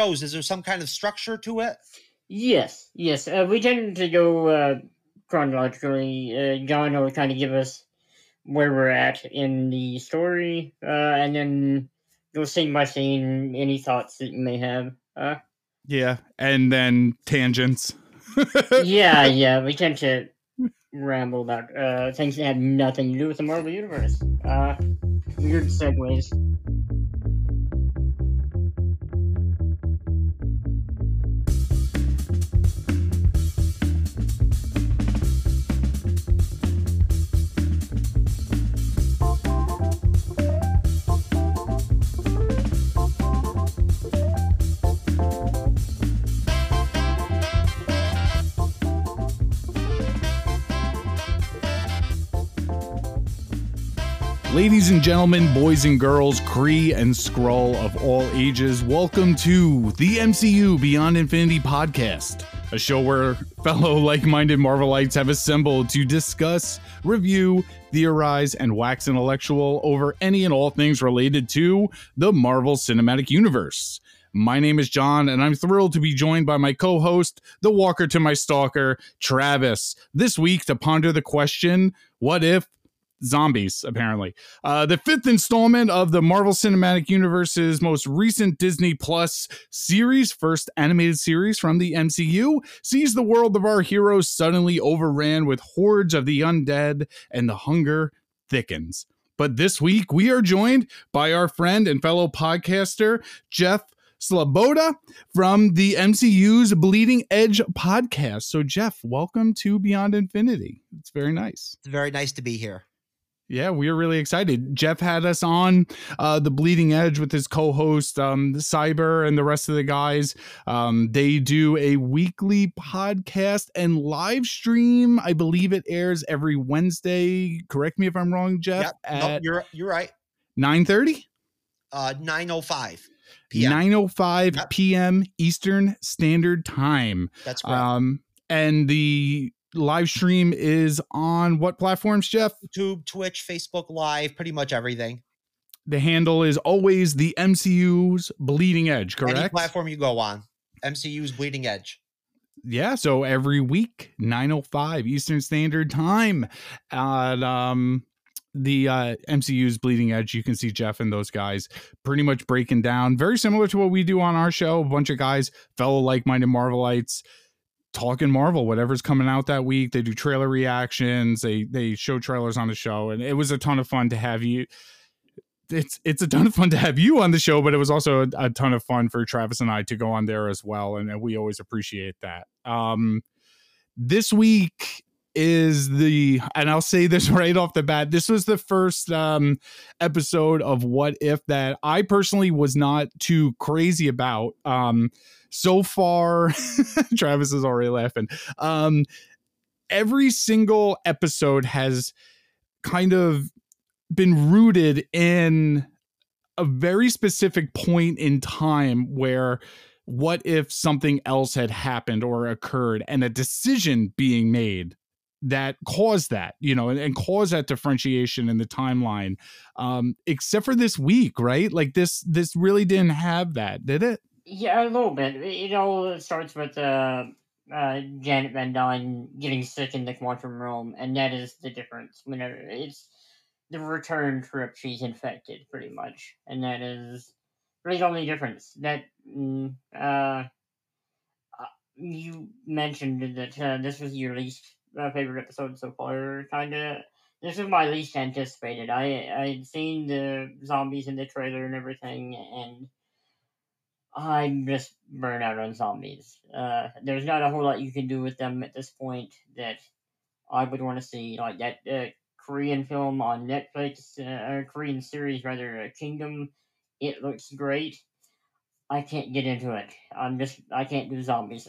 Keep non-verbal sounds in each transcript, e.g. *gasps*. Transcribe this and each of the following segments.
shows? Is there some kind of structure to it? Yes, yes. Uh, we tend to go uh, chronologically. Uh, John will kind of give us where we're at in the story, uh, and then go scene by scene. Any thoughts that you may have. Uh, Yeah, and then tangents. *laughs* yeah, yeah. We tend to ramble about uh, things that have nothing to do with the Marvel Universe. Uh, weird segues. Ladies and gentlemen, boys and girls, Kree and Skrull of all ages, welcome to the MCU Beyond Infinity podcast, a show where fellow like minded Marvelites have assembled to discuss, review, theorize, and wax intellectual over any and all things related to the Marvel Cinematic Universe. My name is John, and I'm thrilled to be joined by my co host, the walker to my stalker, Travis, this week to ponder the question what if zombies apparently uh the fifth installment of the marvel cinematic universe's most recent disney plus series first animated series from the mcu sees the world of our heroes suddenly overran with hordes of the undead and the hunger thickens but this week we are joined by our friend and fellow podcaster jeff Sloboda from the MCU's Bleeding Edge podcast. So, Jeff, welcome to Beyond Infinity. It's very nice. It's very nice to be here. Yeah, we are really excited. Jeff had us on uh, the Bleeding Edge with his co-host um, Cyber and the rest of the guys. Um, they do a weekly podcast and live stream. I believe it airs every Wednesday. Correct me if I'm wrong, Jeff. Yep. Nope, you're you're right. nine thirty. Uh, nine oh five p.m. 9:05 Yep. p.m. Eastern Standard Time. That's right. Um, and the live stream is on what platforms, Jeff? YouTube, Twitch, Facebook Live, pretty much everything. The handle is always the MCU's Bleeding Edge, correct? Any platform you go on, MCU's Bleeding Edge. yeah, so every week, 9:05 Eastern Standard Time at um the uh MCU's Bleeding Edge, you can see Jeff and those guys pretty much breaking down very similar to what we do on our show. A bunch of guys, fellow like-minded Marvelites, talking Marvel, whatever's coming out that week. They do trailer reactions, they they show trailers on the show, and it was a ton of fun to have you. It's it's a ton of fun to have you on the show, but it was also a, a ton of fun for Travis and I to go on there as well, and, and we always appreciate that. Um, this week is the and I'll say this *laughs* right off the bat. This was the first um episode of What If that I personally was not too crazy about. Um so far *laughs* Travis is already laughing. Um every single episode has kind of been rooted in a very specific point in time where what if something else had happened or occurred and a decision being made that caused that you know and, and caused that differentiation in the timeline um except for this week right like this this really didn't have that did it Yeah, a little bit. It all starts with uh, uh, Janet Van Dyne getting sick in the quantum realm, and that is the difference. Whenever it's the return trip, she's infected pretty much, and that is really the only difference. That mm, uh, uh, you mentioned that uh, this was your least uh, favorite episode so far, kind of. This is my least anticipated. I I'd seen the zombies in the trailer and everything, and I'm just burnt out on zombies. Uh, there's not a whole lot you can do with them at this point that I would want to see. Like that uh, Korean film on Netflix, uh, or Korean series rather, uh, Kingdom. It looks great. I can't get into it. I'm just I can't do zombies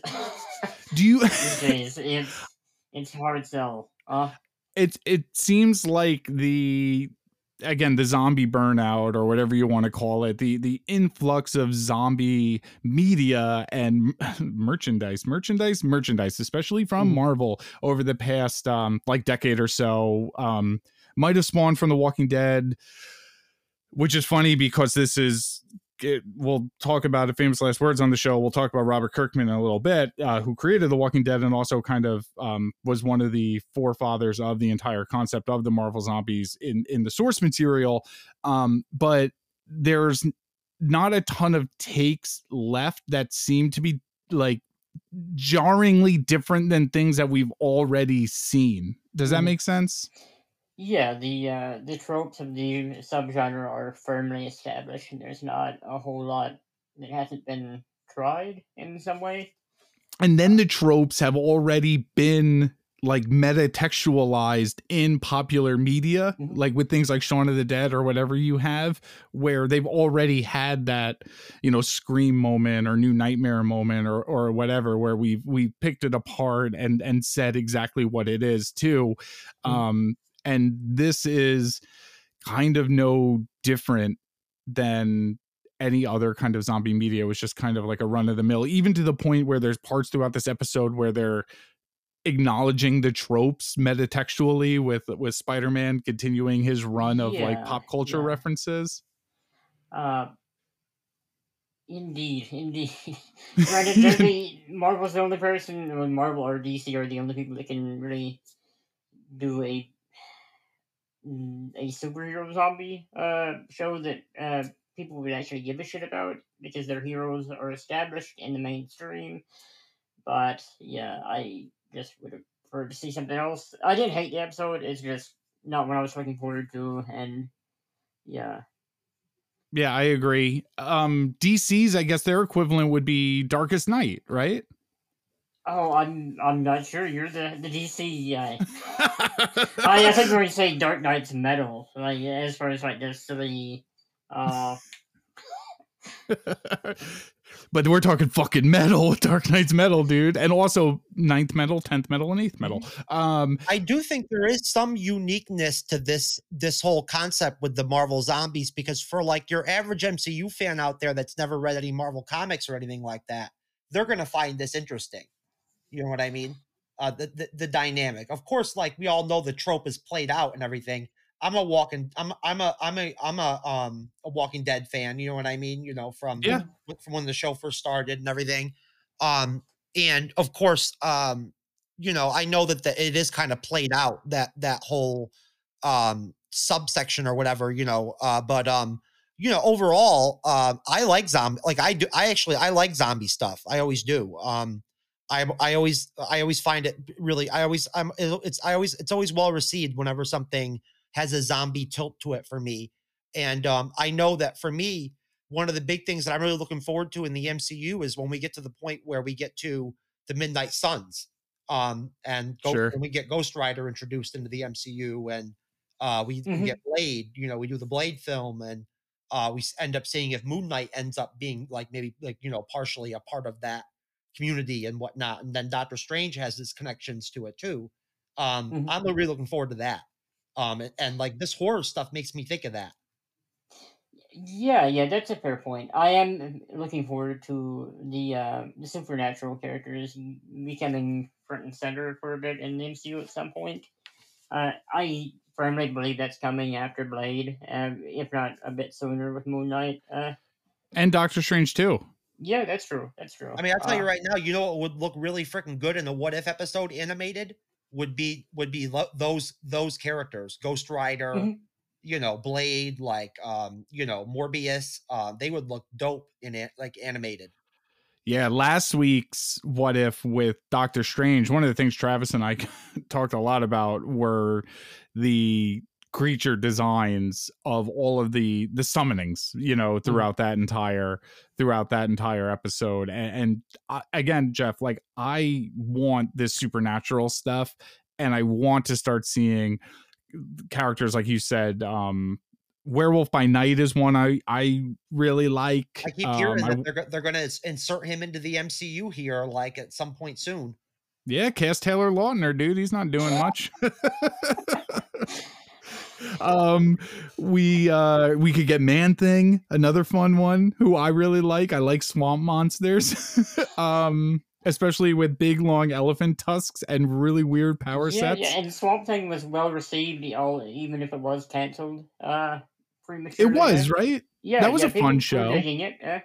do you *laughs* days. It's it's hard sell. Uh, it it seems like the again the zombie burnout or whatever you want to call it the the influx of zombie media and *laughs* merchandise merchandise merchandise especially from Mm. marvel over the past um like decade or so um might have spawned from the walking dead which is funny because this is it, we'll talk about a famous last words on the show. We'll talk about Robert Kirkman in a little bit, uh, who created The Walking Dead and also kind of um, was one of the forefathers of the entire concept of the Marvel zombies in in the source material. Um, but there's not a ton of takes left that seem to be like jarringly different than things that we've already seen. Does that Mhm. make sense? Yeah, the uh, the tropes of the subgenre are firmly established, and there's not a whole lot that hasn't been tried in some way. and then the tropes have already been like metatextualized in popular media Mhm. like with things like Shaun of the Dead or whatever you have where they've already had that you know scream moment or new nightmare moment or or whatever where we've we picked it apart and and said exactly what it is too Mhm. um and this is kind of no different than any other kind of zombie media It was just kind of like a run of the mill even to the point where there's parts throughout this episode where they're acknowledging the tropes metatextually with with spider-man continuing his run of like pop culture yeah. references Uh, indeed, indeed. *laughs* They're *laughs* the Marvel's the only person, Marvel or DC are the only people that can really do a a superhero zombie uh show that uh people would actually give a shit about because their heroes are established in the mainstream. But yeah, I just would have preferred to see something else. I didn't hate the episode. It's just not what I was looking forward to, and yeah. yeah i agree um dc's i guess their equivalent would be darkest night right Oh, I'm I'm not sure. You're the the DC guy. *laughs* I, I think we're gonna say Dark Knight's metal. Like as far as like the silly, uh, *laughs* but we're talking fucking metal *laughs* dark knight's metal dude and also ninth metal 10th metal and 8th metal um I do think there is some uniqueness to this this whole concept with the Marvel zombies because for like your average MCU fan out there that's never read any Marvel comics or anything like that, they're gonna find this interesting. You know what I mean? Uh, the, the the dynamic. Of course, like we all know, the trope is played out and everything. I'm a walking. I'm I'm a I'm a I'm a um a Walking Dead fan. You know what I mean? You know from Yeah. from when the show first started and everything. Um, and of course, um, you know, I know that the, it is kind of played out that that whole um subsection or whatever, you know. Uh, but um, you know, overall, um, I like zombie. Like I do, I actually I like zombie stuff. I always do. Um, I I always I always find it really. I always I'm it's I always it's always well received whenever something has a zombie tilt to it for me. And um, I know that for me, one of the big things that I'm really looking forward to in the MCU is when we get to the point where we get to the Midnight Suns, um, and go, Sure. when we get Ghost Rider introduced into the MCU, and uh, we, we Mhm. get Blade. You know, we do the Blade film, and uh, we end up seeing if Moon Knight ends up being like maybe like you know partially a part of that community and whatnot, and then Doctor Strange has his connections to it too. Um, Mhm. I'm really looking forward to that. Um, and, and like this horror stuff makes me think of that. yeah, yeah, that's a fair point. I am looking forward to the uh, the supernatural characters becoming front and center for a bit in the MCU at some point. Uh, I firmly believe that's coming after Blade, uh, if not a bit sooner with Moon Knight. Uh, and doctor strange too yeah, that's true. That's true. I mean, I'll tell you Uh, right now, you know what would look really freaking good in a what if episode animated would be would be lo- those those characters, Ghost Rider, Mhm. you know, Blade, like um, you know, Morbius. Uh, they would look dope in it, like animated. Yeah, last week's What If with Doctor Strange, one of the things Travis and I *laughs* talked a lot about were the creature designs of all of the the summonings, you know, throughout that entire throughout that entire episode. And, and I, again, Jeff, like I want this supernatural stuff and I want to start seeing characters like you said um Werewolf by Night is one I I really like. I keep hearing Um, I- that they're they're going to insert him into the MCU here, like at some point soon. Yeah, cast Taylor Lautner, dude. He's not doing much. *laughs* um we uh we could get man thing another fun one who i really like i like swamp monsters *laughs* um especially with big long elephant tusks and really weird power yeah, sets yeah, and Swamp Thing was well received, even if it was canceled uh, pretty much. It was right. Yeah, that was yeah, a fun show. digging it. uh,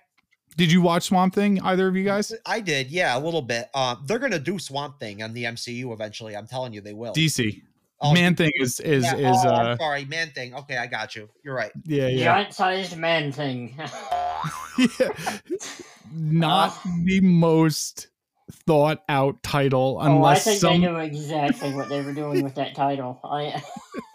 Did you watch Swamp Thing? Either of you guys? I did, yeah, a little bit. Um, they're gonna do Swamp Thing on the MCU eventually. I'm telling you, they will. DC. Oh, Man Thing is is yeah, is oh, uh I'm sorry, Man Thing. Okay, I got you. You're right. yeah yeah. Giant-sized man thing. *laughs* *laughs* Yeah. Not the most thought out title oh, I unless think some they knew exactly what they were doing with that title. I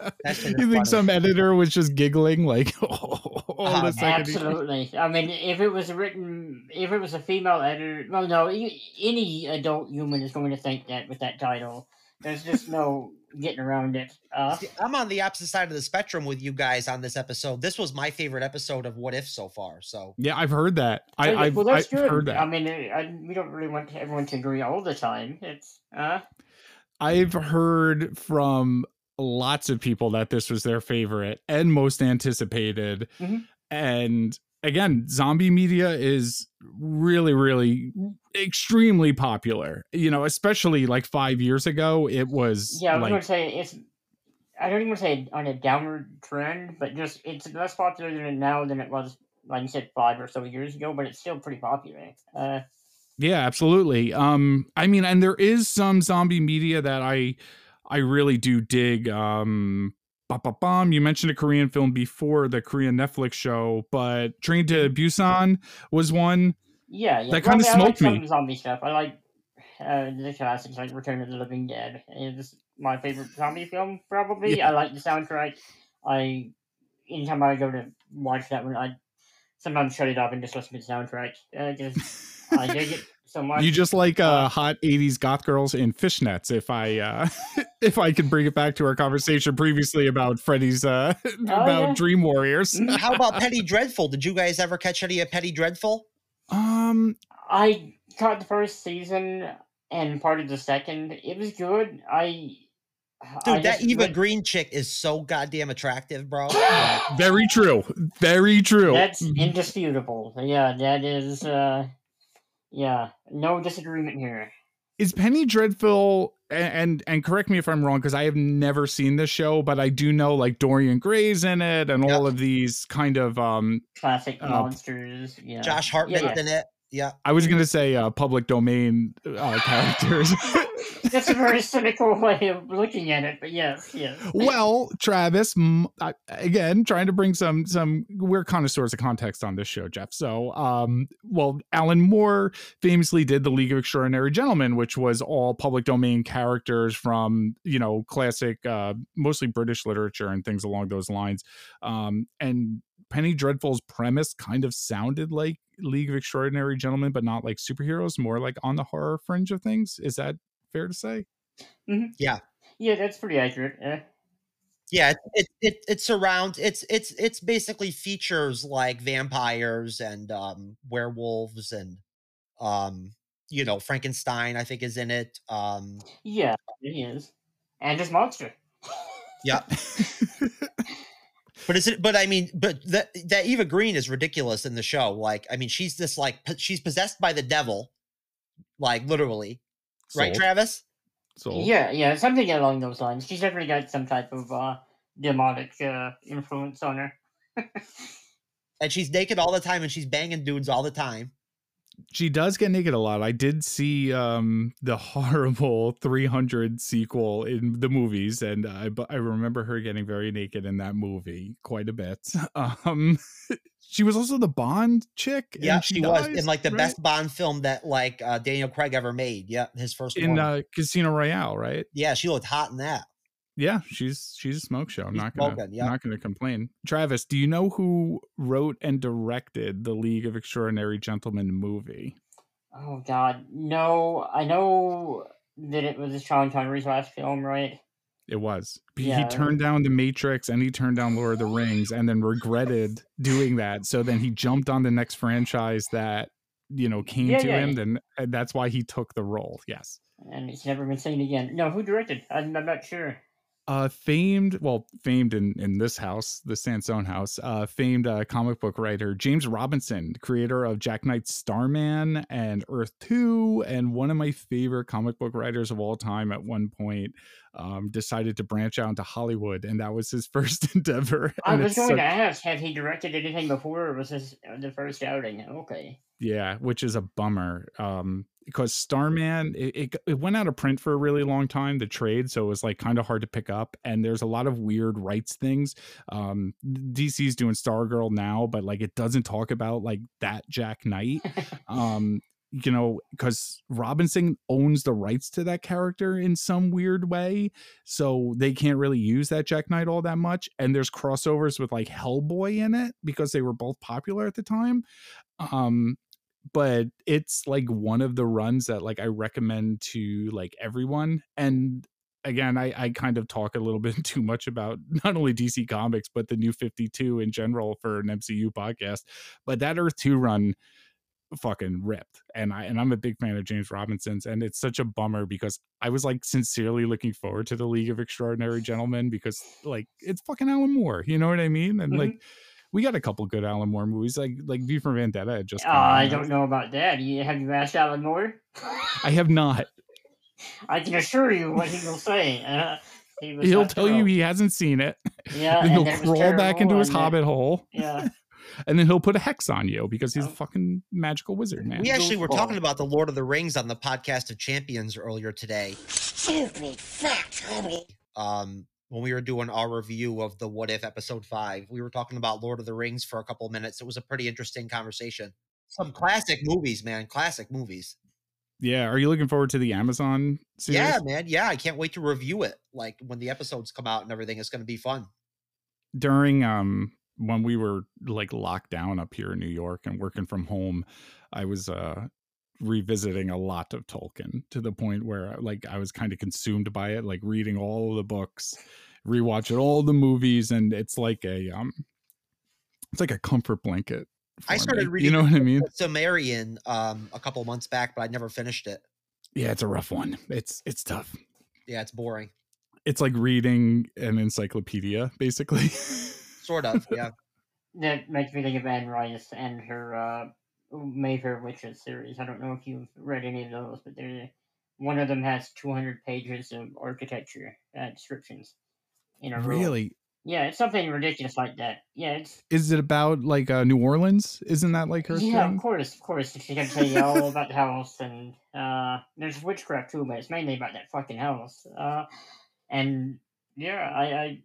*laughs* That you think funny. some editor was just giggling like hold Uh, a second absolutely. I mean, if it was written, if it was a female editor, well, no, any adult human is going to think that with that title. There's just no getting around it. Uh, See, I'm on the opposite side of the spectrum with you guys on this episode. This was my favorite episode of What If so far. So Yeah, I've heard that. I, so, I've, well, that's I've good. heard that. I mean, I, we don't really want everyone to agree all the time. It's uh, I've heard from lots of people that this was their favorite and most anticipated. Mhm. And again, zombie media is really, really extremely popular. You know, especially like five years ago, it was yeah. I was like going to say it's. I don't even want to say on a downward trend, but just it's less popular than it now than it was, like you said, five or so years ago. But it's still pretty popular. Uh, Yeah, absolutely. Um, I mean, and there is some zombie media that I I really do dig. Um ba, ba, bum. You mentioned a Korean film before, the Korean Netflix show, but Train to Busan was one. Yeah, yeah. That I kinda mean, I like smoked me. zombie stuff. I like uh, the classics like Return of the Living Dead. It's my favorite zombie film, probably. Yeah. I like the soundtrack. I anytime I go to watch that one, I sometimes shut it off and just listen to the soundtrack because I dig it so much. You just like uh, Uh, hot 80s goth girls in fishnets if I uh *laughs* if I could bring it back to our conversation previously about Freddy's uh *laughs* about Oh, yeah. Dream Warriors. Mhm. how about Penny Dreadful? Did you guys ever catch any of Penny Dreadful? Um I caught the first season and part of the second. It was good. I Dude, I that just Eva went- Green chick is so goddamn attractive, bro. *gasps* very true. Very true. That's indisputable. Yeah, that is. uh Yeah, no disagreement here. is Penny Dreadful and and, and correct me if I'm wrong because I have never seen this show, but I do know like Dorian Gray's in it and Yeah. all of these kind of um Classic Uh, monsters. Yeah, Josh Hartnett's yeah. in it. Yeah. I was gonna say uh public domain uh, *laughs* characters. That's a very cynical way of looking at it, but yes, yes. well, Travis, m- I- again, trying to bring some some we're connoisseurs of context on this show, Jeff. So, um, well, Alan Moore famously did the League of Extraordinary Gentlemen, which was all public domain characters from you know classic, uh, mostly British literature and things along those lines. Um, and Penny Dreadful's premise kind of sounded like League of Extraordinary Gentlemen, but not like superheroes, more like on the horror fringe of things. Is that fair to say? Yeah, Yeah, that's pretty accurate. Uh, Yeah, it it it, it surrounds it's it's it's basically features like vampires and um werewolves and um you know Frankenstein I think is in it. Um yeah, is, and his monster. yeah, *laughs* *laughs* but is it but I mean but that that Eva Green is ridiculous in the show. Like I mean she's this like p- she's possessed by the devil like literally. Right, Travis? Sold. Yeah, yeah, something along those lines. She's definitely got some type of uh demonic uh, influence on her. *laughs* And she's naked all the time and she's banging dudes all the time. She does get naked a lot. I did see um the *laughs* horrible 300 sequel in the movies and I I remember her getting very naked in that movie quite a bit. *laughs* Um she was also the Bond chick Yeah, she, was dies, in like the right? best Bond film that like uh, Daniel Craig ever made. Yeah, his first in one. uh Casino Royale, right? yeah, she looked hot in that. Yeah, she's she's a smoke show. I'm She's not gonna smoking, yeah. not gonna complain. Travis, do you know who wrote and directed the League of Extraordinary Gentlemen movie? Oh God, no! I know that it was a Sean Connery's last film, right? It was. He- Yeah. He turned down The Matrix and he turned down Lord of the Rings and then regretted doing that. So then he jumped on the next franchise that, you know, came Yeah, to yeah, him. Then and that's why he took the role. Yes. And it's never been seen again. No, who directed? I'm, I'm not sure. Uh, famed, well, famed in in this house, the Sansone house, uh, famed uh, comic book writer James Robinson, creator of Jack Knight's Starman and Earth Two, and one of my favorite comic book writers of all time. At one point, um, decided to branch out into Hollywood, and that was his *laughs* first endeavor. I was going to ask, have he directed anything before, or was this the first outing? Okay. Yeah, which is a bummer. Um, because Starman, it, it it went out of print for a really long time, the trade, so it was like kind of hard to pick up. And there's a lot of weird rights things. Um, DC's doing Stargirl now, but like it doesn't talk about like that Jack Knight. *laughs* Um, you know, because Robinson owns the rights to that character in some weird way, so they can't really use that Jack Knight all that much. And there's crossovers with like Hellboy in it because they were both popular at the time. Um, but it's like one of the runs that like I recommend to like everyone. And again, I, I kind of talk a little *laughs* bit too much about not only DC Comics but the New Fifty Two in general for an MCU podcast. But that Earth Two run fucking ripped and i and i'm a big fan of james robinson's and it's such a bummer because i was like sincerely looking forward to the league of extraordinary gentlemen because like it's fucking alan moore you know what i mean and like mm-hmm. We got a couple good alan moore movies like like v for vendetta had just Uh, I out. don't know about that. You, have you asked Alan Moore? i have not I can assure you what he will say. Uh, he He'll not tell you he hasn't seen it Yeah, *laughs* then he'll crawl back into his and that- hobbit hole Yeah. *laughs* and then he'll put a hex on you because he's a fucking magical wizard man We actually were talking about the Lord of the Rings on the podcast of Champions earlier today. Stupid fat homie. Um, when we were doing our review of the What If episode five, we were talking about Lord of the Rings for a couple of minutes. It was a pretty interesting conversation. Some classic movies, man. Classic movies. yeah are you looking forward to the amazon series Yeah, man. Yeah, I can't wait to review it. Like when the episodes come out and everything, it's going to be fun. during um when we were like locked down up here in New York and working from home, I was uh revisiting a lot of Tolkien to the point where like I was kind of consumed by it, like reading all the books, rewatching all the movies, and it's like a um it's like a comfort blanket. I started me. reading You know what I mean? Silmarillion um, a couple months back, but I never finished it. Yeah, it's a rough one. It's it's tough. Yeah, it's boring. It's like reading an encyclopedia, basically. Sort of. Yeah. *laughs* That makes me think of Anne Rice and her uh, Mayfair Witches series. I don't know if you've read any of those, but they're, one of them has 200 pages of architecture uh, descriptions in a row. really? Yeah, it's something ridiculous like that. Yeah, it's Is it about like uh, New Orleans? Isn't that like her yeah, thing? of course, of course. She's gonna tell you all about the house, and uh, there's witchcraft too, but it's mainly about that fucking house. Uh, and yeah, I, I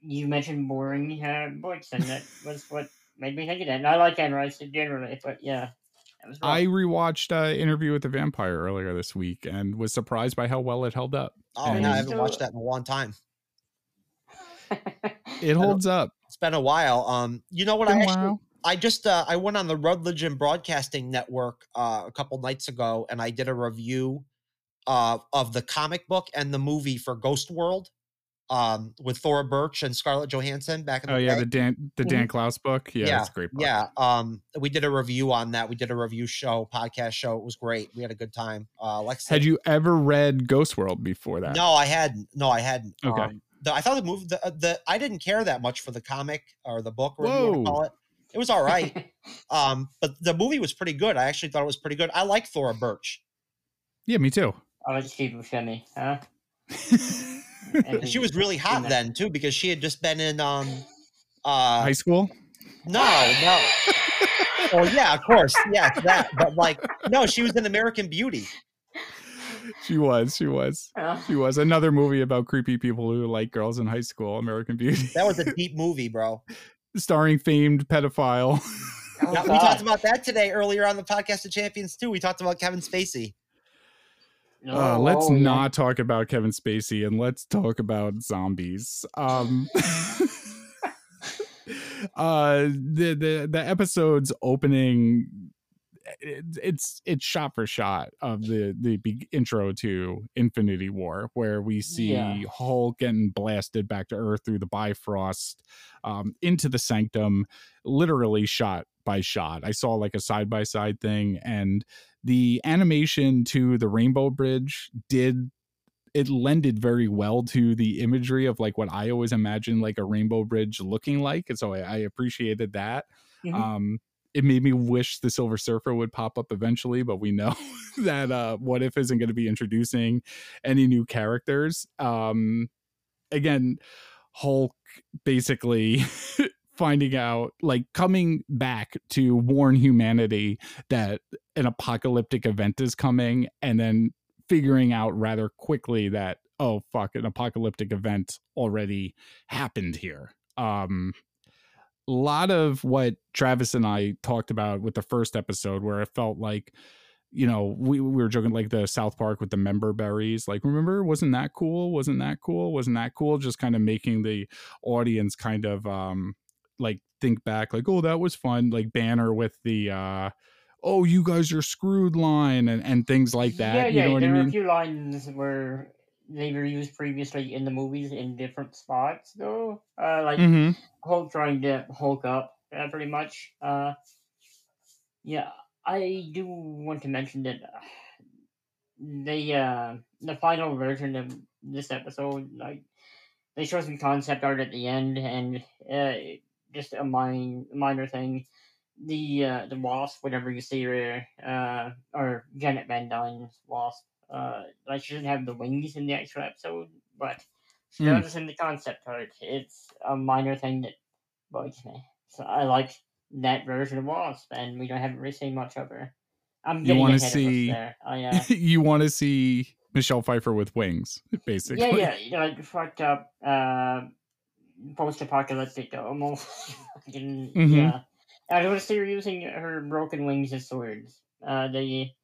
you mentioned boring uh, books, and that was what made me think of that. And I like Anne Rice generally, but yeah, that. I rewatched uh, Interview with the Vampire earlier this week and was surprised by how well it held up. Oh, And- no, I haven't watched that in a long time. *laughs* It holds up. It's been a while. Um, you know what? I actually. I just uh, I went on the Rutledge and Broadcasting Network uh, a couple nights ago, and I did a review uh, of the comic book and the movie for Ghost World um, with Thora Birch and Scarlett Johansson back in the Oh yeah, day. the Dan the Dan Clowes book. Yeah, Yeah, it's a great book. Yeah, um, we did a review on that. We did a review show, podcast show. It was great. We had a good time. Uh, like Had you ever read Ghost World before that? No, I hadn't. No, I hadn't. Okay. Um, the, I thought the movie, the, uh, the I didn't care that much for the comic or the book, or whatever you want to Whoa. call it. It was all right. *laughs* um, but the movie was pretty good. I actually thought it was pretty good. I like Thora Birch. Yeah, me too. I like Steve Buscemi, huh? *laughs* And She was really hot then too because she had just been in um, uh, High school. no, no. well, *laughs* yeah, of course, yeah, that. But like, no, she was in American Beauty. She was. She was. She was another movie about creepy people who like girls in high school. American Beauty, That was a deep movie, bro. *laughs* starring famed pedophile. oh, we *laughs* talked about that today earlier on the podcast of Champions too. We talked about Kevin Spacey. Uh, Oh, let's oh, yeah. not talk about Kevin Spacey and let's talk about zombies. Um, *laughs* uh, the the the episode's opening, it, it's it's shot for shot of the the big intro to Infinity War, where we see Yeah. Hulk getting blasted back to Earth through the Bifrost, um, into the Sanctum, literally shot by shot. I saw like a side by side thing, and the animation to the Rainbow Bridge did it lended very well to the imagery of like what I always imagined like a rainbow bridge looking like. And so I, I appreciated that. Mhm. Um it made me wish the Silver Surfer would pop up eventually, but we know *laughs* that uh, What If isn't going to be introducing any new characters. Um, again, Hulk basically *laughs* finding out, like coming back to warn humanity that an apocalyptic event is coming, and then figuring out rather quickly that oh fuck, an apocalyptic event already happened here. Um, a lot of what Travis and I talked about with the first episode, where it felt like, you know, we, we were joking like the South Park with the member berries. Like, remember, wasn't that cool? Wasn't that cool? Wasn't that cool? Just kind of making the audience kind of um like think back, like, oh, that was fun. Like Banner with the uh oh, you guys are screwed line and, and things like that. Yeah, you yeah. know what there I were a few lines where they were used previously in the movies in different spots, though. Uh, like hmm Hulk trying to Hulk up, uh, pretty much. Uh, yeah, I do want to mention that *sighs* the uh, the final version of this episode, like they show some concept art at the end, and uh, just a mine, minor thing. The uh, the wasp, whatever you see her, uh, or Janet Van Dyne's wasp, uh, like she doesn't have the wings in the actual episode, but she Hmm. does in the concept art. It's a minor thing that bugs me. So I like that version of Wasp, and we don't haven't really seen much of her. I'm You of us see- I, *laughs* uh, you want to see Michelle Pfeiffer with wings, basically. yeah, yeah, you know, like fucked up, uh, post-apocalyptic, almost. *laughs* fucking, Mhm. Yeah, I want to see her using her broken wings as swords. Uh, they,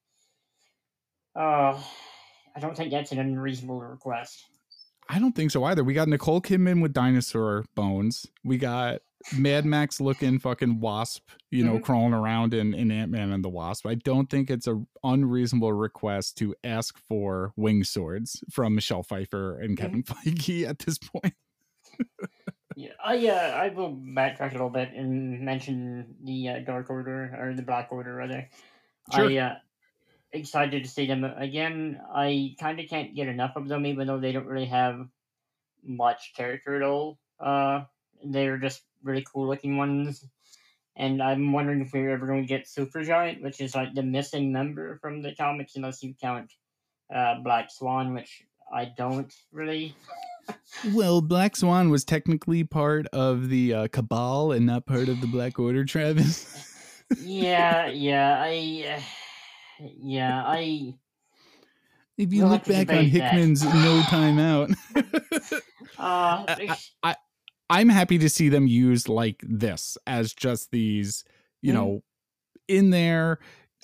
uh, I don't think that's an unreasonable request. I don't think so either. We got Nicole Kidman with dinosaur bones. We got Mad Max looking fucking wasp, you know, Mhm. crawling around in, in Ant Man and the Wasp. I don't think it's a unreasonable request to ask for wing swords from Michelle Pfeiffer and Kevin *laughs* Feige at this point. *laughs* Yeah, I uh, I will backtrack a little bit and mention the uh, Dark Order or the Black Order rather. Sure. I uh, excited to see them again. I kind of can't get enough of them, even though they don't really have much character at all. Uh, they're just really cool looking ones. And I'm wondering if we're ever going to get Super Giant, which is like the missing member from the comics, unless you count uh, Black Swan, which I don't really. Well, Black Swan was technically part of the uh, Cabal and not part of the Black *sighs* Order, Travis. yeah, *laughs* yeah, I, uh, *sighs* yeah, I, if you We'll look back on debate that. Hickman's No Time Out. uh, *laughs* *laughs* I- I, I'm happy to see them used like this as just these, you Mhm. know, in there,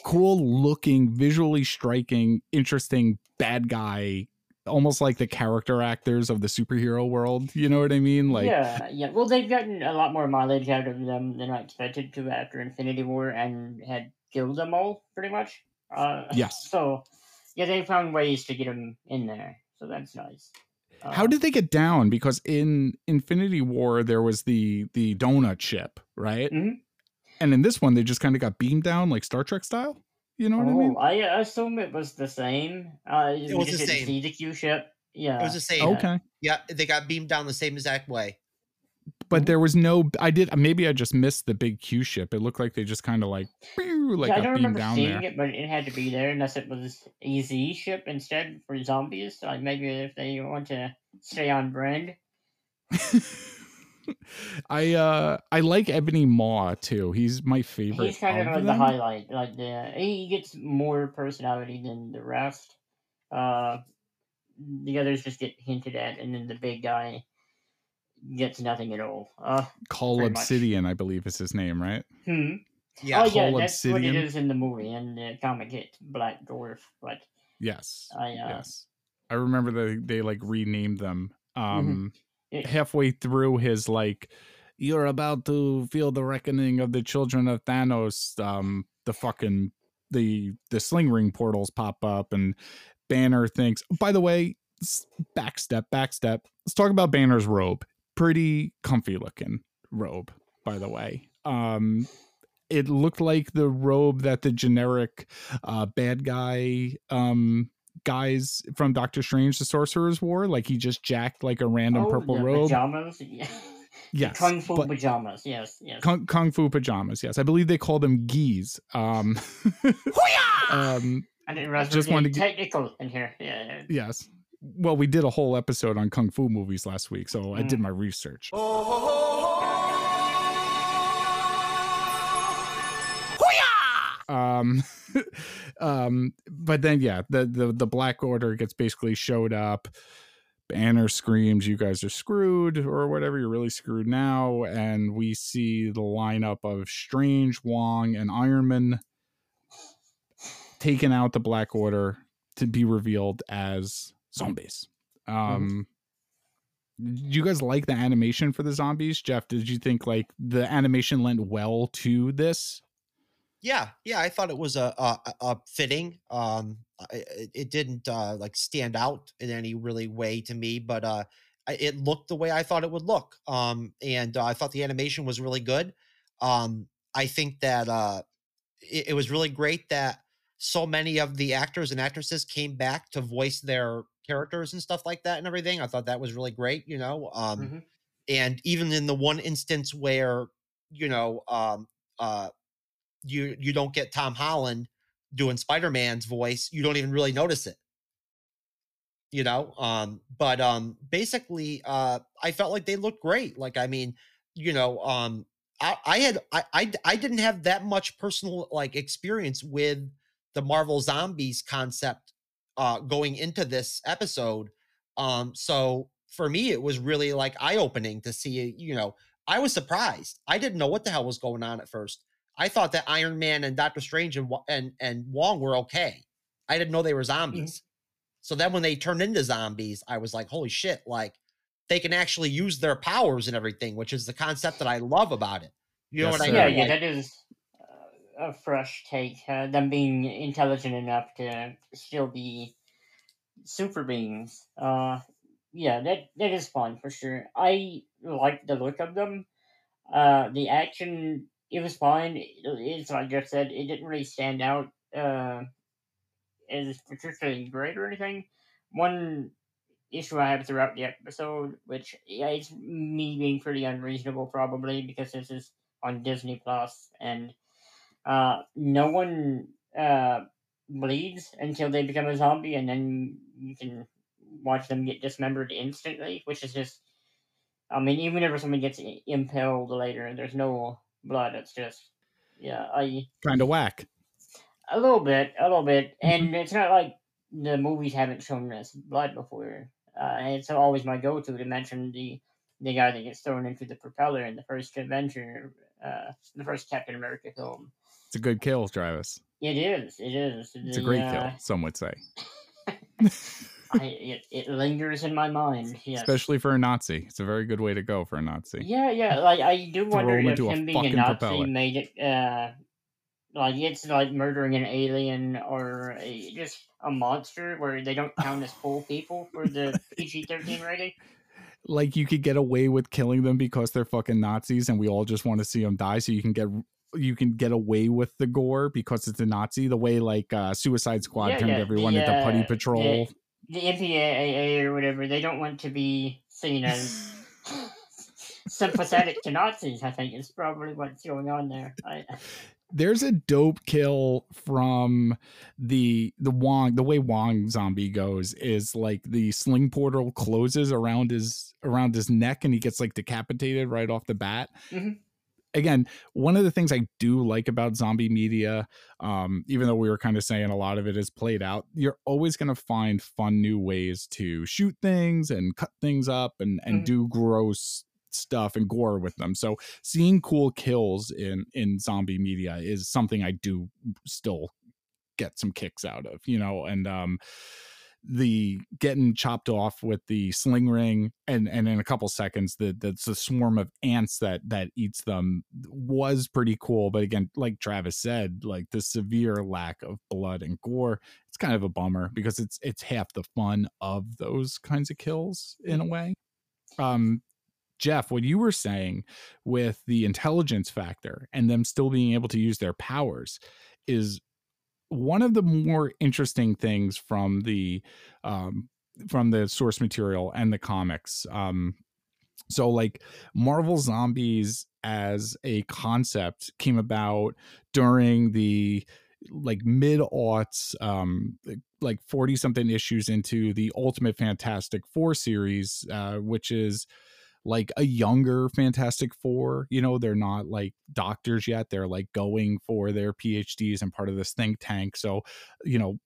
cool looking, visually striking, interesting bad guy, almost like the character actors of the superhero world. You know what I mean? Like, yeah, yeah. Well, they've gotten a lot more mileage out of them than I expected to after Infinity War, and had killed them all pretty much. Uh, Yes. *laughs* So, yeah, they found ways to get them in there, so that's nice. how did they get down? Because in Infinity War there was the the donut ship, right? Mhm. And in this one they just kind of got beamed down like Star Trek style. You know what I mean? Oh, I assume it was the same. Uh, we was the same. see the Q ship. Yeah. It was the same. Okay. Yeah, they got beamed down the same exact way. but there was no i did maybe i just missed the big q ship it looked like they just kind of like pew, like yeah, I don't beamed remember down seeing there it, but it had to be there unless it was a Z ship instead for zombies. Like maybe if they want to stay on brand. *laughs* i uh i like ebony maw too he's my favorite He's kind of of like the highlight. Like the he gets more personality than the rest. Uh, the others just get hinted at, and then the big guy gets nothing at all. Uh, call pretty much. obsidian i believe is his name right hmm. Yeah. oh yeah, Cull that's what Obsidian. it is in the movie, and the comic it's Black Dwarf. But yes I uh, yes i remember they they like renamed them um it- halfway through his like you're about to feel the reckoning of the children of thanos um the fucking the the sling ring portals pop up and banner thinks by the way back step, back step. let's talk about banner's robe pretty comfy looking robe by the way um it looked like the robe that the generic uh bad guy um guys from Doctor Strange the Sorcerer's War. Like he just jacked like a random oh, purple the robe. pajamas. *laughs* Yeah. Yes, Kung Fu but- pajamas. Yes, yes. Kung, Kung Fu pajamas. Yes, I believe they call them gis. Um, *laughs* um, I didn't realize just we were wanted getting to technical in here. Yeah. yeah. yes. Well, we did a whole episode on kung fu movies last week, so I did Mm. my research. Um *laughs* um but then yeah the, the the black order gets basically showed up banner screams you guys are screwed or whatever you're really screwed now and we see the lineup of strange wong and ironman taking out the black order to be revealed as zombies. Um do you guys like the animation for the zombies? Jeff did you think like the animation lent well to this Yeah, yeah, I thought it was a, a, a- fitting. Um, it, it didn't uh, like stand out in any really way to me, but uh, it looked the way I thought it would look. Um, and uh, I thought the animation was really good. Um, I think that uh, it, it was really great that so many of the actors and actresses came back to voice their characters and stuff like that and everything. I thought that was really great. You know, um, Mhm. and even in the one instance where you know um uh you you don't get tom holland doing spider-man's voice you don't even really notice it. You know um but um basically uh i felt like they looked great like i mean you know um i i had I, I I didn't have that much personal like experience with the marvel zombies concept uh going into this episode um so for me it was really like eye-opening to see you know i was surprised. I didn't know what the hell was going on at first i thought that iron man and doctor strange and and, and wong were okay i didn't know they were zombies so then when they turned into zombies i was like holy shit like they can actually use their powers and everything which is the concept that i love about it you know Yes, what i sir. Yeah, mean yeah, Like, that is uh, a fresh take. Uh, them being intelligent enough to still be super beings. Uh, yeah, that that is fun for sure. I like the look of them. Uh, the action, it was fine. It's like Jeff said, it didn't really stand out uh, as particularly great or anything. One issue I have throughout the episode, which yeah, it's me being pretty unreasonable probably because this is on Disney Plus, and uh, no one uh, bleeds until they become a zombie, and then you can watch them get dismembered instantly, which is just. I mean, even whenever someone gets impaled later, there's no blood. It's just, yeah, I kind of whack a little bit, a little bit, and it's not like the movies haven't shown us blood before. Uh, it's always my go-to to mention the the guy that gets thrown into the propeller in the first Avenger, uh, the first Captain America film. it's a good kill travis It is, it is. it's a great uh, kill some would say *laughs* I, it, it lingers in my mind. Especially for a nazi it's a very good way to go for a nazi Yeah, yeah. Like I do wonder him if into a him being a Nazi propeller. made it uh like it's like murdering an alien or a, just a monster where they don't count as full *laughs* people for the PG thirteen *laughs* rating. like you could get away with killing them because they're fucking Nazis and we all just want to see them die so you can get you can get away with the gore because it's a Nazi the way like uh Suicide Squad Yeah, turned yeah, everyone the, into putty uh, patrol The MPAA or whatever, they don't want to be seen as *laughs* sympathetic to Nazis. I think is probably what's going on there. I, there's a dope kill from the the Wong the way Wong zombie goes is like the sling portal closes around his around his neck and he gets like decapitated right off the bat. Mhm. Again, one of the things I do like about zombie media, um, even though we were kind of saying a lot of it is played out, you're always going to find fun new ways to shoot things and cut things up and and Mhm. do gross stuff and gore with them. So seeing cool kills in in zombie media is something I do still get some kicks out of, you know, and um the getting chopped off with the sling ring and and in a couple seconds the that's a swarm of ants that that eats them was pretty cool but again like Travis said like the severe lack of blood and gore it's kind of a bummer because it's it's half the fun of those kinds of kills in a way. Um Jeff, what you were saying with the intelligence factor and them still being able to use their powers is one of the more interesting things from the um, from the source material and the comics. Um, so like Marvel Zombies as a concept came about during the like mid aughts um like 40 something issues into the ultimate fantastic four series uh which is like a younger fantastic four you know they're not like doctors yet they're like going for their phds and part of this think tank so you know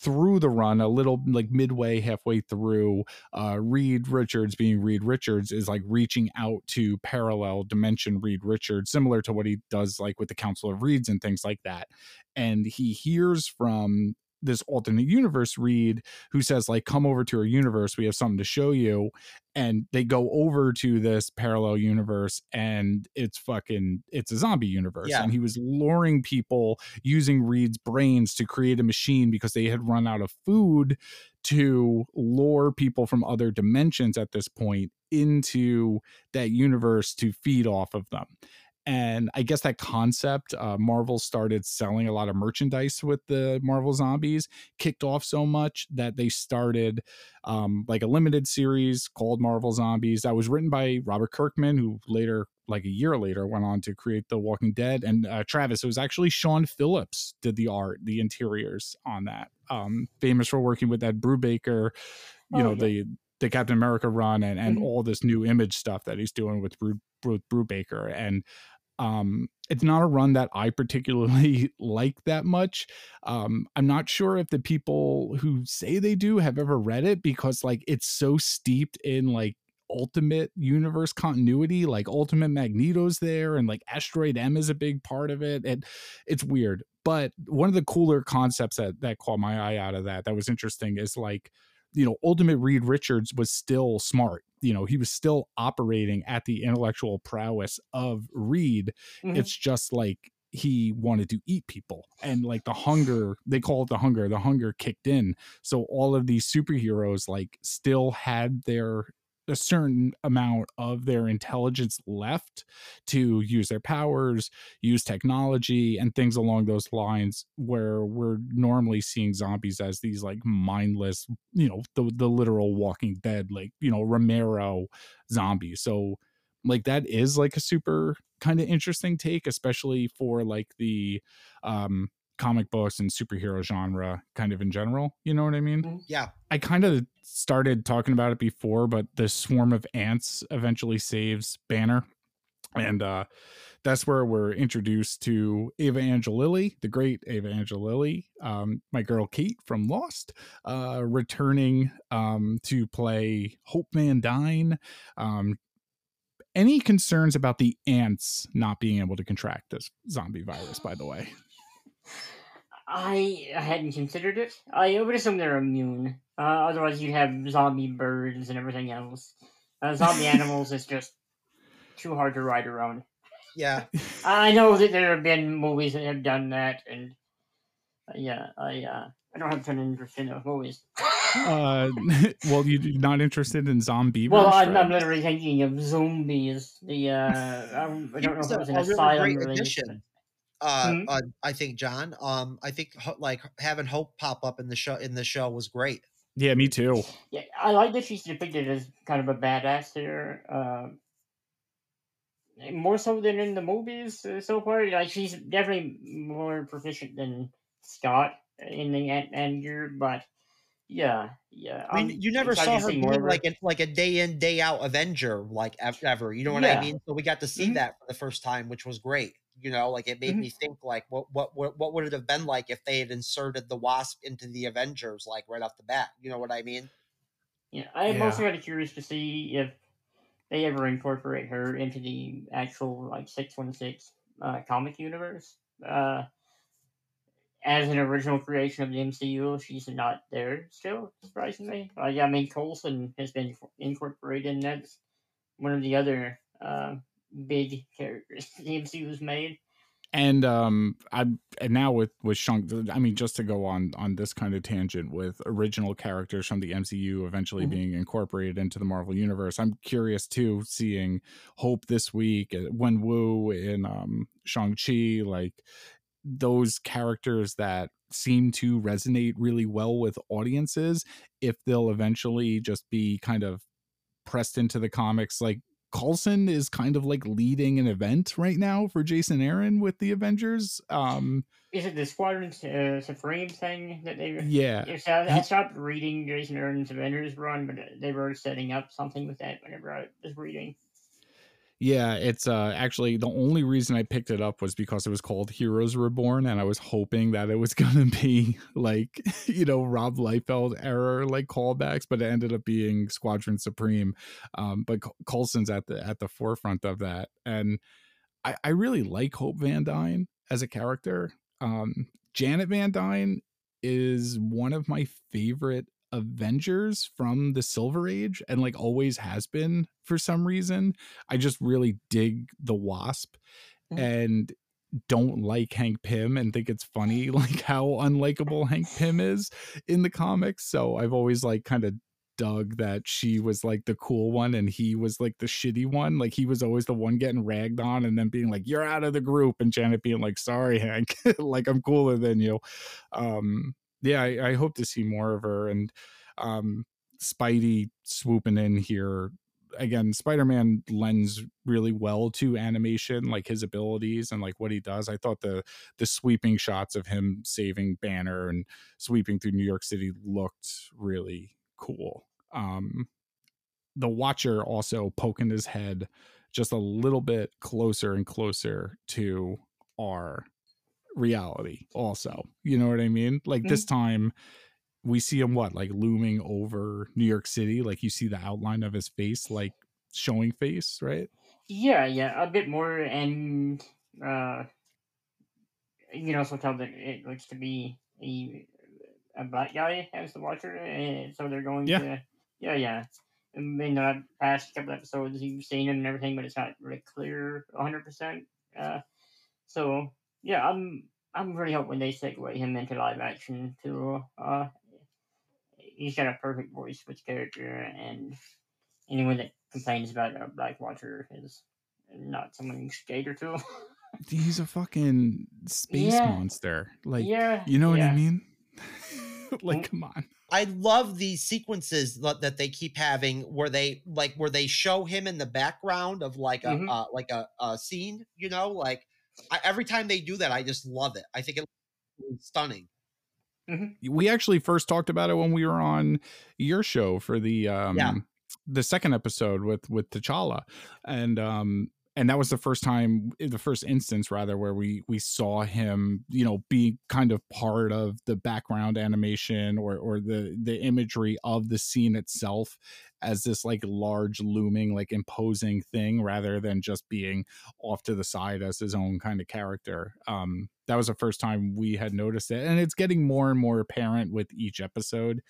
through the run a little like midway halfway through uh reed richards being reed richards is like reaching out to parallel dimension reed richards similar to what he does like with the council of reeds and things like that and he hears from this alternate universe reed who says like come over to our universe we have something to show you and they go over to this parallel universe and it's fucking it's a zombie universe Yeah. and he was luring people using reed's brains to create a machine because they had run out of food to lure people from other dimensions at this point into that universe to feed off of them and I guess that concept, uh, Marvel started selling a lot of merchandise with the Marvel Zombies, kicked off so much that they started um, like a limited series called Marvel Zombies that was written by Robert Kirkman, who later, like a year later, went on to create The Walking Dead. And uh, Travis, it was actually Sean Phillips did the art, the interiors on that. Um, famous for working with Ed Brubaker, you Oh, know yeah. the the Captain America run and and Mhm. all this new image stuff that he's doing with Brew, Brew, Brubaker and um it's not a run that i particularly *laughs* like that much um i'm not sure if the people who say they do have ever read it because like it's so steeped in like ultimate universe continuity like ultimate magneto's there and like asteroid m is a big part of it and it's weird but one of the cooler concepts that that caught my eye out of that that was interesting is like you know ultimate reed richards was still smart you know he was still operating at the intellectual prowess of reed Mhm. it's just like he wanted to eat people and like the hunger they call it the hunger the hunger kicked in so all of these superheroes like still had their a certain amount of their intelligence left to use their powers use technology and things along those lines where we're normally seeing zombies as these like mindless you know the the literal walking dead like you know romero zombies. So like that is like a super kind of interesting take especially for like the um comic books and superhero genre kind of in general you know what i mean Yeah. I kind of started talking about it before, but the swarm of ants eventually saves Banner. And uh that's where we're introduced to Evangeline Lilly, the great Evangeline Lilly, um, my girl Kate from Lost, uh, returning um, to play Hope Van Dyne. Um, any concerns about the ants not being able to contract this zombie virus, by the way? I hadn't considered it. I would assume they're immune. Uh, otherwise, you'd have zombie birds and everything else. Uh, zombie *laughs* animals is just too hard to ride around. Yeah. *laughs* I know that there have been movies that have done that, and uh, yeah, I uh, I don't have a ton of interest in those movies. Uh, *laughs* well, you're not interested in zombie? well, I'm, I'm literally thinking of zombies. The uh, I, I don't know if it was an a really asylum great addition. Uh, Hmm? uh, I think John. Um, I think like having Hope pop up in the show in the show was great. Yeah, me too. Yeah, I like that she's depicted as kind of a badass here. Um, more so than in the movies uh, so far. Like she's definitely more proficient than Scott in the Ant Man year, but yeah, yeah. I mean, I'm you never saw her see more being like a like a day in day out Avenger like ever. You know what I mean? So we got to see Mhm. that for the first time, which was great. You know, like it made Mhm. me think like what what what what would it have been like if they had inserted the Wasp into the Avengers like right off the bat? You know what I mean? Yeah, I'm Yeah. also kind of curious to see if they ever incorporate her into the actual like six one six uh, comic universe. Uh, as an original creation of the MCU, she's not there still, surprisingly. Uh, yeah, I mean Coulson has been incorporated, and that's one of the other uh, big characters *laughs* the MCU's made. and um i and now with with shang i mean just to go on on this kind of tangent with original characters from the mcu eventually Mhm. being incorporated into the marvel universe i'm curious too seeing hope this week uh, wen wu in um shang-chi like those characters that seem to resonate really well with audiences if they'll eventually just be kind of pressed into the comics like Coulson is kind of like leading an event right now for Jason Aaron with the Avengers. Um, Is it the Squadron uh, Supreme thing that they? yeah, I, I stopped reading Jason Aaron's Avengers run, but they were setting up something with that whenever I was reading. Yeah, it's uh actually the only reason I picked it up was because it was called Heroes Reborn, and I was hoping that it was *laughs* gonna be like *laughs* you know Rob Liefeld error like callbacks, but it ended up being Squadron Supreme. Um, but Col- Coulson's at the at the forefront of that, and I, I really like Hope Van Dyne as a character. Um, Janet Van Dyne is one of my favorite Avengers from the Silver Age, and like always has been for some reason. I just really dig the Wasp Mhm. and don't like Hank Pym and think it's funny *laughs* like how unlikable Hank Pym is in the comics. So I've always like kind of dug that she was like the cool one and he was like the shitty one. Like he was always the one getting ragged on and then being like, You're out of the group and Janet being like, Sorry, Hank, *laughs* like I'm cooler than you. Um yeah, I, I hope to see more of her and um Spidey swooping in here. Again spider-man lends really well to animation like his abilities and like what he does. I thought the the sweeping shots of him saving banner and sweeping through new york city looked really cool. Um the watcher also poking his head just a little bit closer and closer to our reality also you know what i mean like this time we see him what like looming over New York City like you see the outline of his face like showing face right Yeah, yeah, a bit more, and uh, you can also tell that it looks to be a a black guy as the Watcher, and so they're going Yeah. to, yeah, yeah. In the past couple episodes, you've seen him and everything, but it's not really clear 100. percent uh, So yeah, I'm I'm really hoping they segue him into live action too. Uh, he's got a perfect voice for the character, and anyone that complains about a Black Watcher is not someone you should cater to. he's a fucking space Yeah. monster like yeah, you know what yeah. I mean *laughs* Mm. like come on I love these sequences that that they keep having where they like where they show him in the background of like a Mhm. uh, like a, a scene, you know, like I, every time they do that, I just love it. I think it looks stunning. we actually first talked about it when we were on your show for the um the second episode with with T'Challa and um and that was the first time the first instance rather where we we saw him you know be kind of part of the background animation or or the the imagery of the scene itself as this like large looming like imposing thing rather than just being off to the side as his own kind of character. Um that was the first time we had noticed it and it's getting more and more apparent with each episode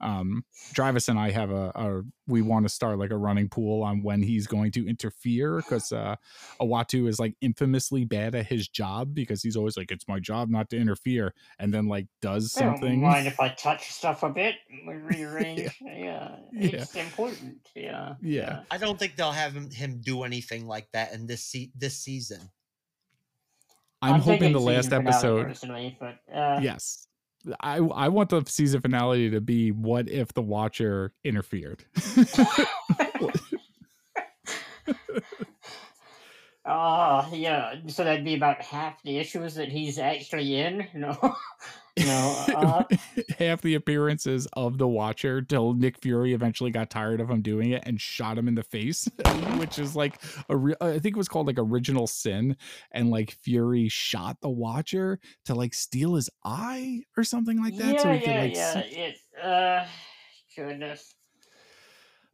um Travis and I have a, a we want to start like a running pool on when he's going to interfere because uh Uatu is like infamously bad at his job because he's always like it's my job not to interfere and then like does I don't something mind if I touch stuff a bit, we *laughs* rearrange. yeah. Yeah. it's important. Yeah, Yeah. I don't think they'll have him, him do anything like that in this se- this season. I'm, hoping the last episode personally, but uh, yes I I want the season finale to be what if the watcher interfered *laughs* *laughs* Oh, yeah. So that'd be about half the issues that he's actually in. No, *laughs* no. Uh, *laughs* half the appearances of the Watcher till Nick Fury eventually got tired of him doing it and shot him in the face, *laughs* which is like a re- I think it was called like Original Sin, and like Fury shot the Watcher to like steal his eye or something like that, yeah, so he could yeah, like yeah. see- It. Uh, goodness.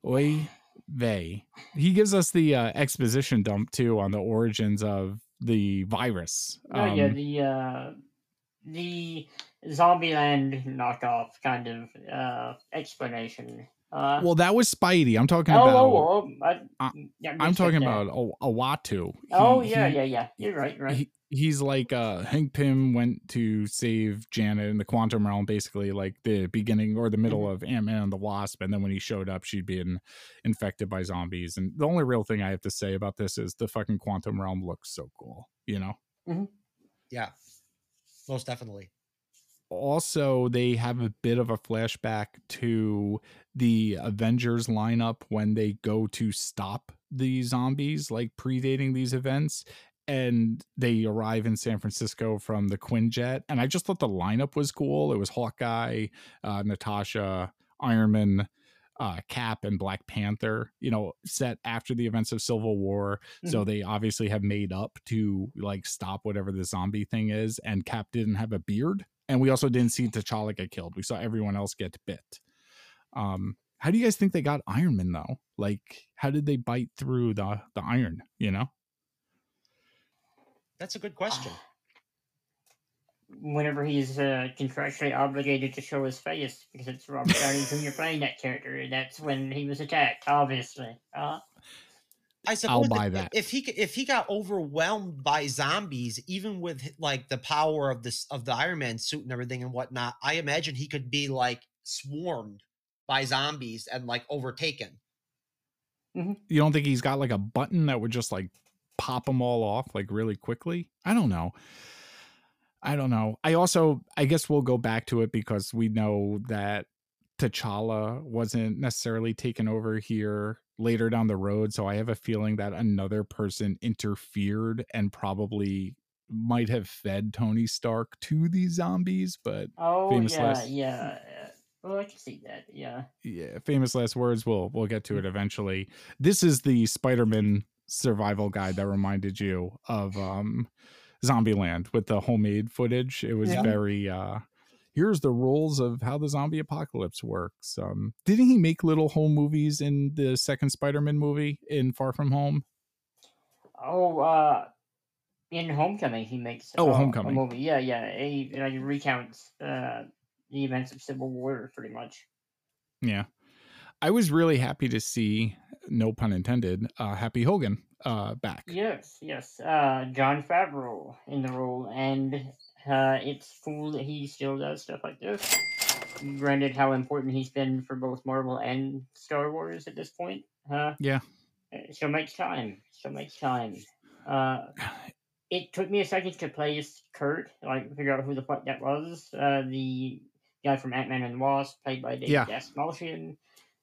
Oy vey. He gives us the uh, exposition dump too on the origins of the virus. Oh yeah, Um, the uh, the Zombieland knockoff kind of uh explanation. Uh, well, that was Spidey. I'm talking oh, about. oh, oh, I, I- yeah, I'm talking about Uatu. Oh He- yeah, he- yeah, yeah. You're right, right. he, he's like uh Hank Pym went to save Janet in the quantum realm basically like the beginning or the middle Mm-hmm. of Ant-Man and the Wasp and then when he showed up she'd been infected by zombies and the only real thing I have to say about this is the fucking quantum realm looks so cool you know Yeah, most definitely. also they have a bit of a flashback to the Avengers lineup when they go to stop the zombies, like predating these events. And they arrive in San Francisco from the Quinjet. And I just thought the lineup was cool. It was Hawkeye, uh, Natasha, Iron Man, uh, Cap and Black Panther, you know, set after the events of Civil War. Mm-hmm. So they obviously have made up to like stop whatever the zombie thing is. And Cap didn't have a beard. And we also didn't see T'Challa get killed. We saw everyone else get bit. Um, how do you guys think they got Iron Man though? Like, how did they bite through the the iron? You know, that's a good question whenever he's uh, contractually obligated to show his face because it's Robert *laughs* Downey Jr. playing that character. That's when he was attacked, obviously. Uh, I suppose I'll buy that. If he if he got overwhelmed by zombies, even with like the power of this of the Iron Man suit and everything and whatnot, I imagine he could be like swarmed by zombies and like overtaken. Mm-hmm. You don't think he's got like a button that would just like pop them all off like really quickly? I don't know. I don't know. I also, I guess we'll go back to it because we know that T'Challa wasn't necessarily taken over here later down the road. So I have a feeling that another person interfered and probably might have fed Tony Stark to these zombies. But oh famous yeah, last, yeah. Well, I can see that. Yeah. Yeah. Famous last words. We'll we'll get to it eventually. This is the Spider-Man survival guide that reminded you of um Zombieland with the homemade footage. It was yeah. very uh here's the rules of how the zombie apocalypse works. Um didn't he make little home movies in the second Spider-Man movie in Far From Home? Oh, uh in Homecoming he makes Oh, uh, Homecoming. movie. Yeah, yeah. He, he recounts uh the events of Civil War pretty much. Yeah. I was really happy to see, no pun intended, uh, Happy Hogan uh, back. Yes, yes. Uh, Jon Favreau in the role, and uh, it's cool that he still does stuff like this. Granted, how important he's been for both Marvel and Star Wars at this point. Uh, yeah. So much time. So much time. Uh, it took me a second to place Kurt, like figure out who the fuck that was. Uh, the guy from Ant Man and the Wasp, played by David yeah. Dastmalchian.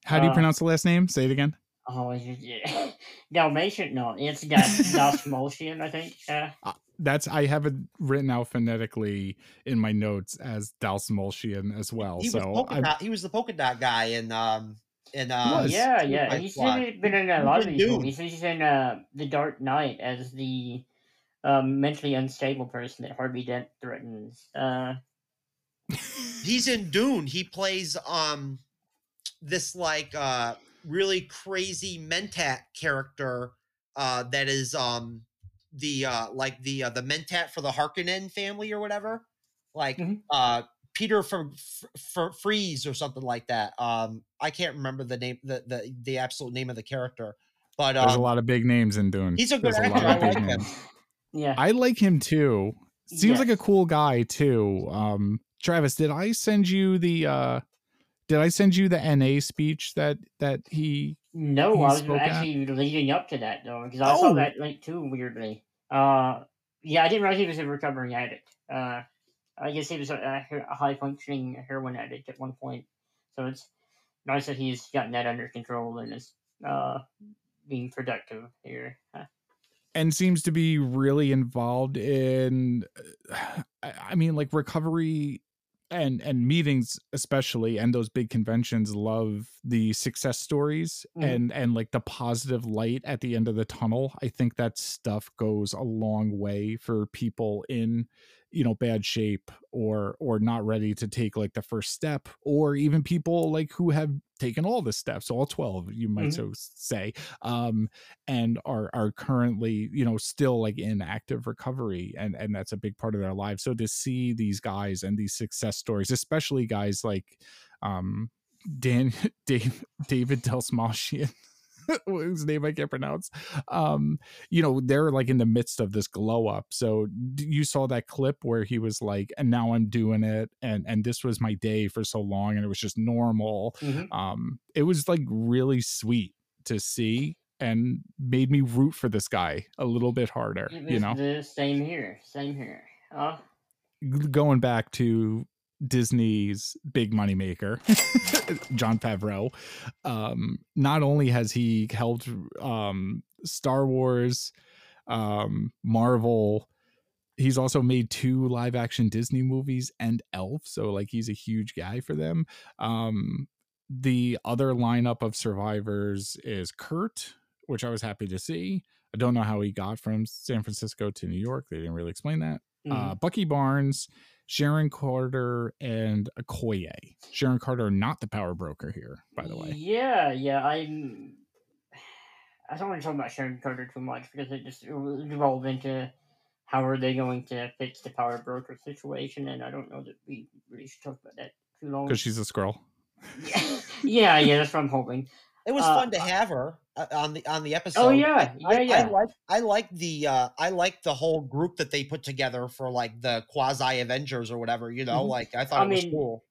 How do you uh, pronounce the last name? Say it again. Oh, yeah. *laughs* Dalmatian? No, it's Dastmalchian, I think. Uh, *laughs* uh, that's I have it written out phonetically in my notes as Dalsmalchian as well. He so was dot, he was the polka dot guy in um in uh yeah yeah he's been in a lot of these movies. He's in uh the Dark Knight as the um, mentally unstable person that Harvey Dent threatens. Uh, he's in Dune. He plays um this like uh really crazy mentat character uh that is um the uh like the uh the mentat for the Harkonnen family or whatever like mm-hmm. uh Peter from de Vries or something like that. Um I can't remember the name the the, the absolute name of the character but um, there's a um lot of big names in Dune. he's a good there's actor. I like him. yeah. I like him too. Seems yes. like a cool guy too. Um Travis did I send you the uh did I send you the NA speech that that he? No, he I was actually at? leading up to that though, because I oh. saw that link too weirdly. Uh, yeah, I didn't realize he was a recovering addict. Uh, I guess he was a, a high functioning heroin addict at one point. So it's nice that he's gotten that under control and is uh being productive here. and seems to be really involved in *sighs* i mean like recovery and and meetings especially and those big conventions love the success stories mm. and and like the positive light at the end of the tunnel i think that stuff goes a long way for people in you know bad shape or or not ready to take like the first step or even people like who have taken all the steps all 12 you might mm-hmm. so say um and are are currently you know still like in active recovery and and that's a big part of their lives so to see these guys and these success stories especially guys like um dan *laughs* dave david delsmashian *laughs* whose name I can't pronounce. Um, you know, they're like in the midst of this glow up. So you saw that clip where he was like, and now I'm doing it, and and this was my day for so long, and it was just normal. Mm-hmm. Um, it was like really sweet to see and made me root for this guy a little bit harder. You know, the same here, same here. Uh, going back to Disney's big moneymaker, *laughs* Jon Favreau. Um, not only has he helped um, Star Wars, um, Marvel, he's also made two live action Disney movies and Elf. So, like, he's a huge guy for them. Um, the other lineup of survivors is Kurt, which I was happy to see. I don't know how he got from San Francisco to New York. They didn't really explain that. Mm-hmm. Uh, Bucky Barnes, Sharon Carter, and Okoye. Sharon Carter, not the power broker here, by the way. Yeah, yeah. I'm. I don't want to talk about Sharon Carter too much because it just evolve into how are they going to fix the power broker situation, and I don't know that we really should talk about that too long. Because she's a squirrel. *laughs* yeah, yeah, that's what I'm hoping. It was Uh, fun to have her uh, on the on the episode. Oh yeah, yeah, I, yeah. I like I like the uh I like the whole group that they put together for like the quasi Avengers or whatever, you know, Mhm. like I thought I it was cool.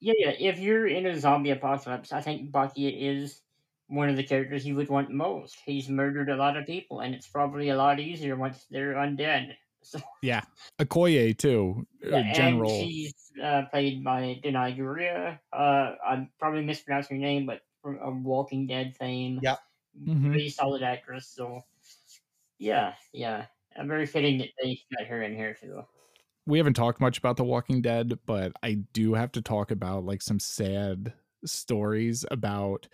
Yeah, yeah. If you're in a zombie apocalypse, I think Bucky is one of the characters you would want most. He's murdered a lot of people, and it's probably a lot easier once they're undead. So, Yeah. Okoye, too. *laughs* uh, yeah, General. and she's uh, played by Danai Guria. Uh, I'm probably mispronouncing her name, but from a Walking Dead fame. Yep. Mhm. Pretty solid actress. So, yeah, yeah. Uh, very fitting that they got her in here too. we haven't talked much about The Walking Dead, but I do have to talk about like some sad stories about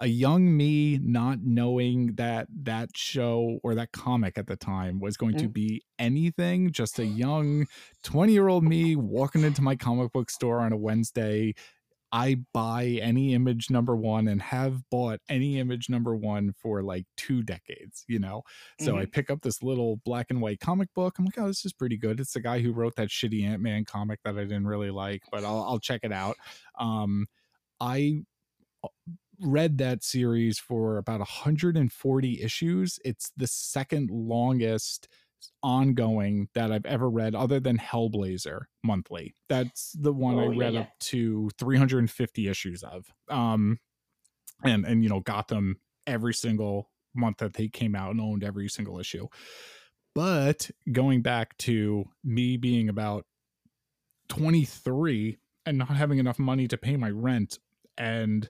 a young me not knowing that that show or that comic at the time was going to Mm. be anything just a young 20 year old me walking into my comic book store on a wednesday i buy any image number one and have bought any image number one for like two decades you know so I pick up this little black and white comic book. I'm like, oh, this is pretty good. It's the guy who wrote that shitty Ant Man comic that I didn't really like, but I'll, I'll check it out. Um, I uh, read that series for about 140 issues. It's the second longest ongoing that I've ever read, other than Hellblazer monthly. That's the one I Oh, yeah, read yeah. up to 350 issues of. Um, and and you know, Gotham every single month that they came out and owned every single issue. But going back to me being about 23 and not having enough money to pay my rent and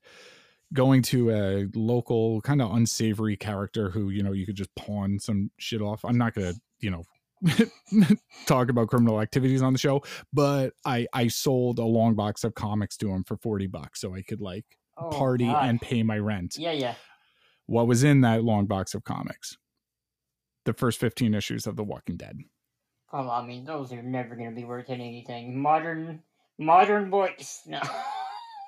going to a local kind of unsavory character who, you know, you could just pawn some shit off. I'm not going to, you know, *laughs* talk about criminal activities on the show, but I I sold a long box of comics to him for 40 bucks so I could like Oh, party God. and pay my rent Yeah, yeah. what was in that long box of comics the first 15 issues of the walking dead Well, I mean, those are never going to be worth anything. Modern, modern books. *laughs* No.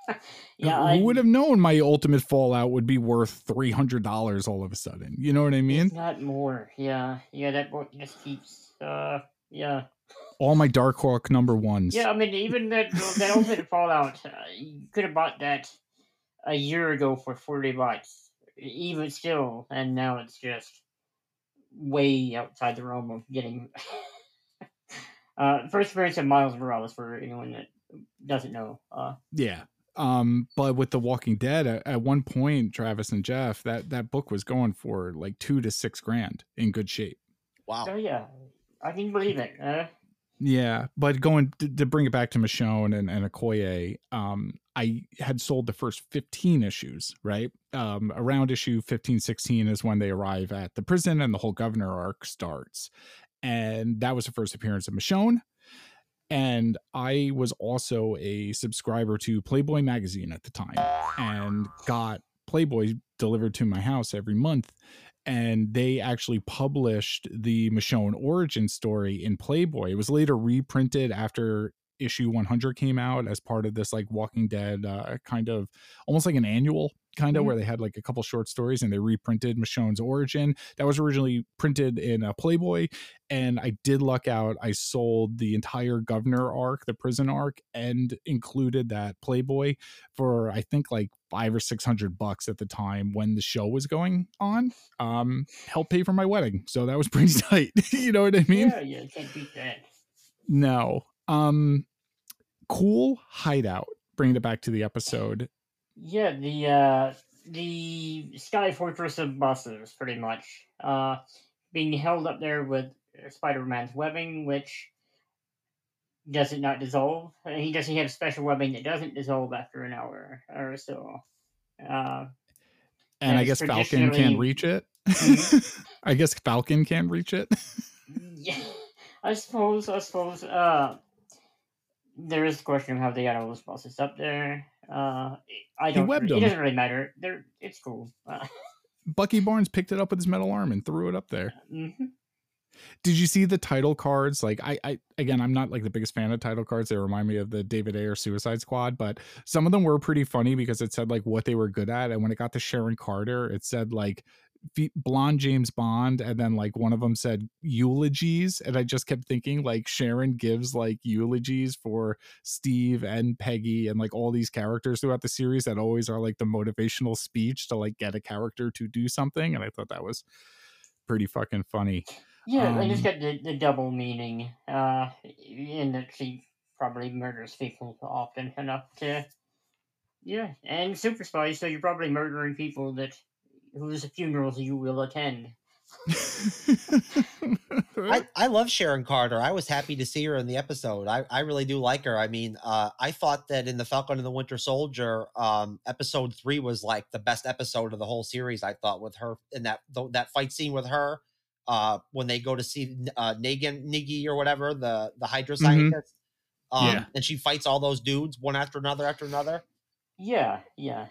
*laughs* yeah, who I, would have known my ultimate fallout would be worth $300 all of a sudden you know what i mean not more. Yeah, yeah. That book just keeps. Uh, yeah, all my Darkhawk number ones yeah. I mean, even that that Ultimate *laughs* Fallout, uh, you could have bought that a year ago for forty bucks. Even still, and now it's just way outside the realm of getting. *laughs* uh, first appearance of Miles Morales for anyone that doesn't know. Uh, yeah um but with the walking dead at, at one point travis and jeff that that book was going for like two to six grand in good shape Wow. so yeah, I can believe it. Uh, Yeah, but going to, to bring it back to Michonne and, and Okoye, um, I had sold the first 15 issues, right? Um, around issue 15, 16 is when they arrive at the prison and the whole governor arc starts. And that was the first appearance of Michonne. And I was also a subscriber to Playboy magazine at the time and got Playboy delivered to my house every month and they actually published the Michonne origin story in Playboy. It was later reprinted after issue 100 came out as part of this like Walking Dead uh, kind of almost like an annual kind of Mhm. where they had like a couple short stories and they reprinted Michonne's origin. That was originally printed in a Playboy and I did luck out. I sold the entire governor arc, the prison arc and included that Playboy for I think like 5 or 600 bucks at the time when the show was going on. Um help pay for my wedding. So that was *laughs* pretty tight. *laughs* you know what I mean? yeah, yeah, can't beat that. No. Um cool hideout. Bringing it back to the episode. Yeah, the uh the Sky Fortress of buses, pretty much. Uh being held up there with Spider Man's webbing, which does it not dissolve? Uh, He doesn't have special webbing that doesn't dissolve after an hour or so. Uh, and I Yes, guess Falcon can't reach it. Mhm. *laughs* I guess Falcon can't reach it. *laughs* yeah, I suppose. I suppose. Uh, there is the question of how they got all those bosses up there. Uh, I don't. He webbed it them. doesn't really matter. They're. It's cool. Uh, Bucky Barnes picked it up with his metal arm and threw it up there. mhm. Did you see the title cards? Like I, I again, I'm not like the biggest fan of title cards. They remind me of the David Ayer Suicide Squad, but some of them were pretty funny because it said like what they were good at. And when it got to Sharon Carter, it said like blonde James Bond, and then like one of them said eulogies, and I just kept thinking like Sharon gives like eulogies for Steve and Peggy and like all these characters throughout the series that always are like the motivational speech to like get a character to do something, and I thought that was pretty fucking funny. Yeah, Um, got the, the double meaning. Uh, in that she probably murders people often enough to. Yeah, and super spy, so you're probably murdering people that whose funerals you will attend. *laughs* I, I love Sharon Carter. I was happy to see her in the episode. I, I really do like her. I mean, uh, I thought that in the Falcon and the Winter Soldier, um, episode three was like the best episode of the whole series. I thought with her in that th- that fight scene with her, uh, when they go to see uh, Negan Niggy or whatever the the Hydra scientist, um, Yeah. and she fights all those dudes one after another after another. Yeah, yeah,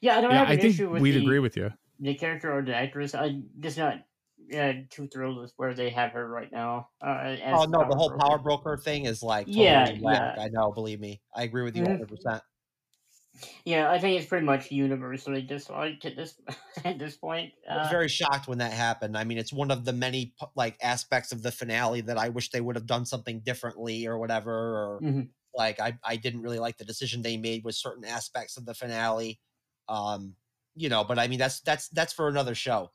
yeah. I don't yeah, have I an think issue with we'd the, agree with you. The character or the actress. I'm just not uh, too thrilled with where they have her right now. Uh, as Oh no, the whole broker. power broker thing is like totally Yeah, whack. yeah. I know. Believe me, I agree with you Mhm. 100. percent Yeah, I think it's pretty much universally disliked at this *laughs* at this point. I was Uh, very shocked when that happened. I mean, it's one of the many like aspects of the finale that I wish they would have done something differently or whatever. Or Mhm. like I, I didn't really like the decision they made with certain aspects of the finale. Um, you know, but I mean that's that's that's for another show.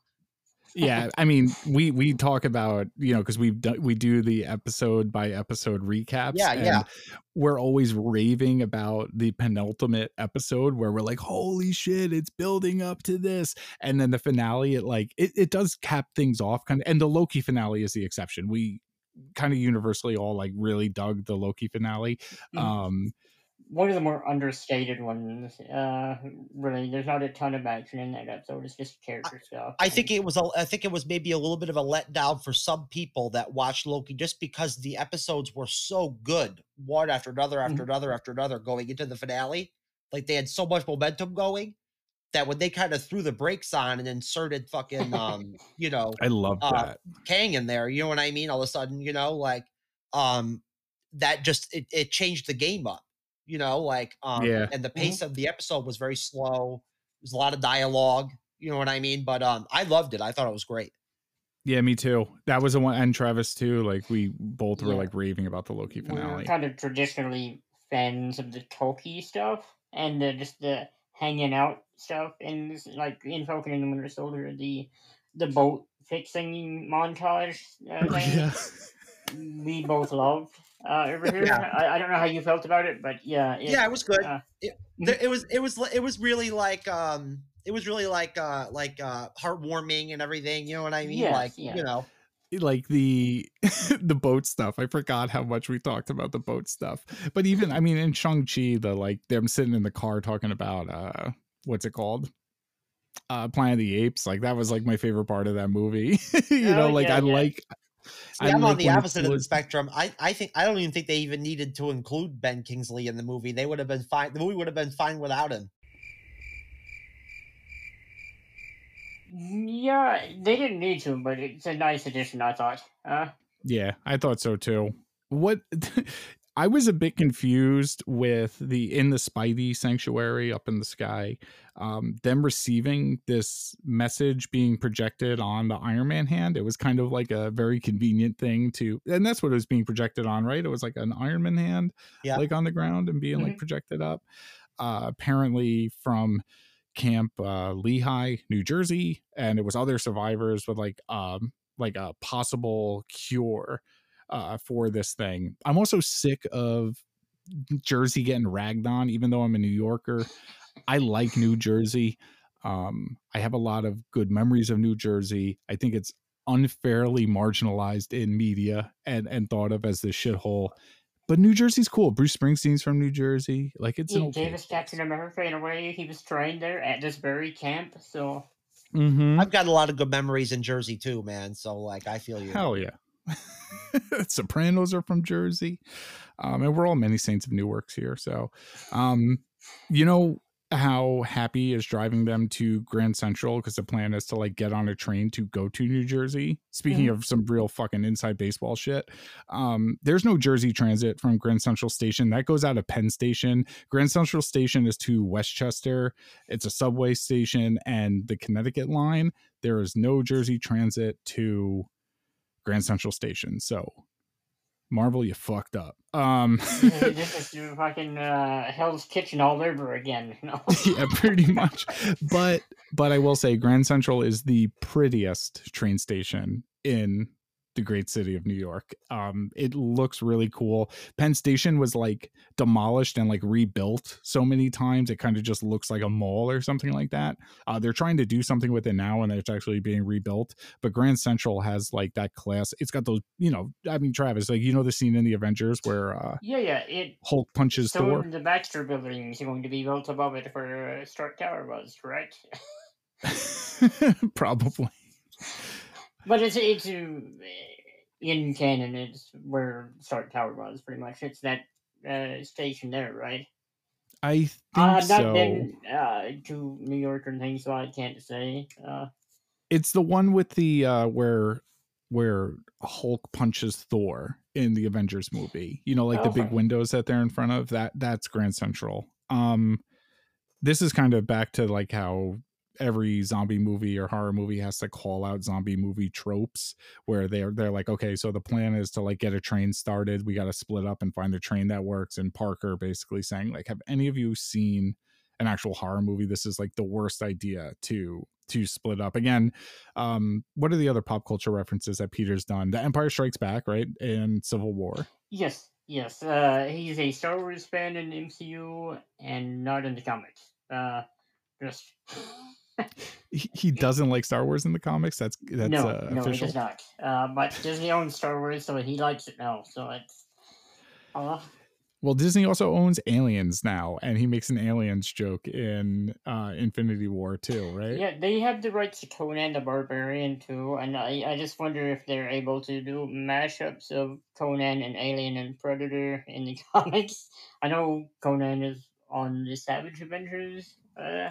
yeah *laughs* i mean we we talk about you know because we've done we do the episode by episode recaps Yeah, and yeah. we're always raving about the penultimate episode where we're like holy shit it's building up to this and then the finale it like it, it does cap things off kind of and the loki finale is the exception we kind of universally all like really dug the loki finale Mhm. um one of the more understated ones. Uh, really, there's not a ton of action in that episode. It's just character stuff. I think it was a, I think it was maybe a little bit of a letdown for some people that watched Loki just because the episodes were so good, one after another after Mhm. another after another, going into the finale. Like they had so much momentum going that when they kind of threw the brakes on and inserted fucking um, *laughs* you know, i love Uh, that Kang in there, you know what I mean? All of a sudden, you know, like um that just it, it changed the game up, you know, like um Yeah. and the pace of the episode was very slow. There's a lot of dialogue, you know what I mean? But um I loved it. I thought it was great. yeah me too that was the one and travis too like we both were like raving about the loki we're finale kind of traditionally fans of the talking stuff and the, just the hanging out stuff. And this- like in Falcon and the Winter Soldier, the the boat fixing montage. Uh, *laughs* thing, yeah we both loved uh, over here. Yeah. I, I don't know how you felt about it, but yeah, it, yeah, it was good. uh, it, mhm. it was it was it was really like um it was really like uh like uh heartwarming and everything, you know what I mean? Yes, like, yeah. you know. like the *laughs* the boat stuff. I forgot how much we talked about the boat stuff. But even I mean in Shang-Chi, the like them sitting in the car talking about uh what's it called? Uh Planet of the Apes. Like that was like my favorite part of that movie. *laughs* you know, Oh, like yeah, I yeah. like See, I I'm like on the when it opposite of the spectrum. I, I think I don't even think they even needed to include Ben Kingsley in the movie. They would have been fine. The movie would have been fine without him. Yeah, they didn't need to, but it's a nice addition, I thought. Uh, Yeah, I thought so too. What *laughs* I was a bit confused with the in the Spidey sanctuary up in the sky, um, them receiving this message being projected on the Iron Man hand. It was kind of like a very convenient thing to, and that's what it was being projected on, right? It was like an Iron Man hand, Yeah. like on the ground and being like Mhm. projected up. Uh, apparently from Camp uh, Lehigh, New Jersey, and it was other survivors with like um like a possible cure uh for this thing. I'm also sick of Jersey getting ragged on, even though I'm a New Yorker. I like New Jersey. Um, I have a lot of good memories of New Jersey. I think it's unfairly marginalized in media and and thought of as the shithole. but New Jersey's cool. Bruce Springsteen's from New Jersey. Like it's an Yeah, okay. Davis Captain America, in a way, he was trained there at this very camp. So Mm-hmm. I've got a lot of good memories in Jersey too, man. So like, I feel you. Hell yeah. *laughs* Sopranos are from Jersey. Um, and we're all many saints of Newark's here. So, um, you know how happy is driving them to Grand Central because the plan is to like get on a train to go to New Jersey. Speaking of some real fucking inside baseball shit, um, there's no Jersey Transit from Grand Central Station. That goes out of Penn Station. Grand Central Station is to Westchester. It's a subway station and the Connecticut line. There is no Jersey Transit to Grand Central Station. So, Marvel, you fucked up. Um, *laughs* *laughs* this is fucking uh, Hell's Kitchen all over again. You know? *laughs* yeah, pretty much. But but I will say Grand Central is the prettiest train station in the great city of New York. Um, it looks really cool. Penn Station was like demolished and like rebuilt so many times. It kind of just looks like a mall or something like that. Uh, they're trying to do something with it now and it's actually being rebuilt. But Grand Central has like that class. It's got those, you know, I mean, Travis, like, you know, the scene in the Avengers where uh, yeah, yeah. It Hulk punches so Thor? the Baxter building is going to be built above it where uh, Stark Tower was, right? *laughs* Probably. But it's it's uh, in canon. It's where Stark Tower was, pretty much. It's that uh, station there, right? I think I've not so. been uh, to New York or anything, so I can't say. Uh, It's the one with the uh where where Hulk punches Thor in the Avengers movie. You know, like the big windows that they're in front of. That that's Grand Central. Um this is kind of back to like how every zombie movie or horror movie has to call out zombie movie tropes where they're they're like okay so the plan is to like get a train started. We got to split up and find a train that works. And parker basically saying like have any of you seen an actual horror movie? This is like the worst idea to to split up. Again um what are the other pop culture references that peter's done? The empire strikes back right? And civil war. Yes, yes. Uh, he's a Star Wars fan in MCU and not in the comics. Uh, just he, he doesn't like star wars in the comics that's that's no, uh, no, he official does not. Uh, but Disney owns Star Wars, so he likes it now. So it's. Uh, Well, Disney also owns Aliens now, and he makes an Aliens joke in uh, Infinity War too, right? Yeah, they have the rights to Conan the Barbarian too, and I, I just wonder if they're able to do mashups of Conan and Alien and Predator in the *laughs* comics. I know Conan is on the Savage Avengers. Uh,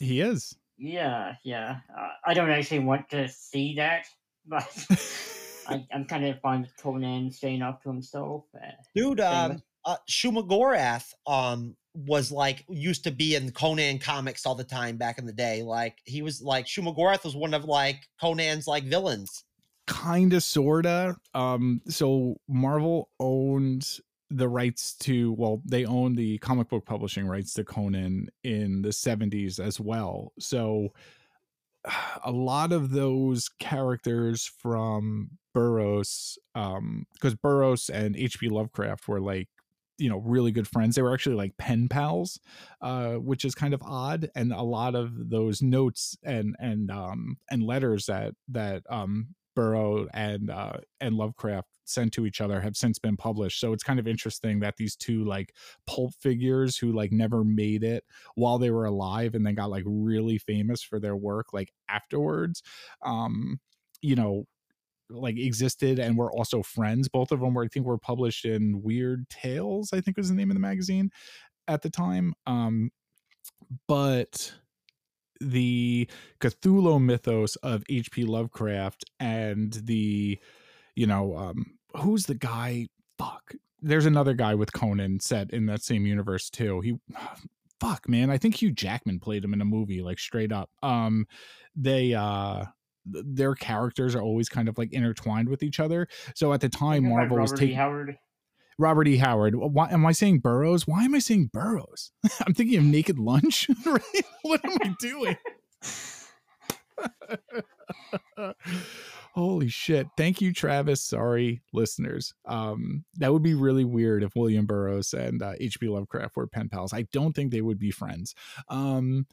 He is. Yeah, yeah. Uh, I don't actually want to see that, *laughs* but *laughs* I, I'm kind of fine with Conan staying up to himself. Uh, Dude, Anyway. um, uh, Shumagorath um was like used to be in Conan comics all the time back in the day. Like he was like Shumagorath was one of like Conan's like villains. Kinda, sorta. Um, so Marvel owns the rights to well, they own the comic book publishing rights to Conan in the 70s as well. So *sighs* a lot of those characters from Burroughs, um, because Burroughs and H.P. Lovecraft were like, you know, really good friends. They were actually like pen pals, uh, which is kind of odd. And a lot of those notes and and um and letters that that um Burrow and uh and Lovecraft sent to each other have since been published. So it's kind of interesting that these two like pulp figures who like never made it while they were alive and then got like really famous for their work like afterwards um you know like existed and were also friends both of them were i think were published in weird tales i think was the name of the magazine at the time um but the cthulhu mythos of hp lovecraft and the you know um who's the guy fuck there's another guy with conan set in that same universe too he *sighs* fuck man i think hugh jackman played him in a movie like straight up um they uh their characters are always kind of like intertwined with each other so at the time marvel was Robert E. taking Howard. Robert E. Howard. Why am I saying Burroughs? Why am I saying Burroughs? *laughs* I'm thinking of Naked Lunch. *laughs* right? What am I doing? *laughs* Holy shit. Thank you, Travis. Sorry, listeners. Um, that would be really weird if William Burroughs and uh, H.P. Lovecraft were pen pals. I don't think they would be friends. Um,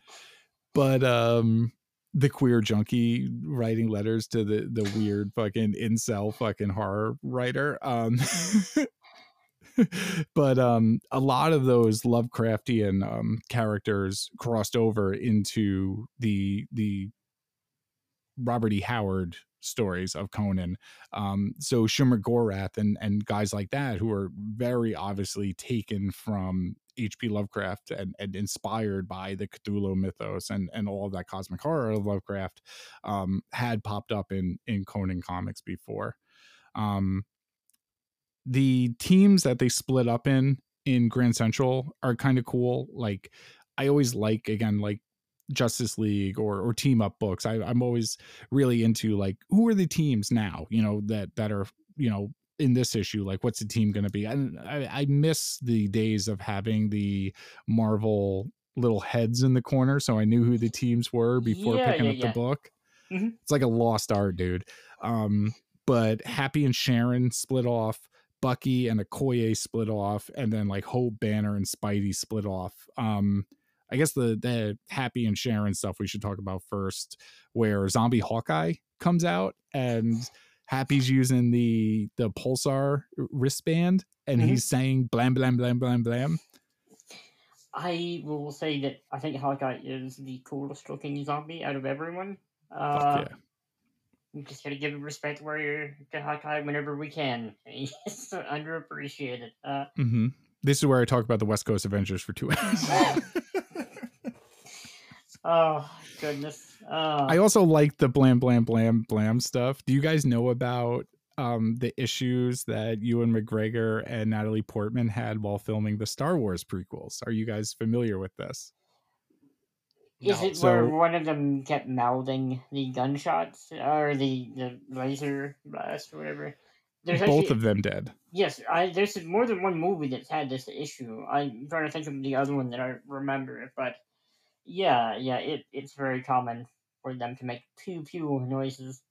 but um, the queer junkie writing letters to the the weird fucking incel fucking horror writer. Um, *laughs* but um, a lot of those Lovecraftian um, characters crossed over into the the Robert E. Howard stories of Conan. Um, so Shumagorath and and guys like that who are very obviously taken from H.P. Lovecraft and, and inspired by the Cthulhu mythos and and all of that cosmic horror of Lovecraft um, had popped up in in Conan comics before. Um, the teams that they split up in in Grand Central are kind of cool. Like I always like again like Justice League or or team up books. I, I'm always really into like who are the teams now, you know, that that are, you know, in this issue, like what's the team gonna be? And I, I miss the days of having the Marvel little heads in the corner, so I knew who the teams were before Yeah, picking yeah, up yeah. the book. Mhm. It's like a lost art, dude. Um, but Happy and Sharon split off. Bucky and Okoye split off, and then like Hope, Banner, and Spidey split off. Um, I guess the the Happy and Sharon stuff we should talk about first, where Zombie Hawkeye comes out and *sighs* Happy's using the the pulsar wristband and Mhm. he's saying blam blam blam blam blam. I will say that I think Hawkeye is the coolest looking zombie out of everyone. Uh, yeah. we just gotta give respect where you're to Hawkeye whenever we can. *laughs* He's underappreciated. Uh, hmm This is where I talk about the West Coast Avengers for two *laughs* hours. Oh goodness. Uh, I also like the blam blam blam blam stuff. Do you guys know about um the issues that Ewan McGregor and Natalie Portman had while filming the Star Wars prequels? Are you guys familiar with this? is No. it where one of them kept mouthing the gunshots or the, the laser blast or whatever? There's Both actually- of them did. Yes, I there's more than one movie that's had this issue. I'm trying to think of the other one that I remember, but yeah, yeah, it, it's very common for them to make pew pew noises.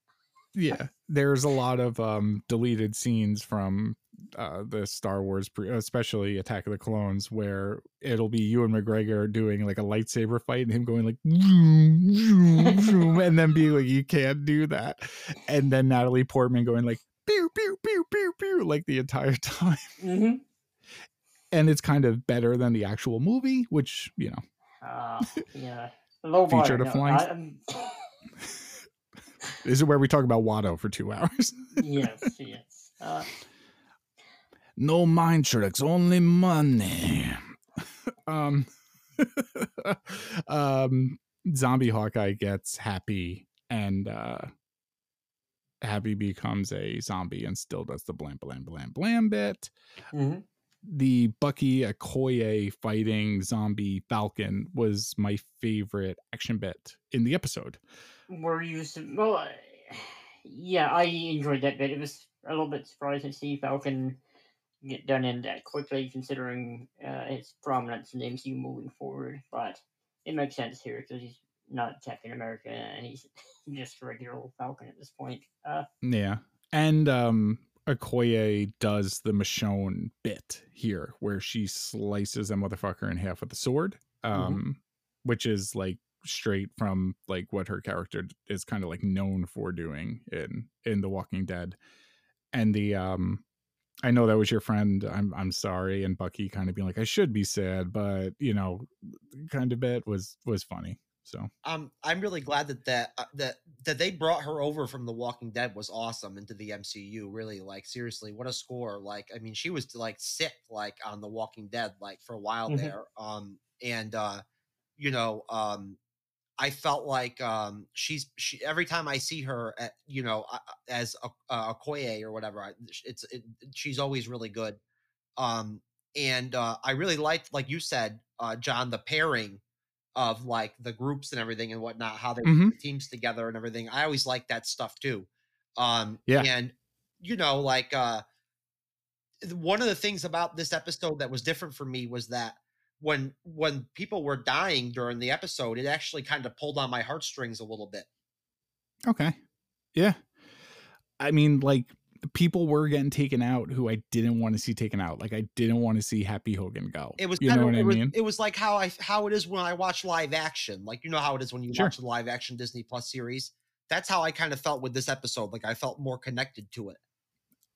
Yeah, there's a lot of um deleted scenes from uh the Star Wars, pre- especially Attack of the Clones, where it'll be Ewan McGregor doing like a lightsaber fight and him going like, vroom, vroom, vroom, and then being like, you can't do that, and then Natalie Portman going like, pew pew pew pew pew, like the entire *laughs* time, Mm-hmm. and it's kind of better than the actual movie, which you know, Uh, *laughs* yeah, low Feature bar, to no, flying I- um, this *laughs* is where we talk about Watto for two hours. yes, *laughs* yes. Uh, no mind tricks, only money. um, um, zombie Hawkeye gets happy, and uh, Happy becomes a zombie and still does the blam blam blam blam bit. mhm. The Bucky Okoye fighting zombie Falcon was my favorite action bit in the episode. Were you well? Yeah, I enjoyed that bit. It was a little bit surprising to see Falcon get done in that quickly, considering uh, his prominence in the MCU moving forward. But it makes sense here because he's not Captain America and he's *laughs* just a regular old Falcon at this point. Uh, Yeah. And um Okoye does the Michonne bit here where she slices a motherfucker in half with a sword. Um which is like straight from like what her character is kind of like known for doing in in The Walking Dead. And the um I know that was your friend. I'm I'm sorry and Bucky kind of being like I should be sad, but you know, kind of bit was was funny. So um i'm really glad that that uh, that that they brought her over from the walking dead was awesome into the mcu really like seriously what a score like i mean she was like sick like on the walking dead like for a while Mhm. there um and uh you know um i felt like um she's she every time i see her at you know as a, Okoye or whatever I, it's it, she's always really good um and uh i really liked like you said uh john the pairing of like the groups and everything and whatnot, how they put Mhm. the teams together and everything. I always like that stuff too. Um, Yeah. and you know, like uh, one of the things about this episode that was different for me was that when when people were dying during the episode, it actually kind of pulled on my heartstrings a little bit. Okay. Yeah. I mean, like people were getting taken out who I didn't want to see taken out. Like I didn't want to see Happy Hogan go. It was you kind know of what I was, mean? it was like how I how it is when I watch live action. Like you know how it is when you Sure. watch the live action Disney Plus series. That's how I kind of felt with this episode. Like I felt more connected to it.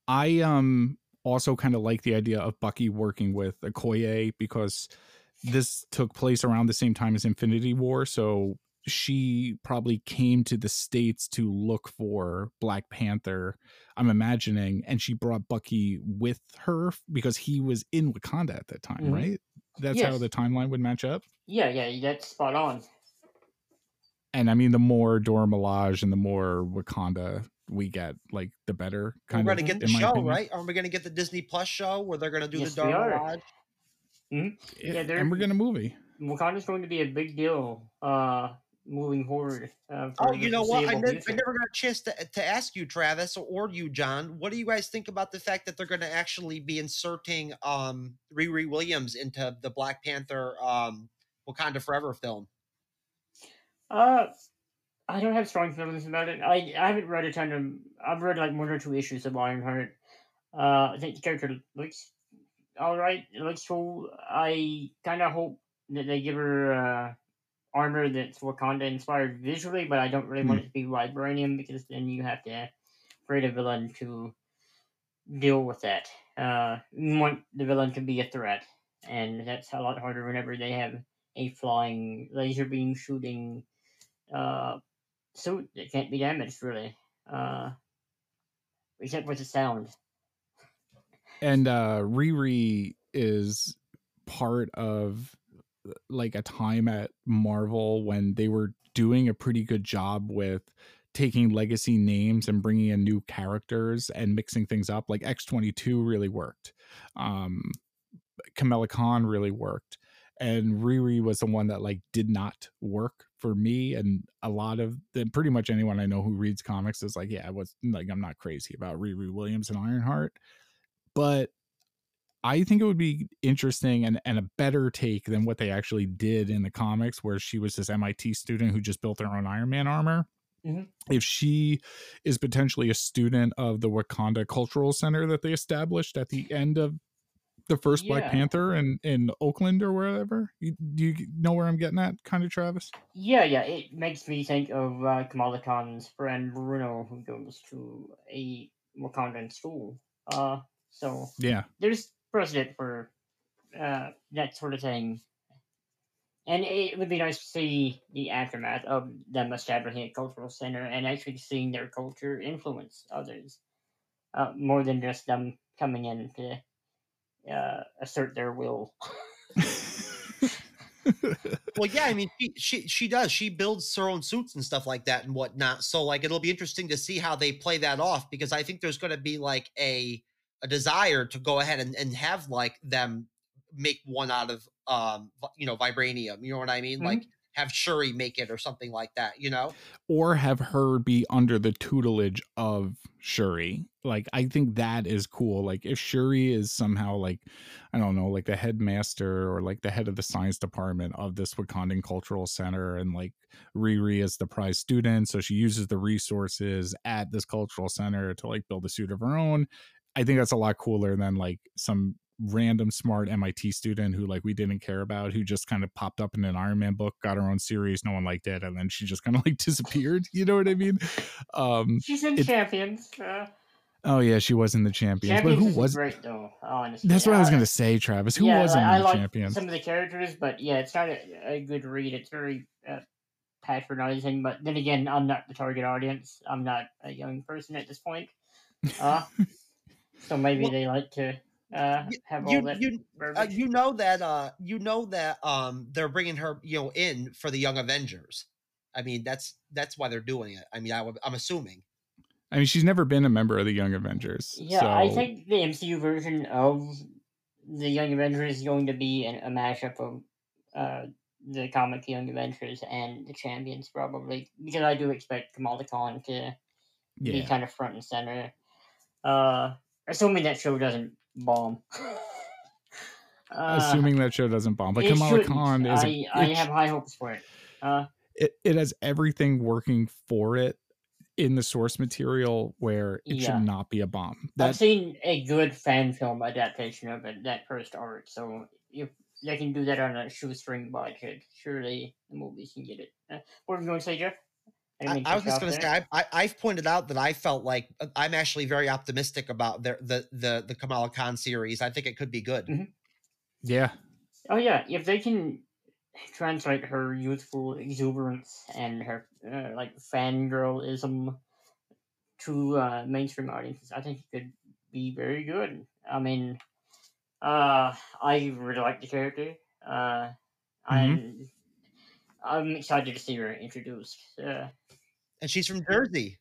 I um also kind of like the idea of Bucky working with Okoye because this took place around the same time as Infinity War. So she probably came to the States to look for Black Panther, I'm imagining, and she brought Bucky with her because he was in Wakanda at that time, Mhm. right? That's how the timeline would match up. Yeah, yeah, that's spot on. And I mean, the more Dora Milaje and the more Wakanda we get, like the better. Kind We're going to get the show, opinion. right? Are we going to get the Disney Plus show where they're going to do Yes, the we Dora. Milaje? Yeah, they're- and we're gonna movie. Wakanda's going to be a big deal uh, moving forward. Uh, Oh, you know what? I, ne- I never got a chance to, to ask you, Travis, or you, John. What do you guys think about the fact that they're going to actually be inserting um, Riri Williams into the Black Panther um, Wakanda Forever film? Uh, I don't have strong feelings about it. I I haven't read a ton of. I've read like one or two issues of Ironheart. Uh, I think the character looks all right. It looks cool. I kind of hope that they give her uh, armor that's Wakanda inspired visually, but I don't really want it to be vibranium because then you have to create a villain to deal with that. Uh, you want the villain to be a threat, and that's a lot harder whenever they have a flying laser beam shooting uh, suit that can't be damaged really, uh, except with the sound. and uh Riri is part of like a time at Marvel when they were doing a pretty good job with taking legacy names and bringing in new characters and mixing things up like X22 really worked. Um Kamala Khan really worked. And Riri was the one that like did not work for me. And a lot of the pretty much anyone I know who reads comics is like yeah I was like I'm not crazy about Riri Williams and Ironheart. But I think it would be interesting and, and a better take than what they actually did in the comics, where she was this MIT student who just built her own Iron Man armor. Mhm. If she is potentially a student of the Wakanda Cultural Center that they established at the end of the first Black Panther in, in Oakland or wherever, you, do you know where I'm getting at, kind of, Travis? Yeah, yeah, it makes me think of uh, Kamala Khan's friend Bruno, who goes to a Wakandan school. Uh, so Yeah. there's precedent for uh, that sort of thing. And it would be nice to see the aftermath of them establishing a cultural center and actually seeing their culture influence others, uh, more than just them coming in to uh, assert their will. *laughs* Well, yeah, I mean, she, she she does. She builds her own suits and stuff like that and whatnot. So, like, it'll be interesting to see how they play that off because I think there's going to be like a a desire to go ahead and, and have like them make one out of um you know vibranium. You know what I mean? Mhm. Like have Shuri make it or something like that. You know? or have her be under the tutelage of Shuri. Like I think that is cool. Like if Shuri is somehow like I don't know, like the headmaster or like the head of the science department of this Wakandan Cultural Center and like Riri is the prize student, so she uses the resources at this cultural center to like build a suit of her own. I think that's a lot cooler than like some random smart MIT student who like we didn't care about who just kind of popped up in an Iron Man book, got her own series, no one liked it, and then she just kind of like *laughs* disappeared. You know what I mean? Um She's in It- Champions. Uh, oh yeah, she was in the champions. Champions but who was great though. Honestly, that's what I was gonna say, Travis. Who yeah, was in like, I the champions? some of the characters, but yeah, it's not a, a good read. It's very uh, patronizing. But then again, I'm not the target audience. I'm not a young person at this point. Uh, *laughs* so maybe Well, they like to uh, y- have all You that. you uh, you know that uh you know that um they're bringing her you know in for the Young Avengers. I mean that's that's why they're doing it. I mean I would, I'm assuming. I mean, she's never been a member of the Young Avengers. Yeah, so I think the MCU version of the Young Avengers is going to be an, a mashup of uh, the comic Young Avengers and the Champions, probably because I do expect Kamala Khan to be kind of front and center. Uh, assuming that show doesn't bomb. *laughs* uh, Assuming that show doesn't bomb, but Kamala. Khan is. I, a, I have high hopes for it. Uh, it, it has everything working for it in the source material where it Yeah. should not be a bomb. I've seen a good fan film adaptation of it, that first art, so if they can do that on a shoestring budget, surely the movies can get it. Uh, what were you going to say, Jeff? Didn't I, I was just going to say I, I, I've pointed out that I felt like uh, I'm actually very optimistic about the the the the Kamala Khan series. I think it could be good. Mhm. Yeah. Oh yeah, if they can translate her youthful exuberance and her uh, like fangirlism to uh, mainstream audiences, I think it could be very good. I mean, uh, I really like the character. Uh, I'm I'm excited to see her introduced. Uh, And she's from Jersey.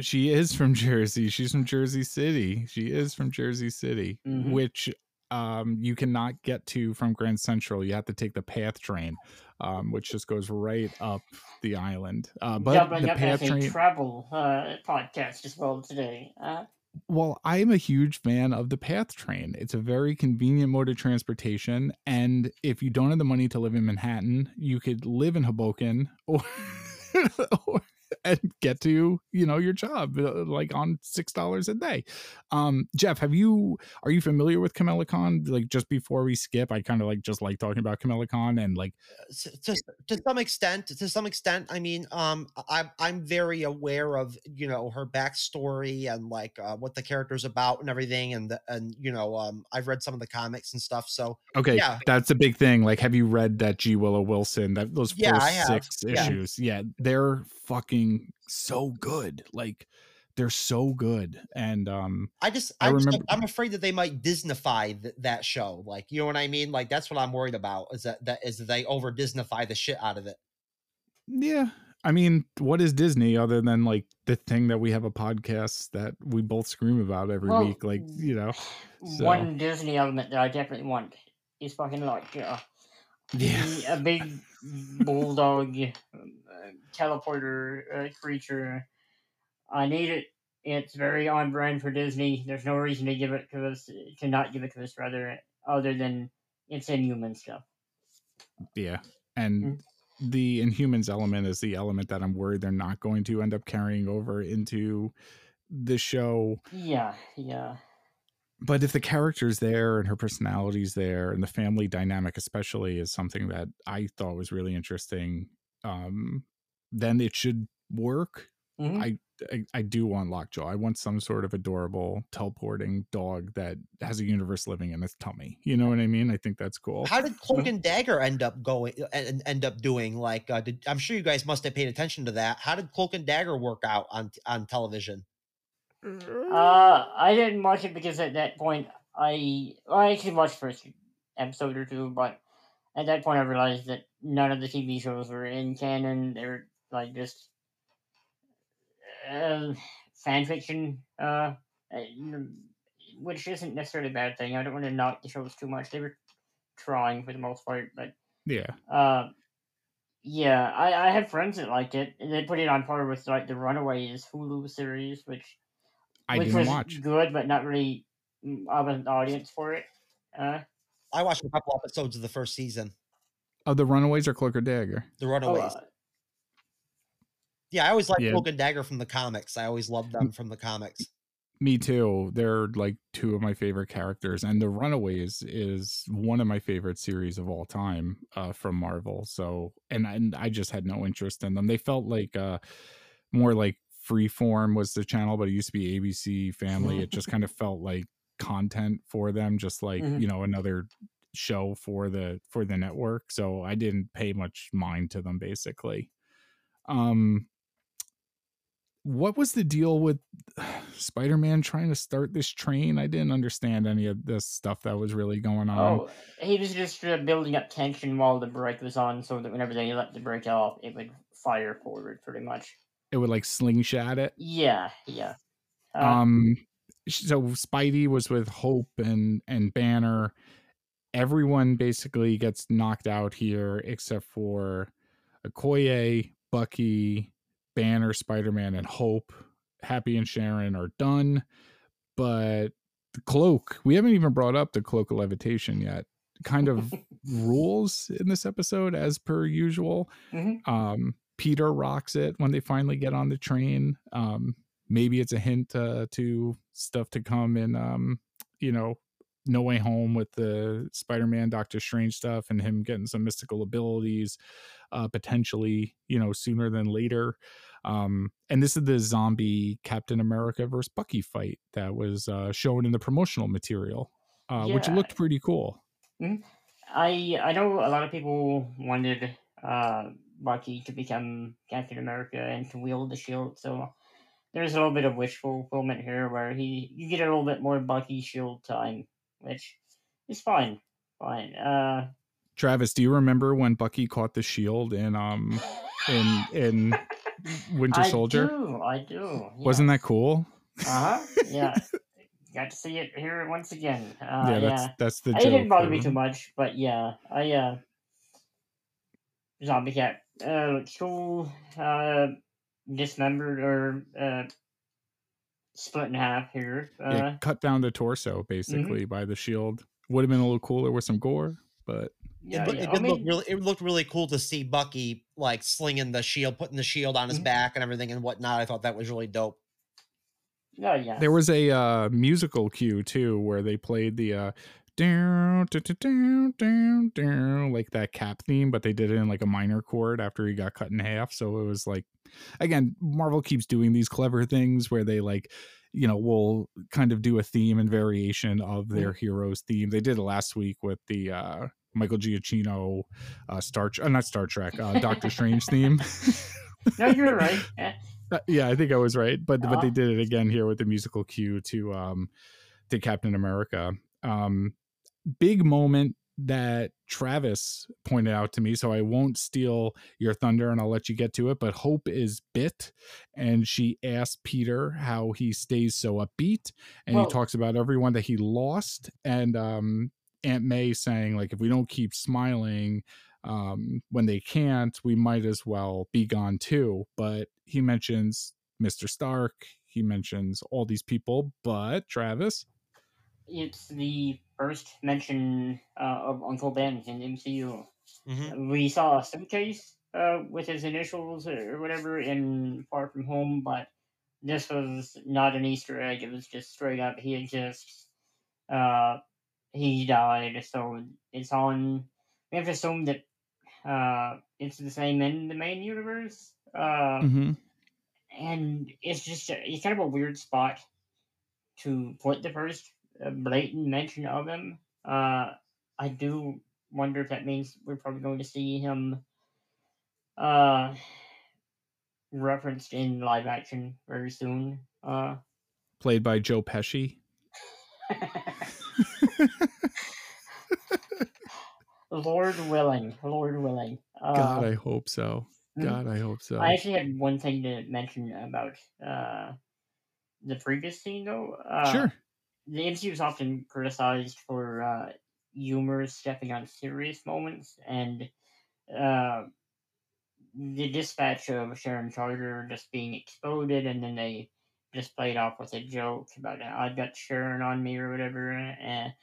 She is from Jersey. She's from Jersey City. She is from Jersey City, Mhm. which um, you cannot get to from Grand Central. You have to take the PATH train, um, which just goes right up the island. Uh, but doubling the up PATH train. travel uh, podcast as well today. Uh, well, I'm a huge fan of the PATH train. It's a very convenient mode of transportation, and if you don't have the money to live in Manhattan, you could live in Hoboken or. *laughs* or *laughs* and get to you know your job uh, like on six dollars a day. Um jeff have you are you familiar with Khan? Like just before we skip i kind of like just like talking about Khan and like S- to, to some extent to some extent i mean um i'm i'm very aware of you know her backstory and like uh, what the character's about and everything and the, and you know um i've read some of the comics and stuff so okay Yeah. that's a big thing like have you read that g. Willow wilson that those Yeah, first six Yeah. issues? Yeah they're fucking so good like they're so good and um i just I i just, remember- i'm afraid that they might disneyfy th- that show like you know what i mean like that's what i'm worried about is that that is that they over disneyfy the shit out of it Yeah. I mean, what is Disney other than like the thing that we have a podcast that we both scream about every Well, week? Like, you know, So- One Disney element that I definitely want is fucking like uh, yeah. a big bulldog uh, teleporter uh, creature. I need it. It's very on brand for Disney. There's no reason to give it to us, to not give it to us, rather, other than it's inhuman stuff. Yeah. And Mm. the Inhumans element is the element that I'm worried they're not going to end up carrying over into the show. Yeah, yeah. But if the character's there and her personality's there and the family dynamic especially is something that I thought was really interesting, um, then it should work. Mhm. I, I I do want Lockjaw. I want some sort of adorable teleporting dog that has a universe living in its tummy. You know what I mean? I think that's cool. how did cloak *laughs* and dagger end up going and end up doing like uh, did, i'm sure you guys must have paid attention to that how did cloak and dagger work out on on television Uh, I didn't watch it because at that point I well, I actually watched the first episode or two, but at that point I realized that none of the TV shows were in canon. They were like just uh, fan fiction, uh, which isn't necessarily a bad thing. I don't want to knock the shows too much. They were trying for the most part, but Yeah. uh, yeah, I, I have friends that liked it. and They put it on par with like the Runaways Hulu series, which I which didn't was watch. good, but not really. mm, I wasn't the audience for it. Uh, i watched a couple episodes of the first season Of the Runaways or Cloak or Dagger? the oh, runaways uh, yeah i always liked Yeah. cloak and dagger from the comics i always loved them from the comics Me too. They're like two of my favorite characters, and the Runaways is one of my favorite series of all time uh, from Marvel. So, and and I just had no interest in them. They felt like uh, more like Freeform was the channel, but it used to be ABC Family. it just kind of felt like content for them, just like Mhm. you know another show for the for the network. So I didn't pay much mind to them basically. Um, what was the deal with *sighs* Spider-Man trying to start this train? I didn't understand any of this stuff that was really going on. oh, he was just uh, building up tension while the brake was on, so that whenever they let the brake off, it would fire forward, pretty much. It would like slingshot it. Yeah, yeah. Uh, um so Spidey was with Hope and and Banner. Everyone basically gets knocked out here except for Okoye, Bucky, Banner, Spider-Man, and Hope. Happy and Sharon are done. But the cloak, we haven't even brought up the cloak of levitation yet. Kind of *laughs* rules in this episode as per usual. Mhm. Um, Peter rocks it when they finally get on the train. Um, maybe it's a hint uh, to stuff to come in, um, you know, No Way Home with the Spider Man Doctor Strange stuff and him getting some mystical abilities, uh, potentially, you know, sooner than later. Um, and this is the zombie Captain America versus Bucky fight that was uh, shown in the promotional material, uh, which looked pretty cool. I I know a lot of people wanted uh, Bucky to become Captain America and to wield the shield, so there's a little bit of wish fulfillment here where he you get a little bit more Bucky shield time, which is fine. Fine. Uh, Travis, do you remember when Bucky caught the shield in um in in *laughs* Winter Soldier? I do, I do. Wasn't that cool? Uh huh. Yeah. *laughs* Got to see it here once again. Uh, yeah, yeah. that's that's the it didn't bother me too much, but yeah, I uh zombie cat uh cool uh dismembered or uh split in half here. Uh mm-hmm. yeah, cut down the torso basically by the shield. Would have been a little cooler with some gore, but yeah, it, loo- yeah. it I did look really it looked really cool to see Bucky like slinging the shield, putting the shield on his Mhm. back and everything and whatnot. I thought that was really dope. no, yeah. there was a uh, musical cue too where they played the uh, down, down, down, down, down, like that cap theme, but they did it in like a minor chord after he got cut in half. So it was like, again, Marvel keeps doing these clever things where they like, you know, will kind of do a theme and variation of their hero's theme. They did it last week with the uh, Michael Giacchino uh, Star, uh, not Star Trek, uh, Doctor Strange theme. no, you're right. Eh, Uh, yeah, I think I was right, but but they Uh-huh. did it again here with the musical cue to um to Captain America. Um big moment that Travis pointed out to me, so I won't steal your thunder and I'll let you get to it, but Hope is bit and she asked Peter how he stays so upbeat and Well- he talks about everyone that he lost and um Aunt May saying like if we don't keep smiling um, when they can't, we might as well be gone too. But he mentions Mr. Stark, he mentions all these people, but Travis, it's the first mention uh, of Uncle Ben in MCU. Mhm. We saw a suitcase uh, with his initials or whatever in Far From Home, but this was not an Easter egg. It was just straight up. He just uh, he died, so it's on. We have to assume that uh, it's the same in the main universe. Uh, mm-hmm. and it's just a, it's kind of a weird spot to put the first blatant mention of him. Uh, I do wonder if that means we're probably going to see him uh, referenced in live action very soon. Uh, played by Joe Pesci. *laughs* Lord willing, Lord willing. Uh, God, I hope so. mhm. God, I hope so. I actually had one thing to mention about uh, the previous scene, though. Uh, sure. The MCU is often criticized for uh, humor stepping on serious moments, and uh, the dispatch of Sharon Carter just being exploded, and then they just played off with a joke about "Uh, I've got Sharon on me or whatever. And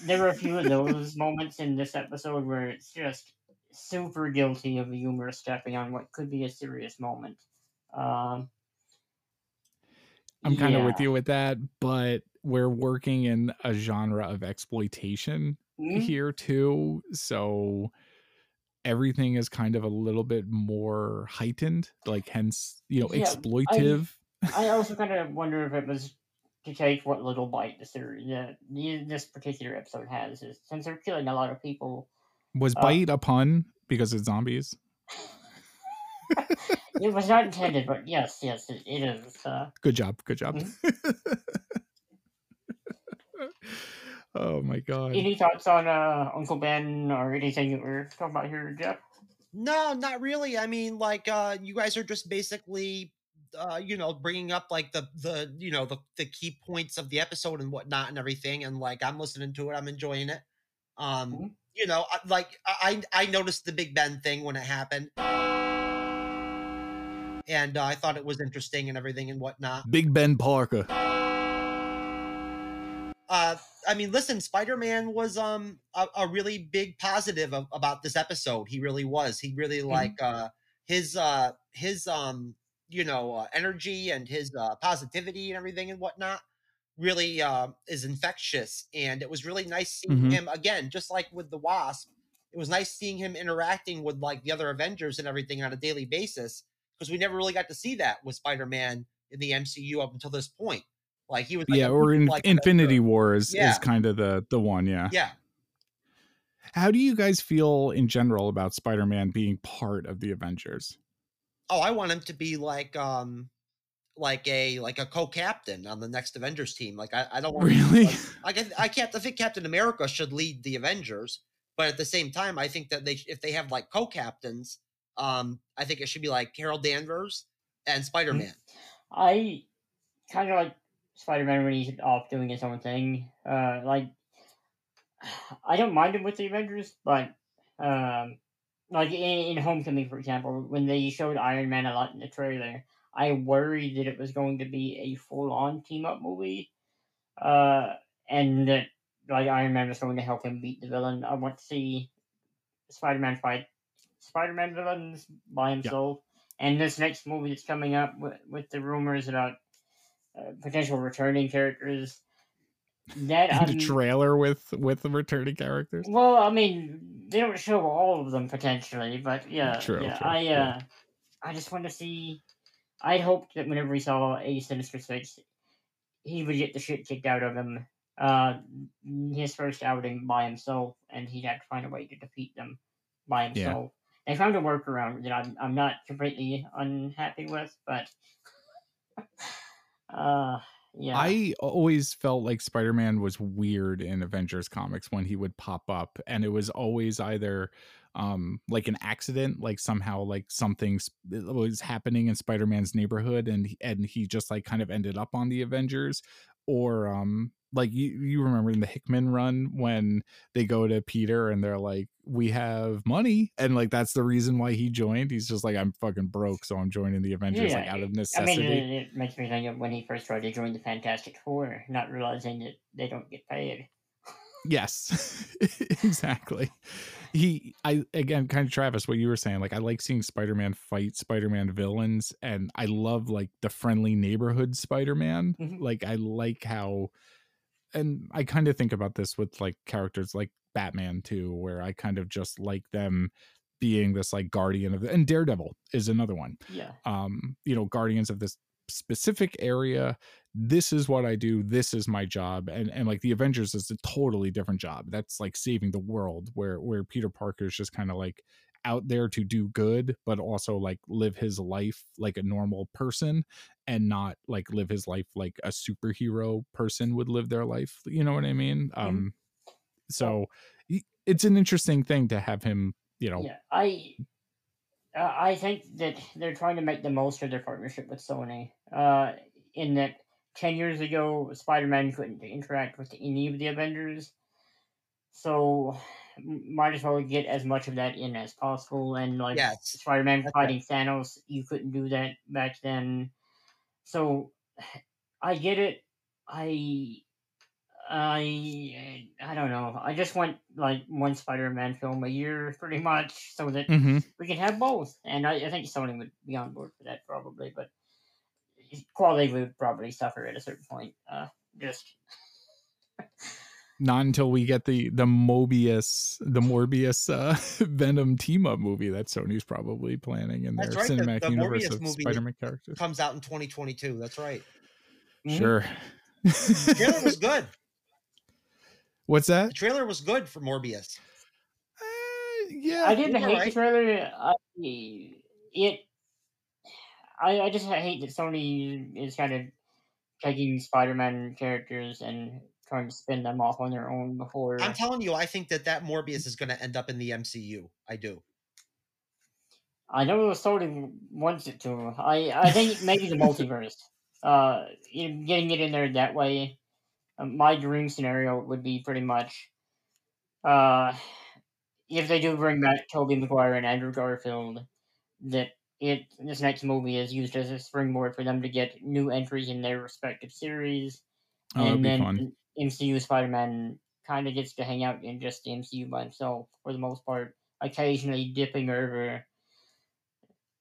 there were a few of those *laughs* moments in this episode where it's just super guilty of humor stepping on what could be a serious moment. Um, I'm kind of with you with that, but we're working in a genre of exploitation Mhm. here too. So everything is kind of a little bit more heightened, like hence, you know, Yeah, I- exploitive. I *laughs* also kind of wonder if it was to take what little bite the series, the, this particular episode has, is since they're killing a lot of people. Was uh, bite a pun because it's zombies? *laughs* *laughs* It was not intended, but yes, yes, it, it is. Uh, Good job. Good job. Mm-hmm. *laughs* oh my god. any thoughts on uh, Uncle Ben or anything that we're talking about here, Jeff? No, not really. I mean, like, uh, you guys are just basically, uh, you know, bringing up like the the you know the the key points of the episode and whatnot and everything, and like I'm listening to it, I'm enjoying it. Um, Mhm. you know, I- like I I I noticed the Big Ben thing when it happened, and uh, I thought it was interesting and everything and whatnot. Big Ben Parker. uh i mean listen spider-man was um a, a really big positive of, about this episode he really was he really like uh his uh his um you know uh, energy and his uh positivity and everything and whatnot really uh, is infectious, and it was really nice seeing Mhm. him again, just like with the Wasp. It was nice seeing him interacting with like the other Avengers and everything on a daily basis because we never really got to see that with Spider-Man in the MCU up until this point. Like he was, like, yeah, or in like Infinity War is, Yeah. is kind of the the one. Yeah. Yeah, How do you guys feel in general about Spider-Man being part of the Avengers? oh, I want him to be like um like a like a co-captain on the next Avengers team. Like I, I don't want to Really? like, like I, I can't I think Captain America should lead the Avengers, but at the same time, I think that they if they have like co-captains, um, I think it should be like Carol Danvers and Spider Man. I kind of like Spider Man when he's off doing his own thing. Uh, like, *sighs* I don't mind him with the Avengers, but um, like in, in Homecoming, for example, when they showed Iron Man a lot in the trailer, I worried that it was going to be a full on team up movie, uh, and that like Iron Man was going to help him beat the villain. I want to see Spider Man fight Spider Man villains by himself. And this next movie that's coming up with, with the rumors about uh, potential returning characters, that *laughs* In the trailer with with the returning characters. well, I mean, they don't show all of them potentially, but yeah, True, yeah, true, I uh, yeah. I just want to see. I hoped that whenever we saw a Sinister Six, he would get the shit kicked out of him. Uh, his first outing by himself, and he'd have to find a way to defeat them by Yeah. himself. They found a workaround that I'm I'm not completely unhappy with, but *laughs* uh, yeah, I always felt like Spider-Man was weird in Avengers comics when he would pop up and it was always either um like an accident like somehow like something was happening in Spider-Man's neighborhood and and he just like kind of ended up on the Avengers or um like you you remember in the Hickman run when they go to Peter and they're like we have money and like that's the reason why he joined he's just like I'm fucking broke so I'm joining the Avengers like out of necessity. I mean, it, it makes me think of when he first tried to join the Fantastic Four, not realizing that they don't get paid. Yes, *laughs* exactly. He, I again, kind of Travis, what you were saying. Like, I like seeing Spider-Man fight Spider-Man villains, and I love like the friendly neighborhood Spider-Man. Mhm. Like, I like how, and I kind of think about this with like characters like Batman too, where I kind of just like them being this like guardian of the, and Daredevil is another one. Yeah, um you know guardians of this specific area this is what i do this is my job and and like the avengers is a totally different job. That's like saving the world where where peter parker is just kind of like out there to do good but also like live his life like a normal person and not like live his life like a superhero person would live their life you know what i mean Mhm. um so it's an interesting thing to have him you know yeah. I uh, I think that they're trying to make the most of their partnership with Sony. Uh, in that ten years ago, Spider-Man couldn't interact with any of the Avengers, so might as well get as much of that in as possible. And like Yes, Spider-Man that's fighting Thanos, you couldn't do that back then. So I get it. I I I don't know. I just want like one Spider-Man film a year, pretty much, so that Mhm. we can have both. And I, I think Sony would be on board for that probably, but quality would probably suffer at a certain point. Uh, just *laughs* not until we get the the Mobius the Morbius uh *laughs* Venom team up movie that Sony's probably planning in their right, cinematic the universe Morbius of Spider-Man characters. comes out in 2022. That's right. Mhm. Sure. The trailer was good. *laughs* What's that? The trailer was good for Morbius. Uh, yeah. I didn't you're hate the trailer. I, it. I, I just hate that Sony is kind of taking Spider-Man characters and trying to spin them off on their own before. I'm telling you, I think that that Morbius is going to end up in the MCU. I do. I know Sony wants it to. I I think maybe the multiverse. Uh, you know, getting it in there that way. Um, my dream scenario would be pretty much, uh, if they do bring back Tobey Maguire and Andrew Garfield, that it this next movie is used as a springboard for them to get new entries in their respective series, Oh, that'd and be then fun. MCU Spider Man kind of gets to hang out in just the MCU by himself for the most part, occasionally dipping over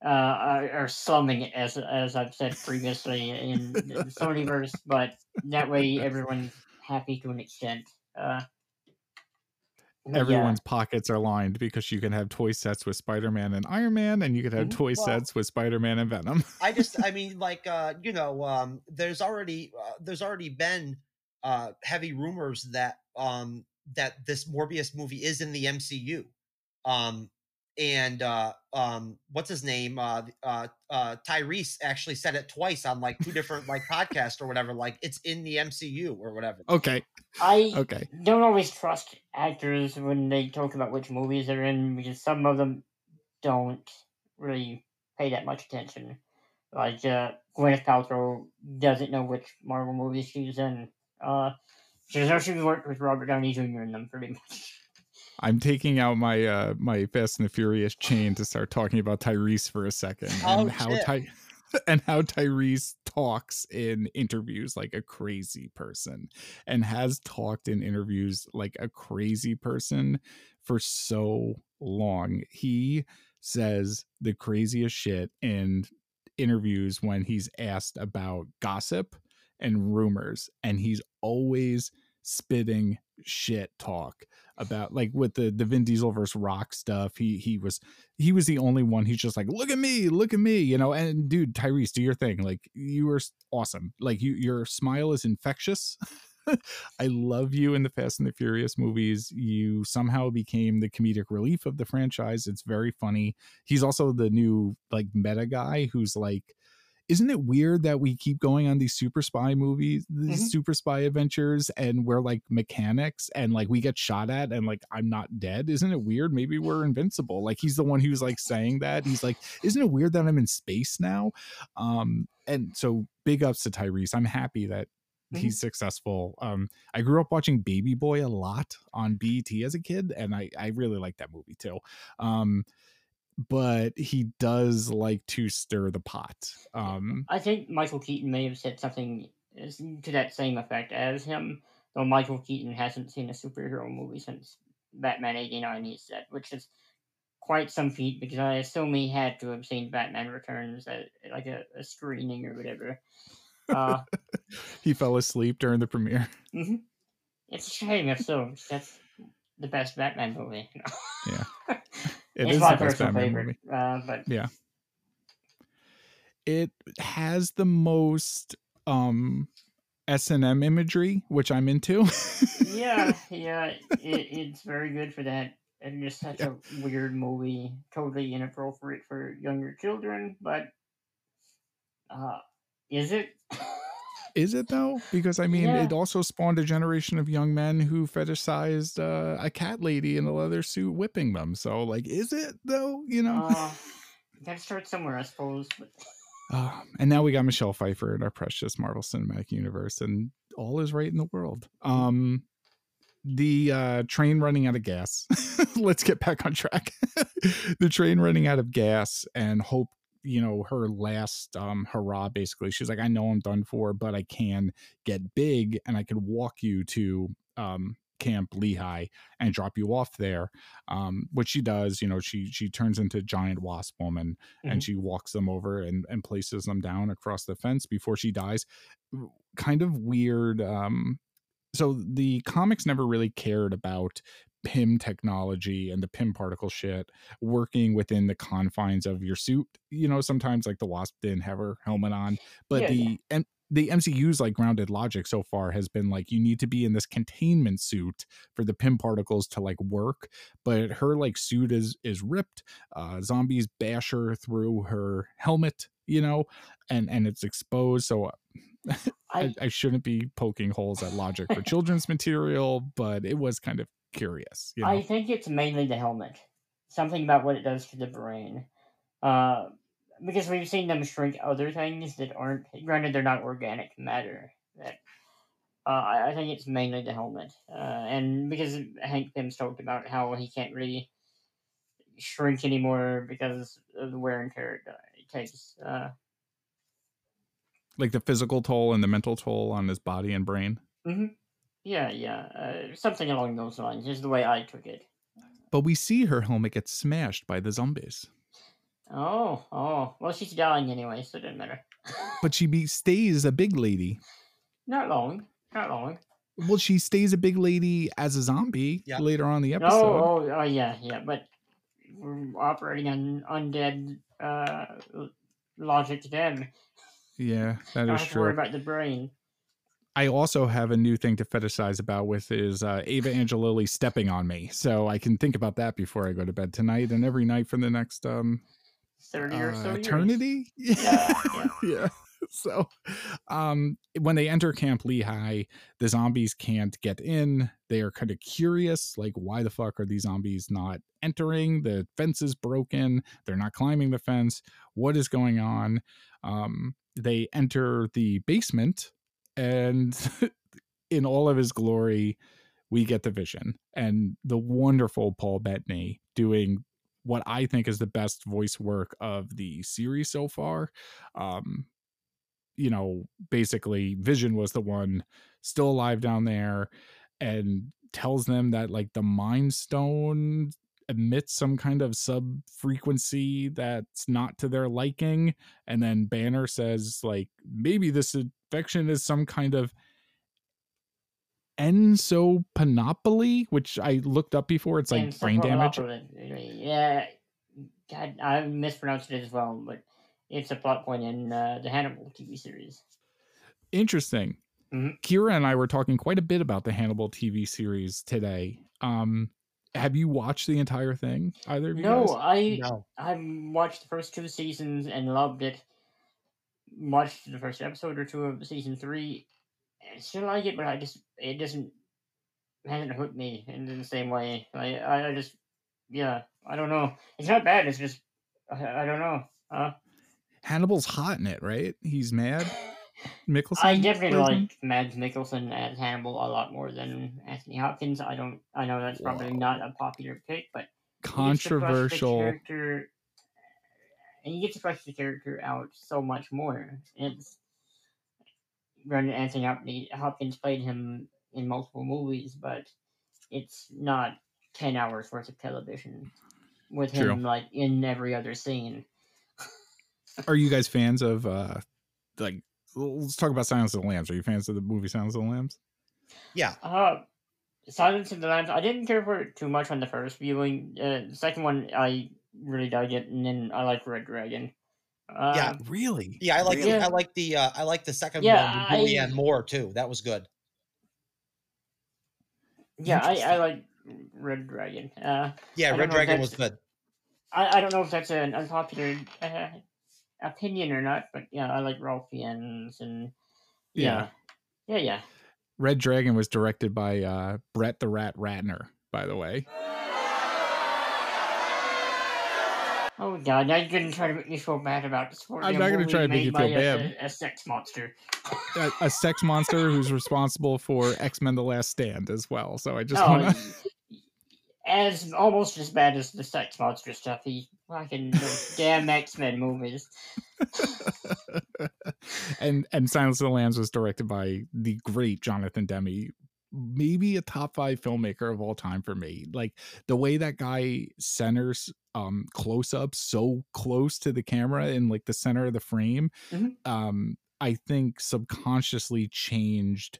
uh, are, are slumming it, as as I've said previously in the Sonyverse, but that way everyone's happy to an extent. Uh, but yeah. Everyone's pockets are lined because you can have toy sets with Spider-Man and Iron Man, and you can have Mhm. toy Well- sets with Spider-Man and Venom. I just, I *laughs* mean, like, uh, you know, um, there's already, uh, there's already been uh, heavy rumors that um, that this Morbius movie is in the MCU, um, and uh, um, what's his name? Uh, uh, uh, Tyrese actually said it twice on like two different like *laughs* podcasts or whatever. Like, it's in the MCU or whatever. Okay, I okay. don't always trust actors when they talk about which movies they're in because some of them don't really pay that much attention. Like uh, Gwyneth Paltrow doesn't know which Marvel movies she's in. Uh, she's knows she worked with Robert Downey Jr. in them pretty much. *laughs* I'm taking out my uh my Fast and the Furious chain to start talking about Tyrese for a second Oh, and how. Ty *laughs* and how Tyrese talks in interviews like a crazy person and has talked in interviews like a crazy person for so long. He says the craziest shit in interviews when he's asked about gossip and rumors and he's always spitting shit talk about like with the the Vin Diesel versus Rock stuff. He he was he was the only one. He's just like, look at me, look at me, you know. And dude, Tyrese, do your thing. Like you were awesome. Like you, your smile is infectious. *laughs* I love you in the Fast and the Furious movies. You somehow became the comedic relief of the franchise. It's very funny. He's also the new like meta guy who's like isn't it weird that we keep going on these super spy movies, these Mhm. super spy adventures, and we're like mechanics and like we get shot at and like I'm not dead? Isn't it weird? Maybe we're invincible. Like he's the one who's like saying that. He's like, isn't it weird that I'm in space now? Um, and so big ups to Tyrese. I'm happy that Mhm. he's successful. Um, I grew up watching Baby Boy a lot on BET as a kid, and I I really like that movie too. Um, but he does like to stir the pot. Um, I think Michael Keaton may have said something to that same effect as him, though Michael Keaton hasn't seen a superhero movie since Batman 89, he said, which is quite some feat because I assume he had to have seen Batman Returns at like a, a screening or whatever. Uh, *laughs* he fell asleep during the premiere. *laughs* mhm. It's a shame if so. That's the best Batman movie. Yeah. *laughs* It it's is my personal favorite. movie. Uh, but yeah, It has the most um S and M imagery, which I'm into. yeah, *laughs* yeah, it, it's very good for that. And just such a weird movie, totally inappropriate for younger children. But uh, is it? *laughs* Is it though? Because I mean, Yeah. it also spawned a generation of young men who fetishized uh, a cat lady in a leather suit whipping them. So, like, is it though? You know. *laughs* uh, gotta start somewhere, I suppose. But Uh, and now we got Michelle Pfeiffer in our precious Marvel Cinematic Universe, and all is right in the world. Um, the uh, train running out of gas. *laughs* Let's get back on track. *laughs* the train running out of gas, and Hope, you know, her last um, hurrah. Basically, she's like, "I know I'm done for, but I can get big, and I can walk you to." Um, camp lehigh and drop you off there um which she does you know she she turns into giant wasp woman and she walks them over and and places them down across the fence before she dies kind of weird um so the comics never really cared about Pym technology and the Pym particle shit working within the confines of your suit you know sometimes like the wasp didn't have her helmet on but Yeah, the yeah. and the MCU's like grounded logic so far has been like you need to be in this containment suit for the Pym particles to like work but her like suit is is ripped uh zombies bash her through her helmet you know and and it's exposed so *laughs* I, I, I shouldn't be poking holes at logic for *laughs* children's material but it was kind of curious you know I think it's mainly the helmet. Something about what it does to the brain. Uh, because we've seen them shrink other things that aren't. Granted, they're not organic matter. That uh, I, think it's mainly the helmet. Uh, and because Hank Pym's talked about how he can't really shrink anymore because of the wear and tear it, uh, takes. Uh, like the physical toll and the mental toll on his body and brain yeah, yeah. Uh, something along those lines is the way I took it. but we see her helmet get smashed by the zombies Oh, oh. Well, she's dying anyway, so it doesn't matter. but she be, stays a big lady. Not long. Not long. Well, she stays a big lady as a zombie Yeah. later on in the Oh, episode. oh, oh, yeah, yeah. But we're operating on undead uh, logic then. Yeah, that Don't is have to worry true. about the brain. I also have a new thing to fetishize about with is uh, Evangeline Lilly stepping on me, so I can think about that before I go to bed tonight and every night for the next um 30 or uh, so years. eternity. *laughs* Yeah, yeah. yeah. *laughs* So, um, when they enter Camp Lehigh, the zombies can't get in. They are kind of curious, like, why the fuck are these zombies not entering? The fence is broken. They're not climbing the fence. What is going on? Um, they enter the basement, and *laughs* in all of his glory, we get the vision and the wonderful Paul Bettany doing what I think is the best voice work of the series so far. Um, you know, basically, Vision was the one still alive down there and tells them that like the Mind Stone emits some kind of sub frequency that's not to their liking. And then Banner says, like, maybe this infection is some kind of ensopanopoly, which I looked up before. It's like brain damage. Yeah, God, I mispronounced it as well, but it's a plot point in uh, the Hannibal TV series. Interesting. Mhm. Kira and I were talking quite a bit about the Hannibal TV series today. Um, have you watched the entire thing? Either of you No, guys? I No. I watched the first two seasons and loved it. Watched the first episode or two of season three. I still like it, but I just it doesn't hasn't hooked me in the same way. I I, I just yeah I don't know. It's not bad. It's just I, I don't know. Uh, Hannibal's hot in it, right? He's mad. *laughs* Mikkelsen. I definitely plays him? like Mads Mikkelsen as Hannibal a lot more than Anthony Hopkins. I don't. I know that's probably Whoa. not a popular pick, but he gets the controversial. character, and you get to flesh the character out so much more. It's Brendan Anthony Hopkins, Hopkins played him in multiple movies, but it's not ten hours worth of television with him like in every other scene. *laughs* Are you guys fans of uh like? Let's talk about Silence of the Lambs. Are you fans of the movie Silence of the Lambs? Yeah. Uh, Silence of the Lambs. I didn't care for it too much on the first viewing. Uh, the second one, I really dug it, and then I like Red Dragon. Uh, Yeah. Really? Yeah, I like Really? the, I like the uh, I like the second Yeah, one with I- Julianne Moore too. That was good. yeah, I, I like Red Dragon. Uh, Yeah, Red Dragon was good. I, I don't know if that's an unpopular uh, opinion or not, but yeah, I like Ralph Fiennes and yeah, yeah, yeah. Red Dragon was directed by uh Brett the Rat Ratner, by the way. Oh god, now you're gonna try to make me feel bad about supporting. I'm not gonna try to make you feel bad. A, a sex monster. a, a sex monster who's *laughs* responsible for X Men: The Last Stand as well. So I just Oh, want to. y- as almost as bad as the sex monster stuff. He fucking those *laughs* damn X Men movies. *laughs* and and Silence of the Lambs was directed by the great Jonathan Demme, maybe a top five filmmaker of all time for me. Like the way that guy centers um close ups so close to the camera in like the center of the frame, Mhm. um, I think subconsciously changed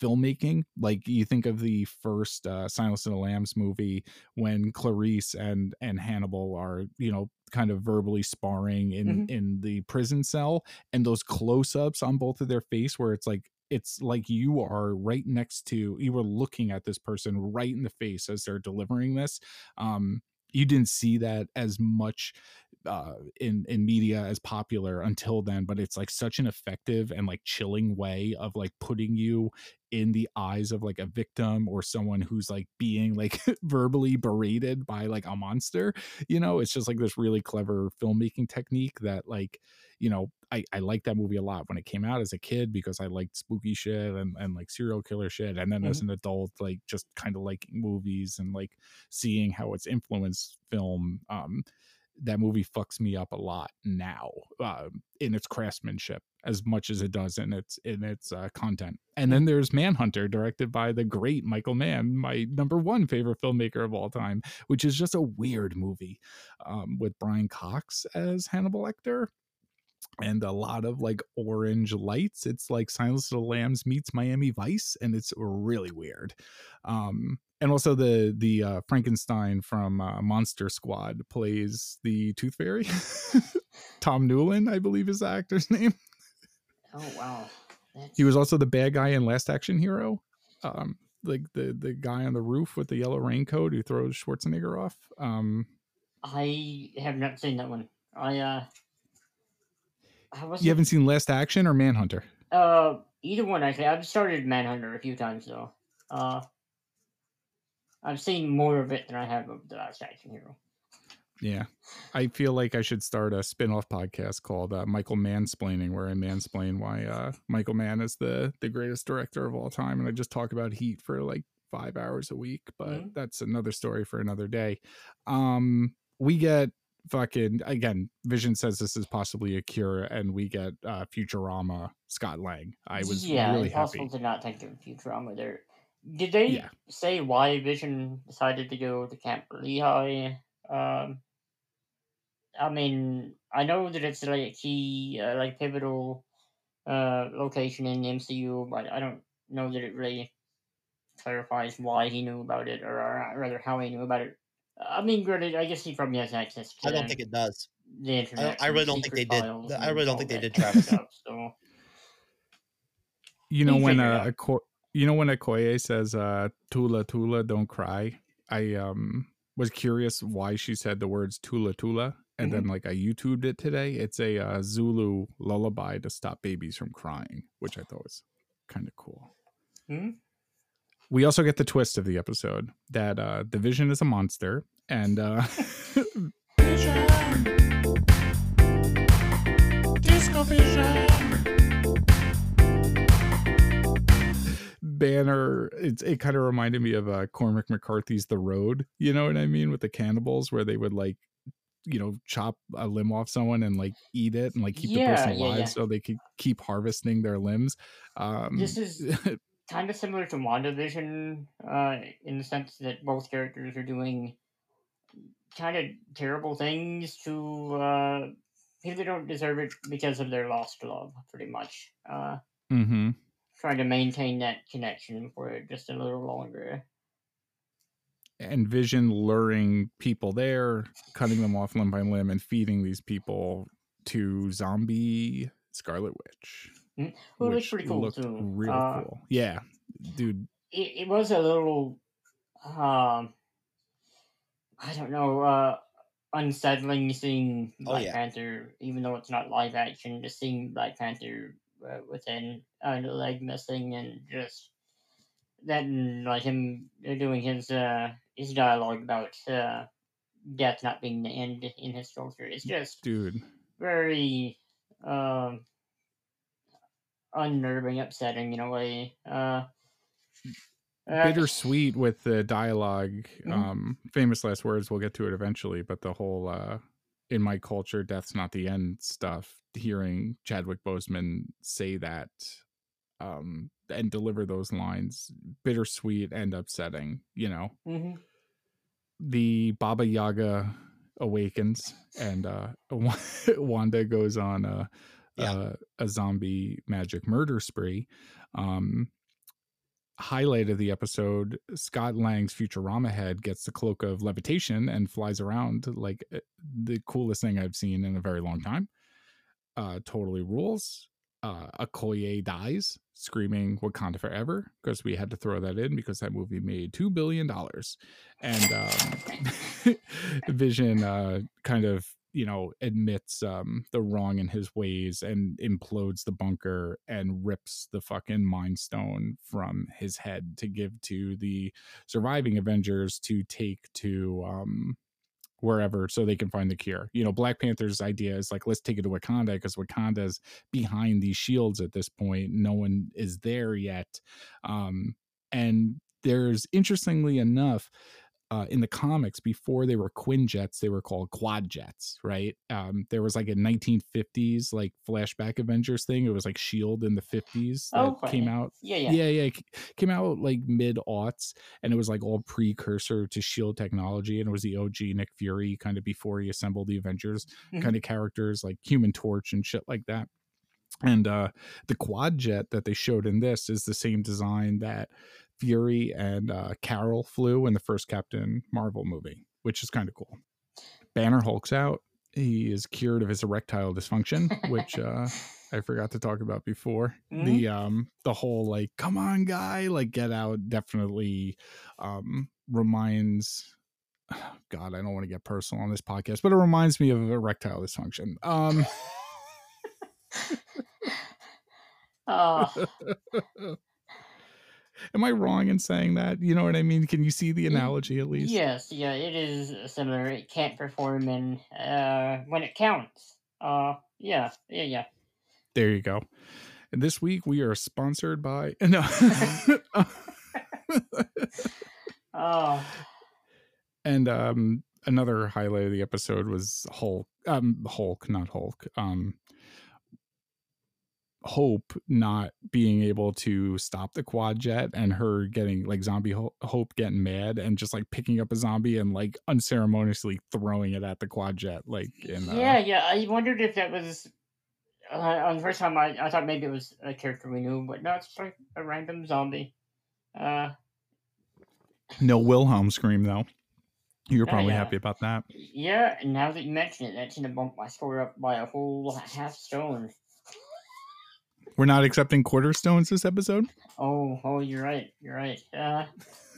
filmmaking like you think of the first uh silence of the lambs movie when clarice and and hannibal are you know kind of verbally sparring in Mhm. in the prison cell and those close-ups on both of their face where it's like it's like you are right next to you were looking at this person right in the face as they're delivering this um you didn't see that as much uh in in media as popular until then but it's like such an effective and like chilling way of like putting you in the eyes of like a victim or someone who's like being like *laughs* verbally berated by like a monster you know? It's just like this really clever filmmaking technique that like you know i i liked that movie a lot when it came out as a kid because i liked spooky shit and, and like serial killer shit and then as an adult like just kind of liking movies and like seeing how it's influenced film um that movie fucks me up a lot now uh, in its craftsmanship as much as it does in its in its uh, content. And then there's Manhunter, directed by the great Michael Mann, my number one favorite filmmaker of all time, which is just a weird movie um, with Brian Cox as Hannibal Lecter and a lot of like orange lights. It's like Silence of the Lambs meets Miami Vice, and it's really weird. Um, and also the the uh, Frankenstein from uh, Monster Squad plays the Tooth Fairy. *laughs* Tom Noonan, I believe, is the actor's *laughs* name. Oh wow. That's... He was also the bad guy in Last Action Hero. Um, like the the guy on the roof with the yellow raincoat who throws Schwarzenegger off. Um, I have not seen that one. I uh you haven't seen Last Action or Manhunter? Uh, either one actually. I've started Manhunter a few times though. Uh, I've seen more of it than I have of the Last Action Hero. Yeah, I feel like I should start a spin-off podcast called uh, Michael Mansplaining, where I mansplain why uh, Michael Mann is the the greatest director of all time, and I just talk about Heat for like five hours a week. But mm-hmm. that's another story for another day. Um, we get fucking again vision says this is possibly a cure and we get uh futurama scott lang. I was yeah really impossible happy. to not think of futurama there. Did they Yeah. say why vision decided to go to camp lehigh um i mean i know that it's like a key uh, like pivotal uh location in the mcu but i don't know that it really clarifies why he knew about it or, or rather how he knew about it I mean, granted, I guess he probably has access to I don't think it does. the internet. don't, I really don't think they did. I really don't think they did, kind of Travis. stuff, so you know He when figured uh. Ako- you know when Okoye says uh Tula Tula don't cry I um was curious why she said the words Tula Tula and then like I YouTubed it today it's a uh, Zulu lullaby to stop babies from crying which I thought was kind of cool Hmm? We also get the twist of the episode that uh the vision is a monster and uh *laughs* banner it's it kind of reminded me of uh cormac mccarthy's the road you know what i mean with the cannibals where they would like you know chop a limb off someone and like eat it and like keep the Yeah, person yeah, alive yeah. so they could keep harvesting their limbs um This is *laughs* kind of similar to WandaVision, uh, in the sense that both characters are doing kind of terrible things to uh, people that don't deserve it because of their lost love, pretty much. Uh, mhm. trying to maintain that connection for just a little longer. and vision luring people there cutting them off limb by limb and feeding these people to zombie scarlet witch it was which pretty cool, too. real Uh, cool yeah dude it, it was a little um I don't know, uh unsettling seeing Oh, Black yeah. Panther, even though it's not live action, just seeing Black Panther uh, within uh, the leg missing and just that and like him uh, doing his uh his dialogue about uh death not being the end in his culture. It's just dude very um unnerving, upsetting in a way. Uh, uh, bittersweet with the dialogue Mhm. um famous last words we'll get to it eventually but the whole uh in my culture death's not the end stuff hearing chadwick boseman say that um and deliver those lines bittersweet and upsetting you know mhm. the baba yaga awakens and uh *laughs* wanda goes on a Yeah. uh, a zombie magic murder spree um highlight of the episode scott lang's futurama head gets the cloak of levitation and flies around like uh, the coolest thing i've seen in a very long time uh totally rules uh okoye dies screaming wakanda forever because we had to throw that in because that movie made two billion dollars and um *laughs* vision uh kind of you know admits um the wrong in his ways and implodes the bunker and rips the fucking mind stone from his head to give to the surviving avengers to take to um wherever so they can find the cure. You know black panther's idea is like let's take it to wakanda because wakanda's behind these shields at this point. No one is there yet. Um and there's interestingly enough uh, in the comics before they were Quinjets, they were called Quadjets, right? Um, there was like a 1950s like flashback Avengers thing. It was like Shield in the 50s that Okay. came out. Yeah, yeah. Yeah, yeah, came out like mid aughts, and it was like all precursor to Shield technology, and it was the OG Nick Fury kind of before he assembled the Avengers Mhm. kind of characters like Human Torch and shit like that. And uh the quad jet that they showed in this is the same design that Fury and uh Carol flew in the first Captain Marvel movie, which is kind of cool. Banner Hulk's out. He is cured of his erectile dysfunction, which uh *laughs* I forgot to talk about before. Mhm. The um the whole like come on guy like get out definitely um reminds *sighs* God, I don't want to get personal on this podcast, but it reminds me of erectile dysfunction. Um *laughs* Oh, *laughs* am I wrong in saying that? You know what I mean? Can you see the analogy at least? yes, yeah, it is similar. It can't perform in uh when it counts. Uh, yeah, yeah, yeah. There you go. And this week we are sponsored by *laughs* no Oh, and um another highlight of the episode was Hulk um Hulk, not Hulk. Um Hope not being able to stop the quad jet and her getting like zombie Ho- Hope getting mad and just like picking up a zombie and like unceremoniously throwing it at the quad jet like in uh, yeah, yeah. I wondered if that was uh, on the first time. I, I thought maybe it was a character we knew, but no, it's just like a random zombie. Uh, no Wilhelm scream though. You're probably happy about that. yeah. And now that you mention it, that's gonna bump my score up by a whole half stone. We're not accepting quarter stones this episode. Oh, oh, you're right. You're right. Uh,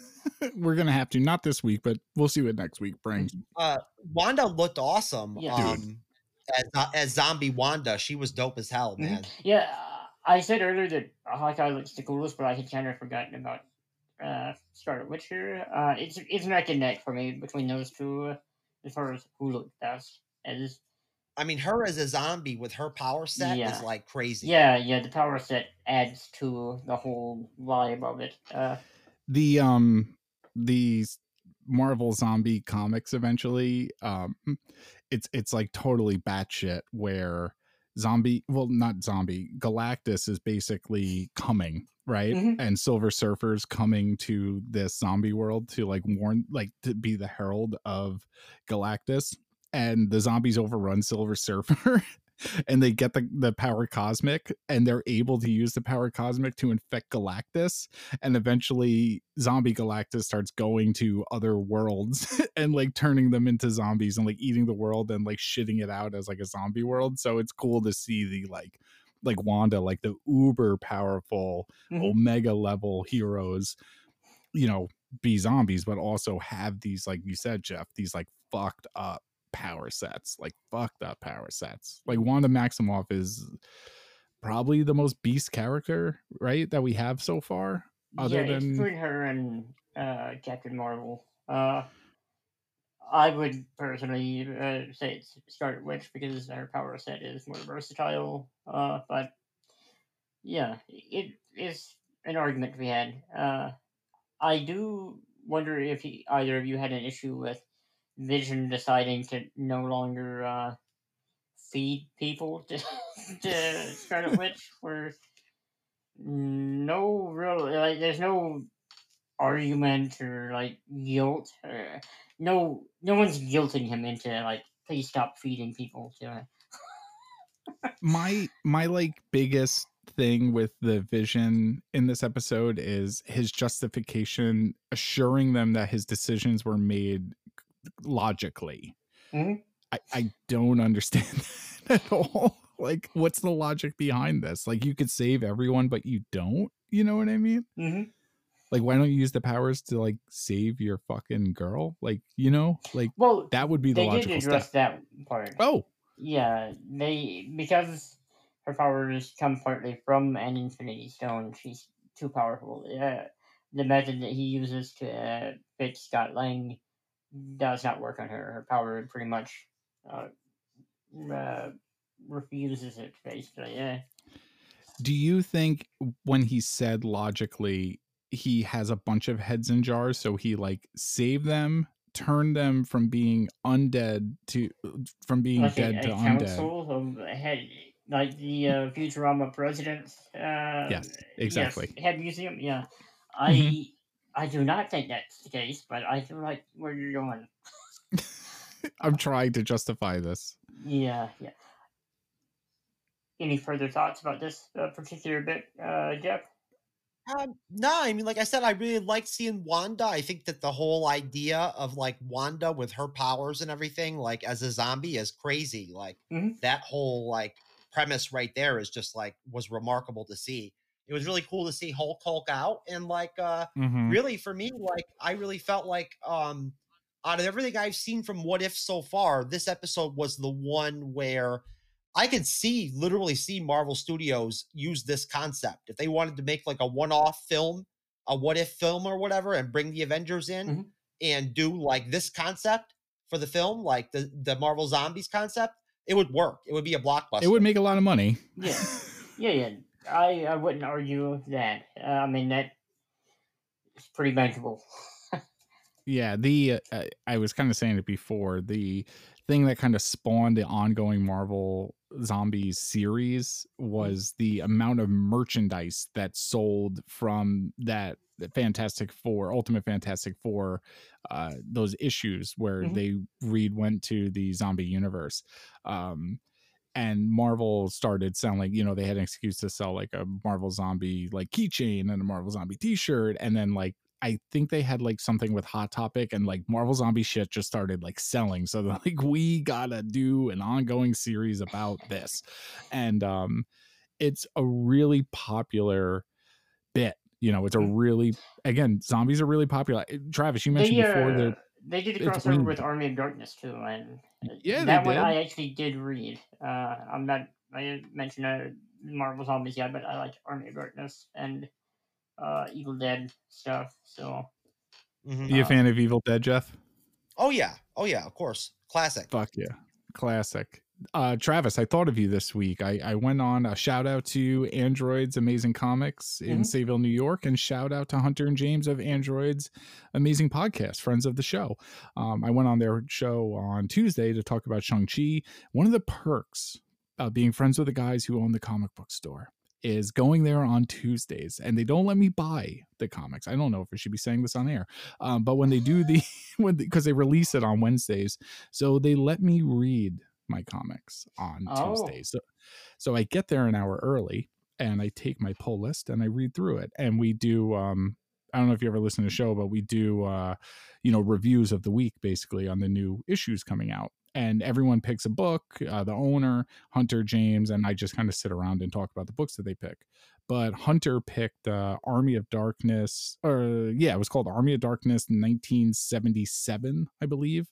*laughs* We're gonna have to, not this week, but we'll see what next week brings. Uh, Wanda looked awesome. Yeah. Um, as as zombie Wanda, she was dope as hell, Mhm. man. Yeah, uh, I said earlier that Hawkeye looks the coolest, but I had kind of forgotten about uh, Scarlet Witch here. Uh, it's it's neck and neck for me between those two uh, as far as who looked best. As I mean, her as a zombie with her power set Yeah. is like crazy. yeah, yeah, the power set adds to the whole vibe of it. Uh, The um the Marvel zombie comics eventually, um it's it's like totally batshit where zombie well not zombie galactus is basically coming right Mhm. and silver surfers coming to this zombie world to like warn like to be the herald of galactus and the zombies overrun silver surfer *laughs* and they get the, the power cosmic and they're able to use the power cosmic to infect galactus and eventually zombie galactus starts going to other worlds *laughs* and like turning them into zombies and like eating the world and like shitting it out as like a zombie world so it's cool to see the like like wanda like the uber powerful Mhm. omega level heroes you know be zombies but also have these like you said jeff these like fucked up power sets like fucked up power sets like wanda maximoff is probably the most beast character right that we have so far other yeah, than- between her and uh, Captain Marvel. Uh, I would personally uh, say it's Scarlet Witch because her power set is more versatile. Uh, but yeah, it is an argument to be had. Uh, I do wonder if he, either of you had an issue with Vision deciding to no longer uh, feed people *laughs* to, to Scarlet Witch, *laughs* where no real like there's no argument or like guilt or no no one's guilting him into like please stop feeding people to *laughs* my my like biggest thing with the vision in this episode is his justification assuring them that his decisions were made logically Mhm. i i don't understand *laughs* that at all like what's the logic behind this like you could save everyone but you don't you know what i mean Mm-hmm. like why don't you use the powers to like save your fucking girl like you know like Well, that would be the they did logical address step that part. oh Yeah, they because her powers come partly from an Infinity Stone. She's too powerful. Yeah, the method that he uses to uh, fix Scott Lang does not work on her. Her power pretty much uh, uh, refuses it. Basically, yeah. do you think when he said logically he has a bunch of heads in jars, so he like saved them, turned them from being undead to from being like dead a, to a undead. council of head, like the uh, Futurama president. Uh, Yes, exactly. Yes, head museum. Yeah, I Mhm. I do not think that's the case, but I feel like where you're going. *laughs* I'm trying to justify this. Yeah, yeah. Any further thoughts about this uh, particular bit, uh, Jeff? Um, no, I mean, like I said, I really liked seeing Wanda. I think that the whole idea of like Wanda with her powers and everything, like as a zombie, is crazy. Like Mhm. that whole like premise right there is just like was remarkable to see. It was really cool to see Hulk Hulk out and like uh Mhm. really for me, like I really felt like um out of everything I've seen from What If so far, this episode was the one where I could see literally see Marvel Studios use this concept. If they wanted to make like a one-off film, a what if film or whatever, and bring the Avengers in Mhm. and do like this concept for the film, like the, the Marvel Zombies concept, it would work. It would be a blockbuster. It would make a lot of money. Yeah. *laughs* Yeah, yeah. I, I wouldn't argue with that. Uh, I mean, that is pretty bankable. Yeah, the uh, I was kind of saying it before. The thing that kind of spawned the ongoing Marvel Zombies series was the amount of merchandise that sold from that Fantastic Four, Ultimate Fantastic Four, uh, those issues where Mhm. they Reed went to the zombie universe. Um, and Marvel started selling, you know, they had an excuse to sell like a Marvel Zombie like keychain and a Marvel Zombie T-shirt, and then like I think they had like something with Hot Topic and like Marvel Zombie shit just started like selling. So they're *laughs* like, we gotta do an ongoing series about this, and um, it's a really popular bit. You know, it's a Mm. really again, zombies are really popular. Travis, you mentioned they, before that they did a crossover weird. with Army of Darkness too, and Yeah, they that one did. I actually did read. Uh, I'm not. I didn't mention uh, Marvel Zombies yet, but I liked Army of Darkness and uh, Evil Dead stuff. So Mhm. you a uh, fan of Evil Dead, Jeff? Oh yeah. Oh yeah, of course. Classic. Fuck yeah. Classic. Uh, Travis, I thought of you this week. I, I went on a shout out to Android's Amazing Comics in Mhm. Sayville, New York, and shout out to Hunter and James of Android's Amazing Podcast, friends of the show. Um, I went on their show on Tuesday to talk about Shang-Chi. One of the perks of being friends with the guys who own the comic book store is going there on Tuesdays, and they don't let me buy the comics. I don't know if I should be saying this on air, um, but when they do the *laughs* when because they release it on Wednesdays, so they let me read my comics on Oh. Tuesdays. So, so I get there an hour early and I take my pull list and I read through it. And we do um I don't know if you ever listen to the show, but we do uh, you know, reviews of the week basically on the new issues coming out. And everyone picks a book, uh, the owner, Hunter, James, and I just kind of sit around and talk about the books that they pick. But Hunter picked uh, Army of Darkness, or yeah, it was called Army of Darkness 1977, I believe.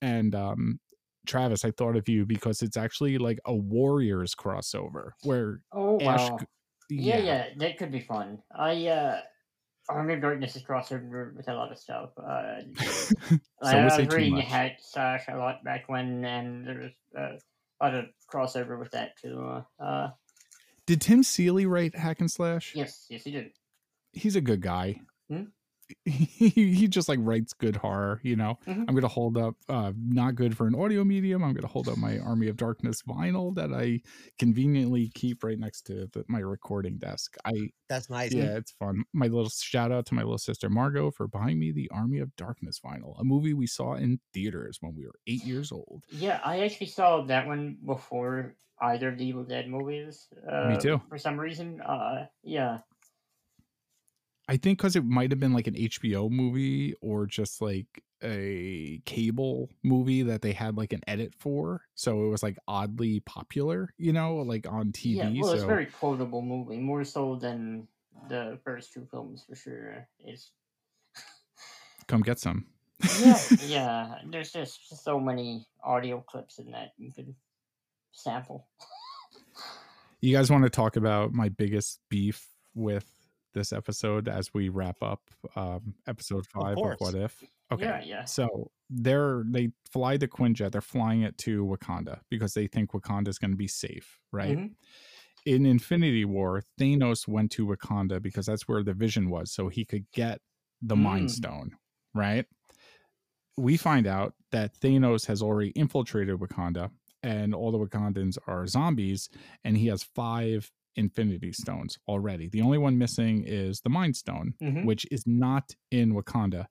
And um, Travis, I thought of you because it's actually like a Warriors crossover where oh Ash. wow. Yeah, yeah, that could be fun. I uh, Army of Darkness is crossover with a lot of stuff. Uh, *laughs* Some I, I was reading. Hack/Slash a lot back when, and there was uh, a lot of crossover with that too. Uh, uh, Did Tim Seeley write Hack and Slash? yes, yes, he did. He's a good guy. Hmm? *laughs* He, he just like writes good horror, you know. Mhm. I'm gonna hold up uh not good for an audio medium. I'm gonna hold up my Army of Darkness vinyl that I conveniently keep right next to the, my recording desk. I That's nice. yeah, it's fun. My little shout out to my little sister Margot for buying me the Army of Darkness vinyl, a movie we saw in theaters when we were eight years old. Yeah, I actually saw that one before either of the Evil Dead movies. Uh, too. For some reason, uh, yeah, I think because it might have been like an HBO movie or just like a cable movie that they had like an edit for. So it was like oddly popular, you know, like on TV. yeah. Well, it's a very quotable movie, more so than the first two films for sure. It's come get some. yeah, *laughs* yeah. There's just so many audio clips in that you could sample. You guys want to talk about my biggest beef with this episode as we wrap up um, episode five of, course. What If? Okay. Yeah, yeah. So they're they fly the Quinjet. They're flying it to Wakanda because they think Wakanda is going to be safe, right? Mhm. in Infinity War, Thanos went to Wakanda because that's where the vision was, so he could get the Mind Mm. Stone, right? We find out that Thanos has already infiltrated Wakanda, and all the Wakandans are zombies, and he has five Infinity Stones already. The only one missing is the Mind Stone, Mhm. which is not in Wakanda.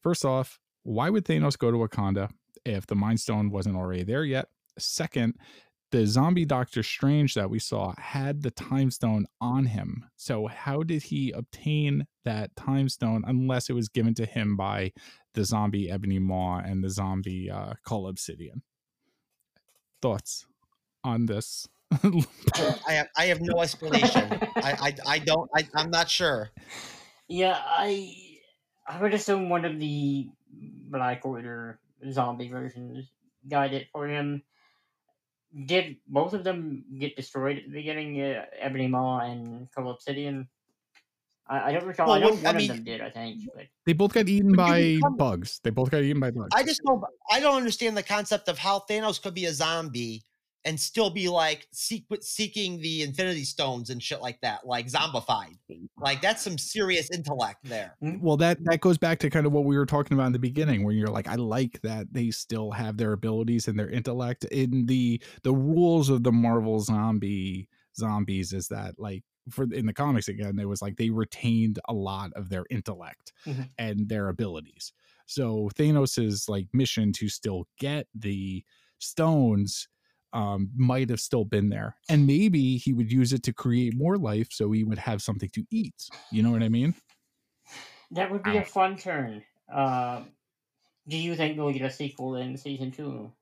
First off, why would Thanos go to Wakanda if the Mind Stone wasn't already there yet? Second, the zombie Doctor Strange that we saw had the time stone on him. So how did he obtain that time stone unless it was given to him by the zombie Ebony Maw and the zombie uh, Cull Obsidian? Thoughts on this? *laughs* I have I have no explanation. I, I I don't I, I'm not sure. Yeah, I I would assume one of the Black Order zombie versions got it for him. Did both of them get destroyed at the beginning? Uh, Ebony Maw and Cull Obsidian. I, I don't recall. Well, I know when- I one mean- of them did. I think, but they both got eaten by become- bugs. They both got eaten by bugs. I just don't I don't understand the concept of how Thanos could be a zombie and still be like seek, seeking the Infinity Stones and shit like that, like zombified. Like that's some serious intellect there. well that that goes back to kind of what we were talking about in the beginning where you're like i like that they still have their abilities and their intellect in the the rules of the marvel zombie zombies is that like for in the comics again it was like they retained a lot of their intellect Mhm. and their abilities so thanos's like mission to still get the stones um, might have still been there and maybe he would use it to create more life so he would have something to eat you know what i mean that would be Ow. a fun turn. Uh, do you think we'll get a sequel in season two?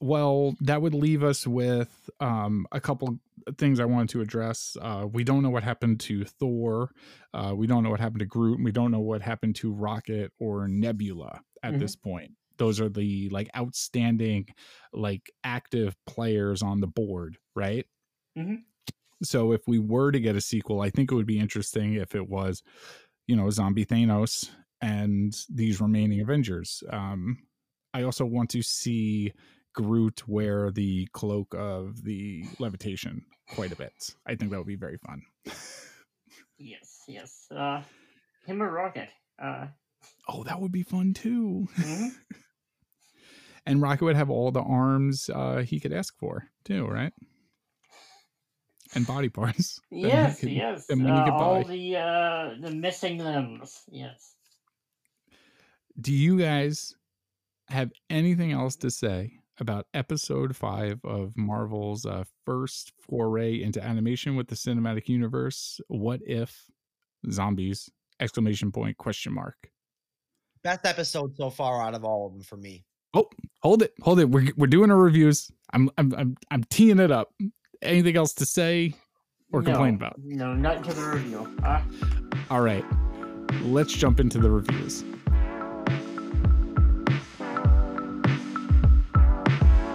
Well, that would leave us with um, a couple things I wanted to address. Uh, we don't know what happened to Thor. Uh, we don't know what happened to Groot. And we don't know what happened to Rocket or Nebula at Mhm. this point. Those are the like outstanding, like active players on the board, right? Mhm. So if we were to get a sequel, I think it would be interesting if it was, you know, Zombie Thanos and these remaining Avengers. Um, I also want to see Groot wear the cloak of the levitation quite a bit. I think that would be very fun. Yes, yes. Uh, him or Rocket? Uh, Oh, that would be fun too. mhm. *laughs* And Rocket would have all the arms uh, he could ask for too, right? And body parts. *laughs* yes, could- yes. Uh, all the uh, the missing limbs. Yes. Do you guys have anything else to say about episode five of Marvel's uh, first foray into animation with the cinematic universe? What if zombies? Exclamation point, question mark. Best episode so far out of all of them for me. Oh, hold it, hold it. We're we're doing our reviews. I'm I'm I'm I'm teeing it up. Anything else to say or complain about? No, not into the review. Uh, All right, let's jump into the reviews.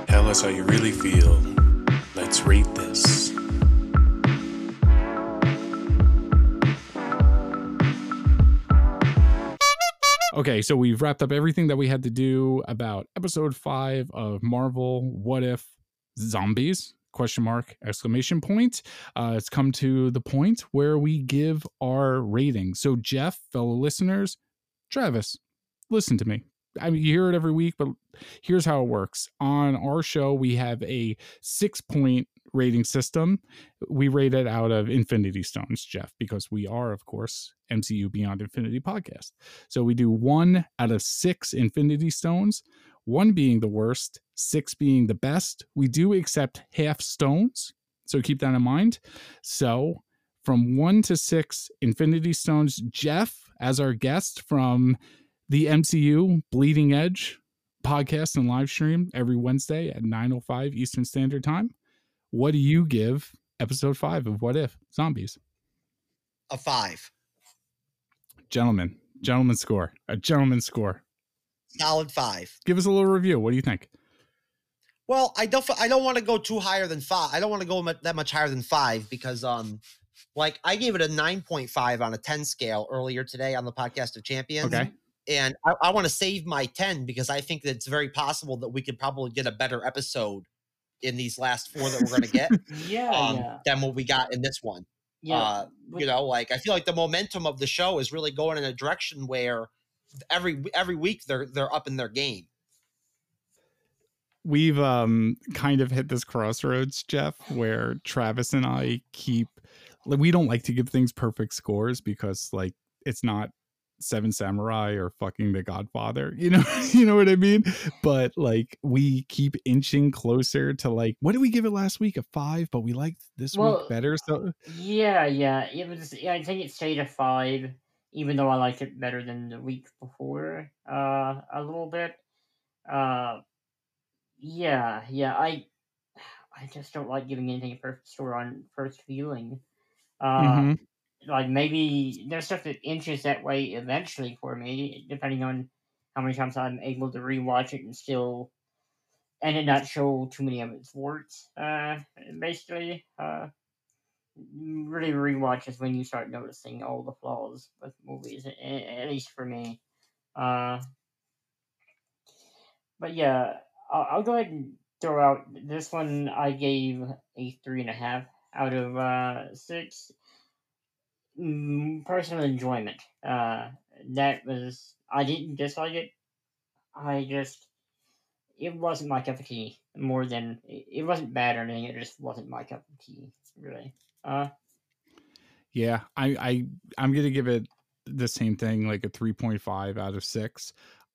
Tell us how you really feel. Let's rate this. Okay, so we've wrapped up everything that we had to do about episode five of Marvel What If Zombies? Question mark exclamation point. Uh, it's come to the point where we give our rating. So, Jeff, fellow listeners, Travis, listen to me. I mean, you hear it every week, but here's how it works. On our show, we have a six point rating system. We rate it out of Infinity Stones, Jeff, because we are, of course, MCU Beyond Infinity podcast. So we do one out of six Infinity Stones, one being the worst, six being the best. We do accept half stones. So keep that in mind. So from one to six Infinity Stones, Jeff, as our guest from the MCU Bleeding Edge podcast and live stream every Wednesday at 9.05 Eastern Standard Time. What do you give episode five of What If Zombies? A five. Gentlemen, gentlemen score. A gentleman score. Solid five. Give us a little review. What do you think? Well, I don't. I don't want to go too higher than five. I don't want to go that much higher than five because, um, like I gave it a nine point five on a ten scale earlier today on the podcast of champions. Okay. and I, I want to save my ten because I think that it's very possible that we could probably get a better episode in these last four that we're going to get *laughs* Yeah, um, yeah, than what we got in this one. yeah. uh, with- You know, like I feel like the momentum of the show is really going in a direction where every every week they're they're up in their game. we've um kind of hit this crossroads jeff where travis and i keep like, we don't like to give things perfect scores because like it's not seven samurai or fucking the godfather you know *laughs* you know what i mean but like we keep inching closer to like what did we give it last week a five but we liked this Well, week better so Yeah, yeah. It was. Yeah, I think it stayed a five, even though I liked it better than the week before. Uh, a little bit. Uh, yeah, yeah. I, I just don't like giving anything a perfect score on first viewing. Uh, Mhm. Like maybe there's stuff that inches that way eventually for me, depending on how many times I'm able to rewatch it and still, and it not show too many of its warts. Uh, basically, uh, really rewatch is when you start noticing all the flaws with movies, at least for me. Uh, but yeah, I'll, I'll go ahead and throw out this one. I gave a three and a half out of uh, six. Personal enjoyment. Uh, that was I didn't dislike it. I just it wasn't my cup of tea. More than it wasn't bad or anything. It just wasn't my cup of tea. Really. Uh, Yeah, I, I I'm gonna give it the same thing, like a 3.5 out of six.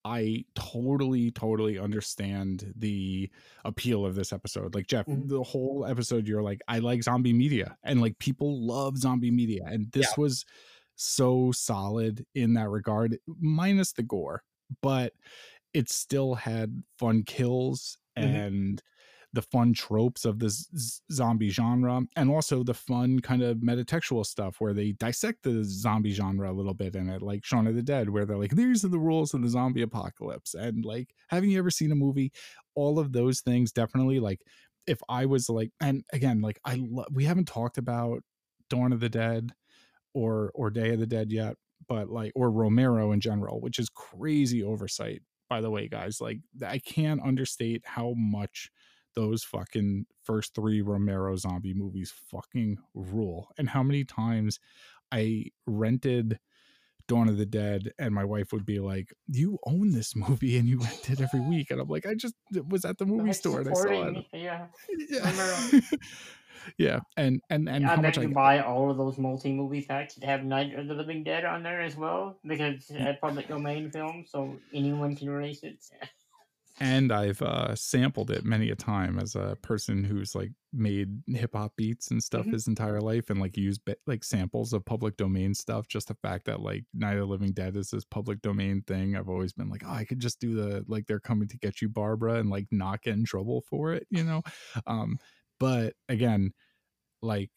I totally, totally understand the appeal of this episode. Like Jeff, Mhm. the whole episode, you're like, I like zombie media, and like people love zombie media, and this was so solid in that regard, minus the gore, but it still had fun kills Mhm. and the fun tropes of this z- zombie genre and also the fun kind of metatextual stuff where they dissect the zombie genre a little bit in it like Shaun of the Dead where they're like these are the rules of the zombie apocalypse and like having you ever seen a movie? All of those things definitely like if I was like and again like I lo- we haven't talked about Dawn of the Dead or or Day of the Dead yet but like or Romero in general which is crazy oversight by the way guys like I can't understate how much those fucking first three Romero zombie movies fucking rule. And how many times I rented Dawn of the Dead and my wife would be like, You own this movie and you rent it every week. And I'm like, I just was at the movie store and I saw it. Yeah. Yeah. *laughs* yeah. And and and I how bet much you I buy all of those multi movie packs that have Night of the Living Dead on there as well because it's a public domain film, so anyone can release it. *laughs* and I've uh, sampled it many a time as a person who's like made hip hop beats and stuff Mhm. his entire life, and like used ba- like samples of public domain stuff. Just the fact that like Night of the Living Dead is this public domain thing, I've always been like, oh, I could just do the like they're coming to get you, Barbara, and like not get in trouble for it, you know. Um, but again, like,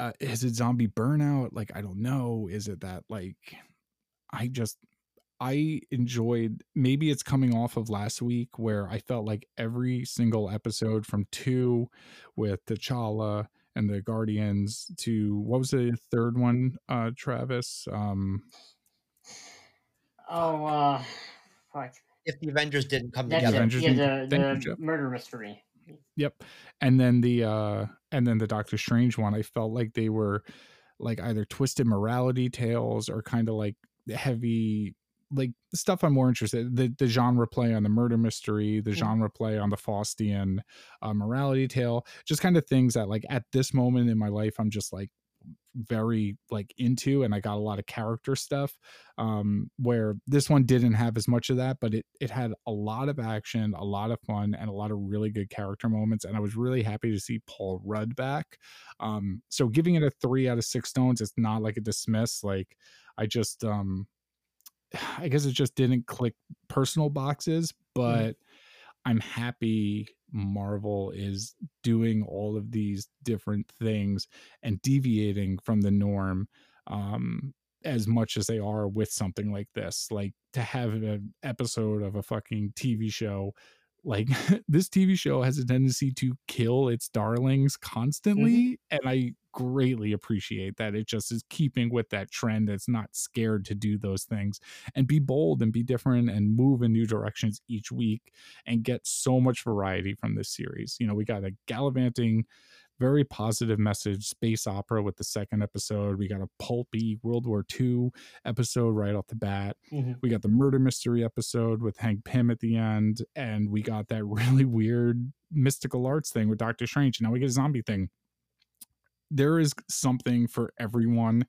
uh, is it zombie burnout? Like, I don't know. Is it that like I just I enjoyed maybe it's coming off of last week where I felt like every single episode from two with T'Challa and the Guardians to what was the third one, uh Travis? Um Oh, uh, fuck. If the Avengers didn't come That's together. Avengers Yeah, didn't- the, you, the murder mystery. Yep. And then the uh and then the Doctor Strange one, I felt like they were like either twisted morality tales or kind of like heavy like stuff I'm more interested the the genre play on the murder mystery, the Mhm. genre play on the Faustian uh, morality tale, just kind of things that like at this moment in my life I'm just like very like into and I got a lot of character stuff um where this one didn't have as much of that but it it had a lot of action a lot of fun and a lot of really good character moments and I was really happy to see Paul Rudd back um so giving it a 3 out of 6 stones it's not like a dismiss like I just um I guess it just didn't click personal boxes but I'm happy Marvel is doing all of these different things and deviating from the norm um as much as they are with something like this. Like to have an episode of a fucking TV show like *laughs* this TV show has a tendency to kill its darlings mm-hmm. constantly and I greatly appreciate that it just is keeping with that trend that's not scared to do those things and be bold and be different and move in new directions each week and get so much variety from this series. You know, we got a gallivanting very positive message space opera with the second episode. We got a pulpy World War II episode right off the bat. Mhm. We got the murder mystery episode with Hank Pym at the end, and we got that *laughs* really weird mystical arts thing with Doctor Strange. And Now we get a zombie thing. There is something for everyone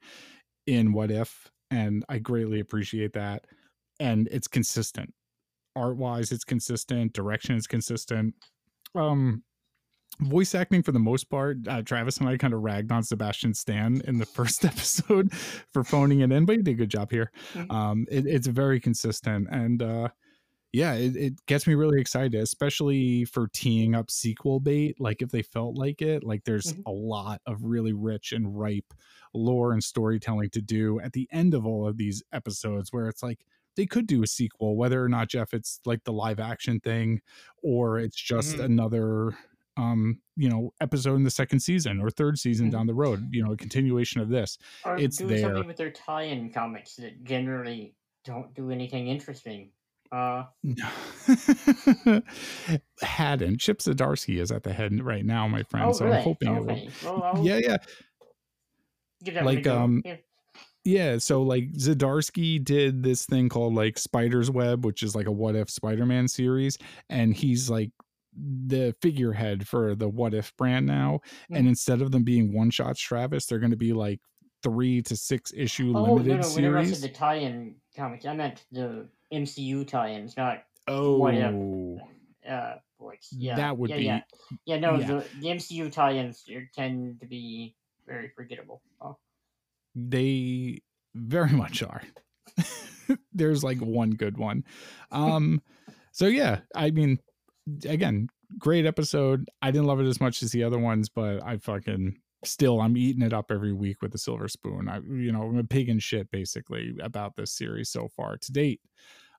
in What If, and I greatly appreciate that. And it's consistent. Art wise, it's consistent. Direction is consistent. Um, voice acting for the most part uh, travis and i kind of ragged on sebastian stan in the first *laughs* episode for phoning it in but he did a good job here Mhm. um it, it's very consistent and uh yeah it, it gets me really excited especially for teeing up sequel bait like if they felt like it like there's Mhm. a lot of really rich and ripe lore and storytelling to do at the end of all of these episodes where it's like they could do a sequel whether or not jeff it's like the live action thing or it's just Mhm. another um you know episode in the second season or third season Mhm. down the road you know a continuation of this Or It's do there. something with their tie-in comics that generally don't do anything interesting. Uh, *laughs* hadn't chip zdarsky is at the head right now my friend oh, so really? i'm hoping it will okay. Well, yeah yeah give that one a like, um, Yeah. Yeah, so like Zdarsky did this thing called like Spider's Web, which is like a what if Spider-Man series, and he's like the figurehead for the what if brand now. And Mm. instead of them being one shots Travis, they're gonna be like three to six issue Oh, limited no, said series. the tie-in comics, I meant the MCU tie-ins, not oh, what if. uh books. Yeah, That would yeah, be- yeah, yeah. No, yeah. The, the MCU tie-ins tend to be very forgettable. Oh, they very *laughs* much are. *laughs* There's like one good one. Um so yeah, I mean again, great episode. I didn't love it as much as the other ones, but I fucking still I'm eating it up every week with a silver spoon. I you know, I'm a pig in shit basically about this series so far to date.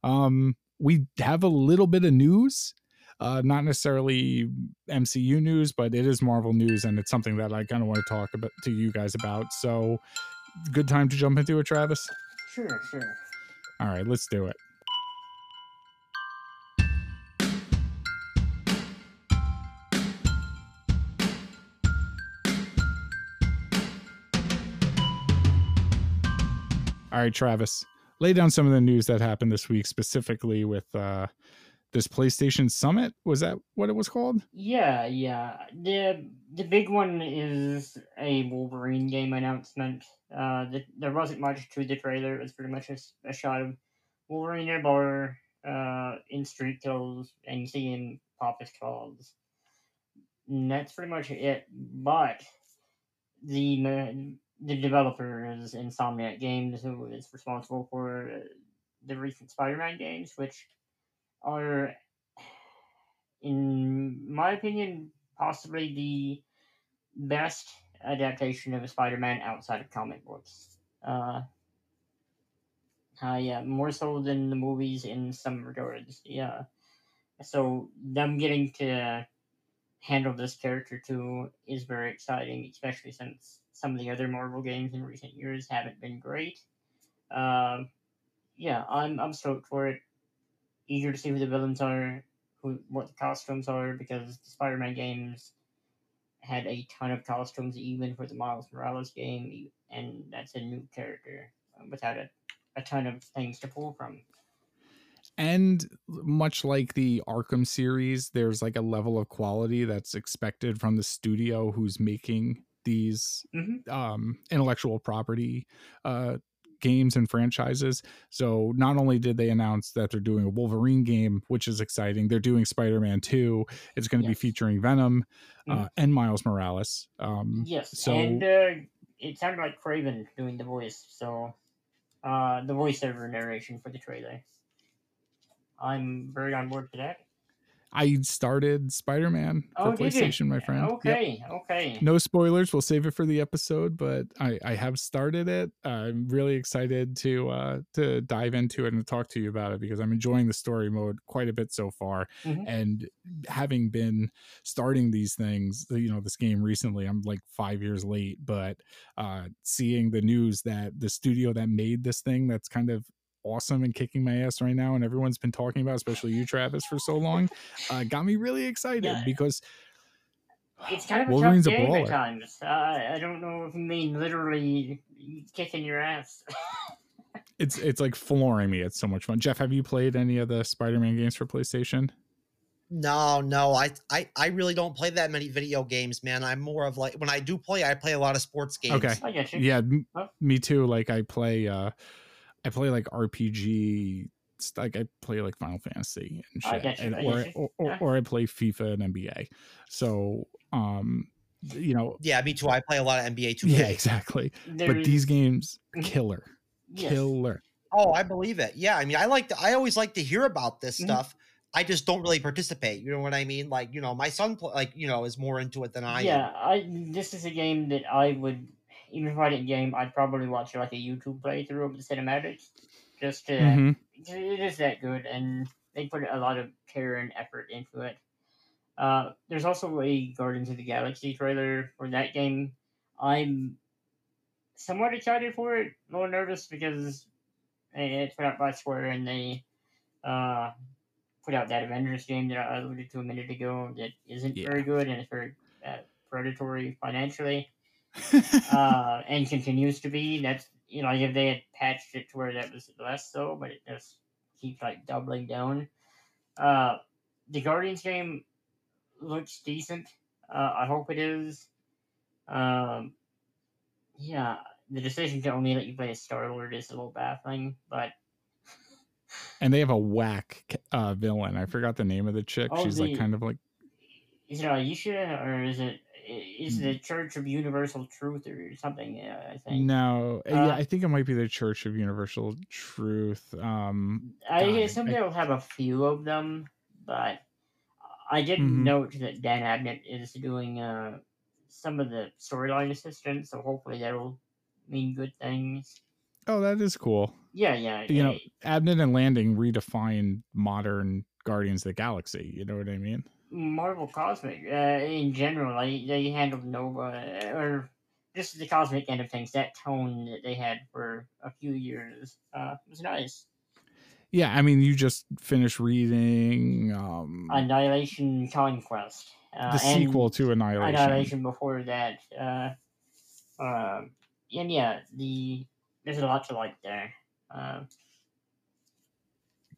Um we have a little bit of news. Uh, not necessarily MCU news, but it is Marvel news, and it's something that I kind of want to talk about to you guys about. So, good time to jump into it, Travis. sure, sure. All right, let's do it. All right, Travis, lay down some of the news that happened this week, specifically with uh, this PlayStation Summit. Was that what it was called? Yeah, yeah. The the big one is a Wolverine game announcement. Uh, the, there wasn't much to the trailer. It was pretty much a shot of Wolverine in a bar, uh, in street clothes, and seeing pop his claws. And that's pretty much it. But the the developer is Insomniac Games, who is responsible for the recent Spider-Man games, which are in my opinion, possibly the best adaptation of a Spider-Man outside of comic books. Uh, uh, yeah, more so than the movies in some regards. Yeah, so them getting to handle this character too is very exciting, especially since some of the other Marvel games in recent years haven't been great. Um, yeah, I'm I'm stoked for it. Eager to see who the villains are, who what the costumes are, because the Spider-Man games had a ton of costumes, even for the Miles Morales game, and that's a new character uh, without a, a ton of things to pull from. And much like the Arkham series, there's like a level of quality that's expected from the studio who's making these Mhm. um, intellectual property uh, games and franchises. So not only did they announce that they're doing a Wolverine game, which is exciting, they're doing Spider-Man 2. It's going to Yes. be featuring Venom uh, Mhm. and Miles Morales. Um, Yes, so and uh, it sounded like Kraven doing the voice, so uh, the voiceover narration for the trailer. I'm very on board for that. I started Spider Man for Oh. PlayStation, my friend. Yep. Okay, okay. No spoilers. We'll save it for the episode, but I, I have started it. I'm really excited to uh, to dive into it and talk to you about it because I'm enjoying the story mode quite a bit so far. Mhm. And having been starting these things, you know, this game recently, I'm like five years late, but uh, seeing the news that the studio that made this thing that's kind of awesome and kicking my ass right now and everyone's been talking about especially you travis for so long uh, got me really excited Yeah. because It's kind of a Wolverine's tough game brawler. at times. Uh, I don't know if you mean literally kicking your ass. *laughs* it's it's like flooring me. It's so much fun. Jeff, have you played any of the Spider-Man games for PlayStation? No, no, I, I, I really don't play that many video games, man. I'm more of like when I do play, I play a lot of sports games. Okay. I get you. Yeah, m- Huh? me too. Like I play uh I play like RPG like I play like Final Fantasy and I shit. get you, and, or, or, or Yeah. or I play FIFA and NBA. So um you know Yeah, me too. I play a lot of NBA 2K. yeah, exactly. But these games Mhm. killer. yes. Killer. Oh, I believe it. Yeah, I mean, I like to. I always like to hear about this Mhm. stuff. I just don't really participate. You know what I mean? Like, you know, my son, pl- like, you know, is more into it than I yeah, am. Yeah, I this is a game that I would even if I didn't game, I'd probably watch like a YouTube playthrough of the cinematics just to. Mhm. It is that good, and they put a lot of care and effort into it. Uh, there's also a Guardians of the Galaxy trailer for that game. I'm somewhat excited for it, a little nervous because it's put out by Square and they uh, put out that Avengers game that I alluded to a minute ago that isn't Yeah. very good and it's very uh, predatory financially *laughs* uh, and continues to be. That's you know, if they had patched it to where that was less so, but it just keeps like doubling down. Uh, the Guardians game looks decent. Uh, I hope it is. Um, yeah, the decision to only let you play a Star Lord is a little baffling, but *laughs* and they have a whack uh villain. I forgot the name of the chick. Oh, She's like kind of like is it Ayesha or is it is the Church of Universal Truth or something? I think. no, uh, Uh, yeah, I think it might be the Church of Universal Truth. Um, I assume I- they'll have a few of them, but I did Mhm. note that Dan Abnett is doing uh, some of the storyline assistance, so hopefully that'll mean good things. oh, that is cool. Yeah, yeah. You know, eh, Abnett and Lanning redefined modern Guardians of the Galaxy. You know what I mean? Marvel Cosmic uh, in general, like, they handled Nova uh, or just the cosmic end of things. That tone that they had for a few years uh, was nice. Yeah, I mean, you just finished reading um, Annihilation Conquest. Uh, the sequel to Annihilation. Annihilation before that. Uh, um, and yeah, the there's a lot to like there. Uh,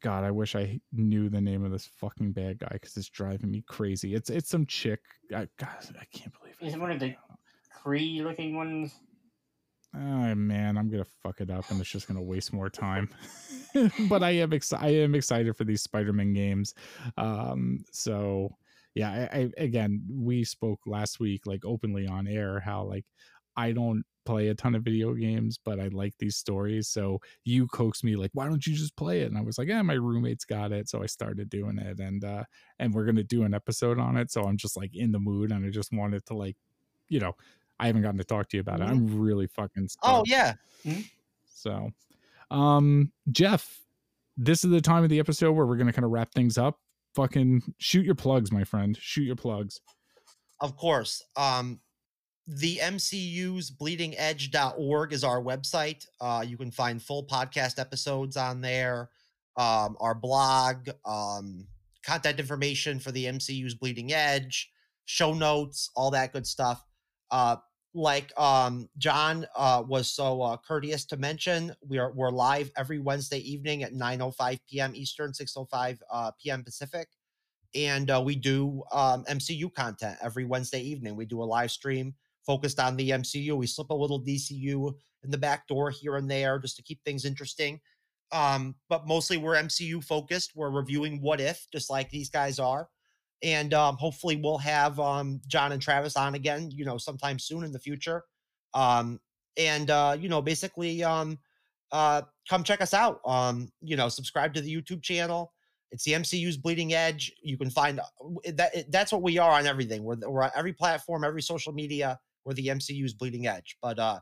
God, I wish I knew the name of this fucking bad guy because it's driving me crazy. It's it's some chick. I, God, I can't believe it. is it one of the Kree looking ones? Oh man, I'm gonna fuck it up, and it's just gonna waste more time. *laughs* *laughs* but I am excited. I am excited for these Spider-Man games. Um, so yeah, I, I again, we spoke last week like openly on air how like I don't play a ton of video games, but I like these stories. So you coaxed me like, why don't you just play it? And I was like, yeah, my roommate's got it, so I started doing it, and uh, and we're gonna do an episode on it. So I'm just like in the mood, and I just wanted to like, you know. I haven't gotten to talk to you about it. I'm really fucking Oh, yeah. So, um, Jeff, this is the time of the episode where we're gonna kind of wrap things up. Fucking shoot your plugs, my friend. Shoot your plugs. Of course. Um, the MCU's bleedingedge.org is our website. Uh, you can find full podcast episodes on there, um, our blog, um, content information for the MCU's Bleeding Edge, show notes, all that good stuff. Uh, like um, John uh, was so uh, courteous to mention, we are we're live every Wednesday evening at 9:05 p.m. Eastern, 6:05 uh, p.m. Pacific and uh, we do um, MCU content every Wednesday evening. We do a live stream focused on the MCU. We slip a little DCU in the back door here and there just to keep things interesting. Um, but mostly we're MCU focused. We're reviewing What If, just like these guys are. And um, hopefully we'll have um, John and Travis on again, you know, sometime soon in the future. Um, and, uh, you know, basically um, uh, come check us out. Um, you know, subscribe to the YouTube channel It's the MCU's Bleeding Edge. You can find uh, that. That's what we are on everything. We're we're on every platform, every social media. We're the MCU's Bleeding Edge. But uh,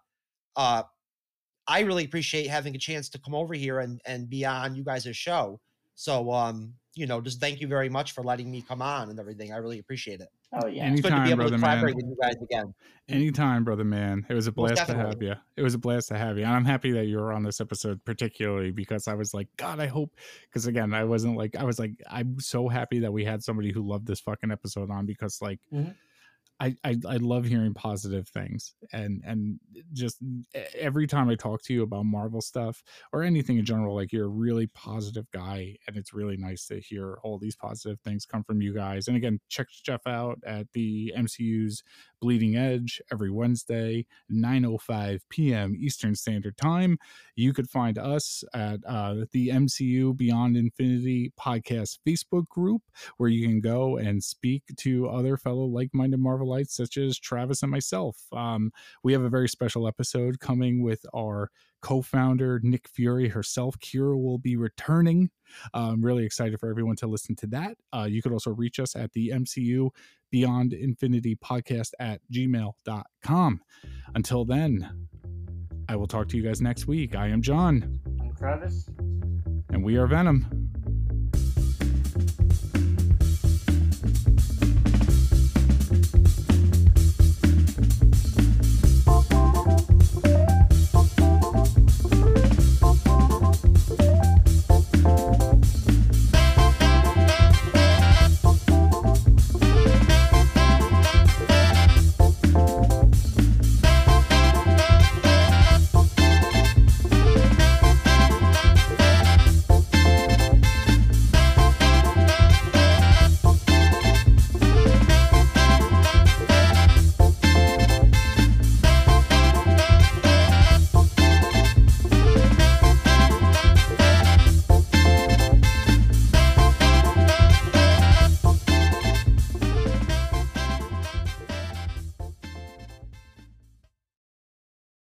uh, I really appreciate having a chance to come over here and and be on you guys' show. So um, you know, just thank you very much for letting me come on and everything. I really appreciate it. Oh yeah. It's good to Anytime, be able brother to man. collaborate with you guys again. Anytime, brother man. It was a blast to have you. It was a blast to have you. And I'm happy that you were on this episode, particularly because I was like, God, I hope because again, I wasn't like I was like, I'm so happy that we had somebody who loved this fucking episode on because like Mhm. I, I I love hearing positive things and and just every time I talk to you about Marvel stuff or anything in general, like you're a really positive guy, and it's really nice to hear all these positive things come from you guys. And again, check Jeff out at the MCU's Bleeding Edge every Wednesday, 9:05 p.m. Eastern Standard Time. You could find us at uh, the MCU Beyond Infinity podcast Facebook group, where you can go and speak to other fellow like-minded Marvelites such as Travis and myself. Um, we have a very special episode coming with our co-founder Nick Fury herself. Kira will be returning. Uh, I'm really excited for everyone to listen to that. Uh, you could also reach us at the MCU Beyond Infinity podcast at gmail.com. Until then, I will talk to you guys next week. I am John, I'm Travis. and we are Venom.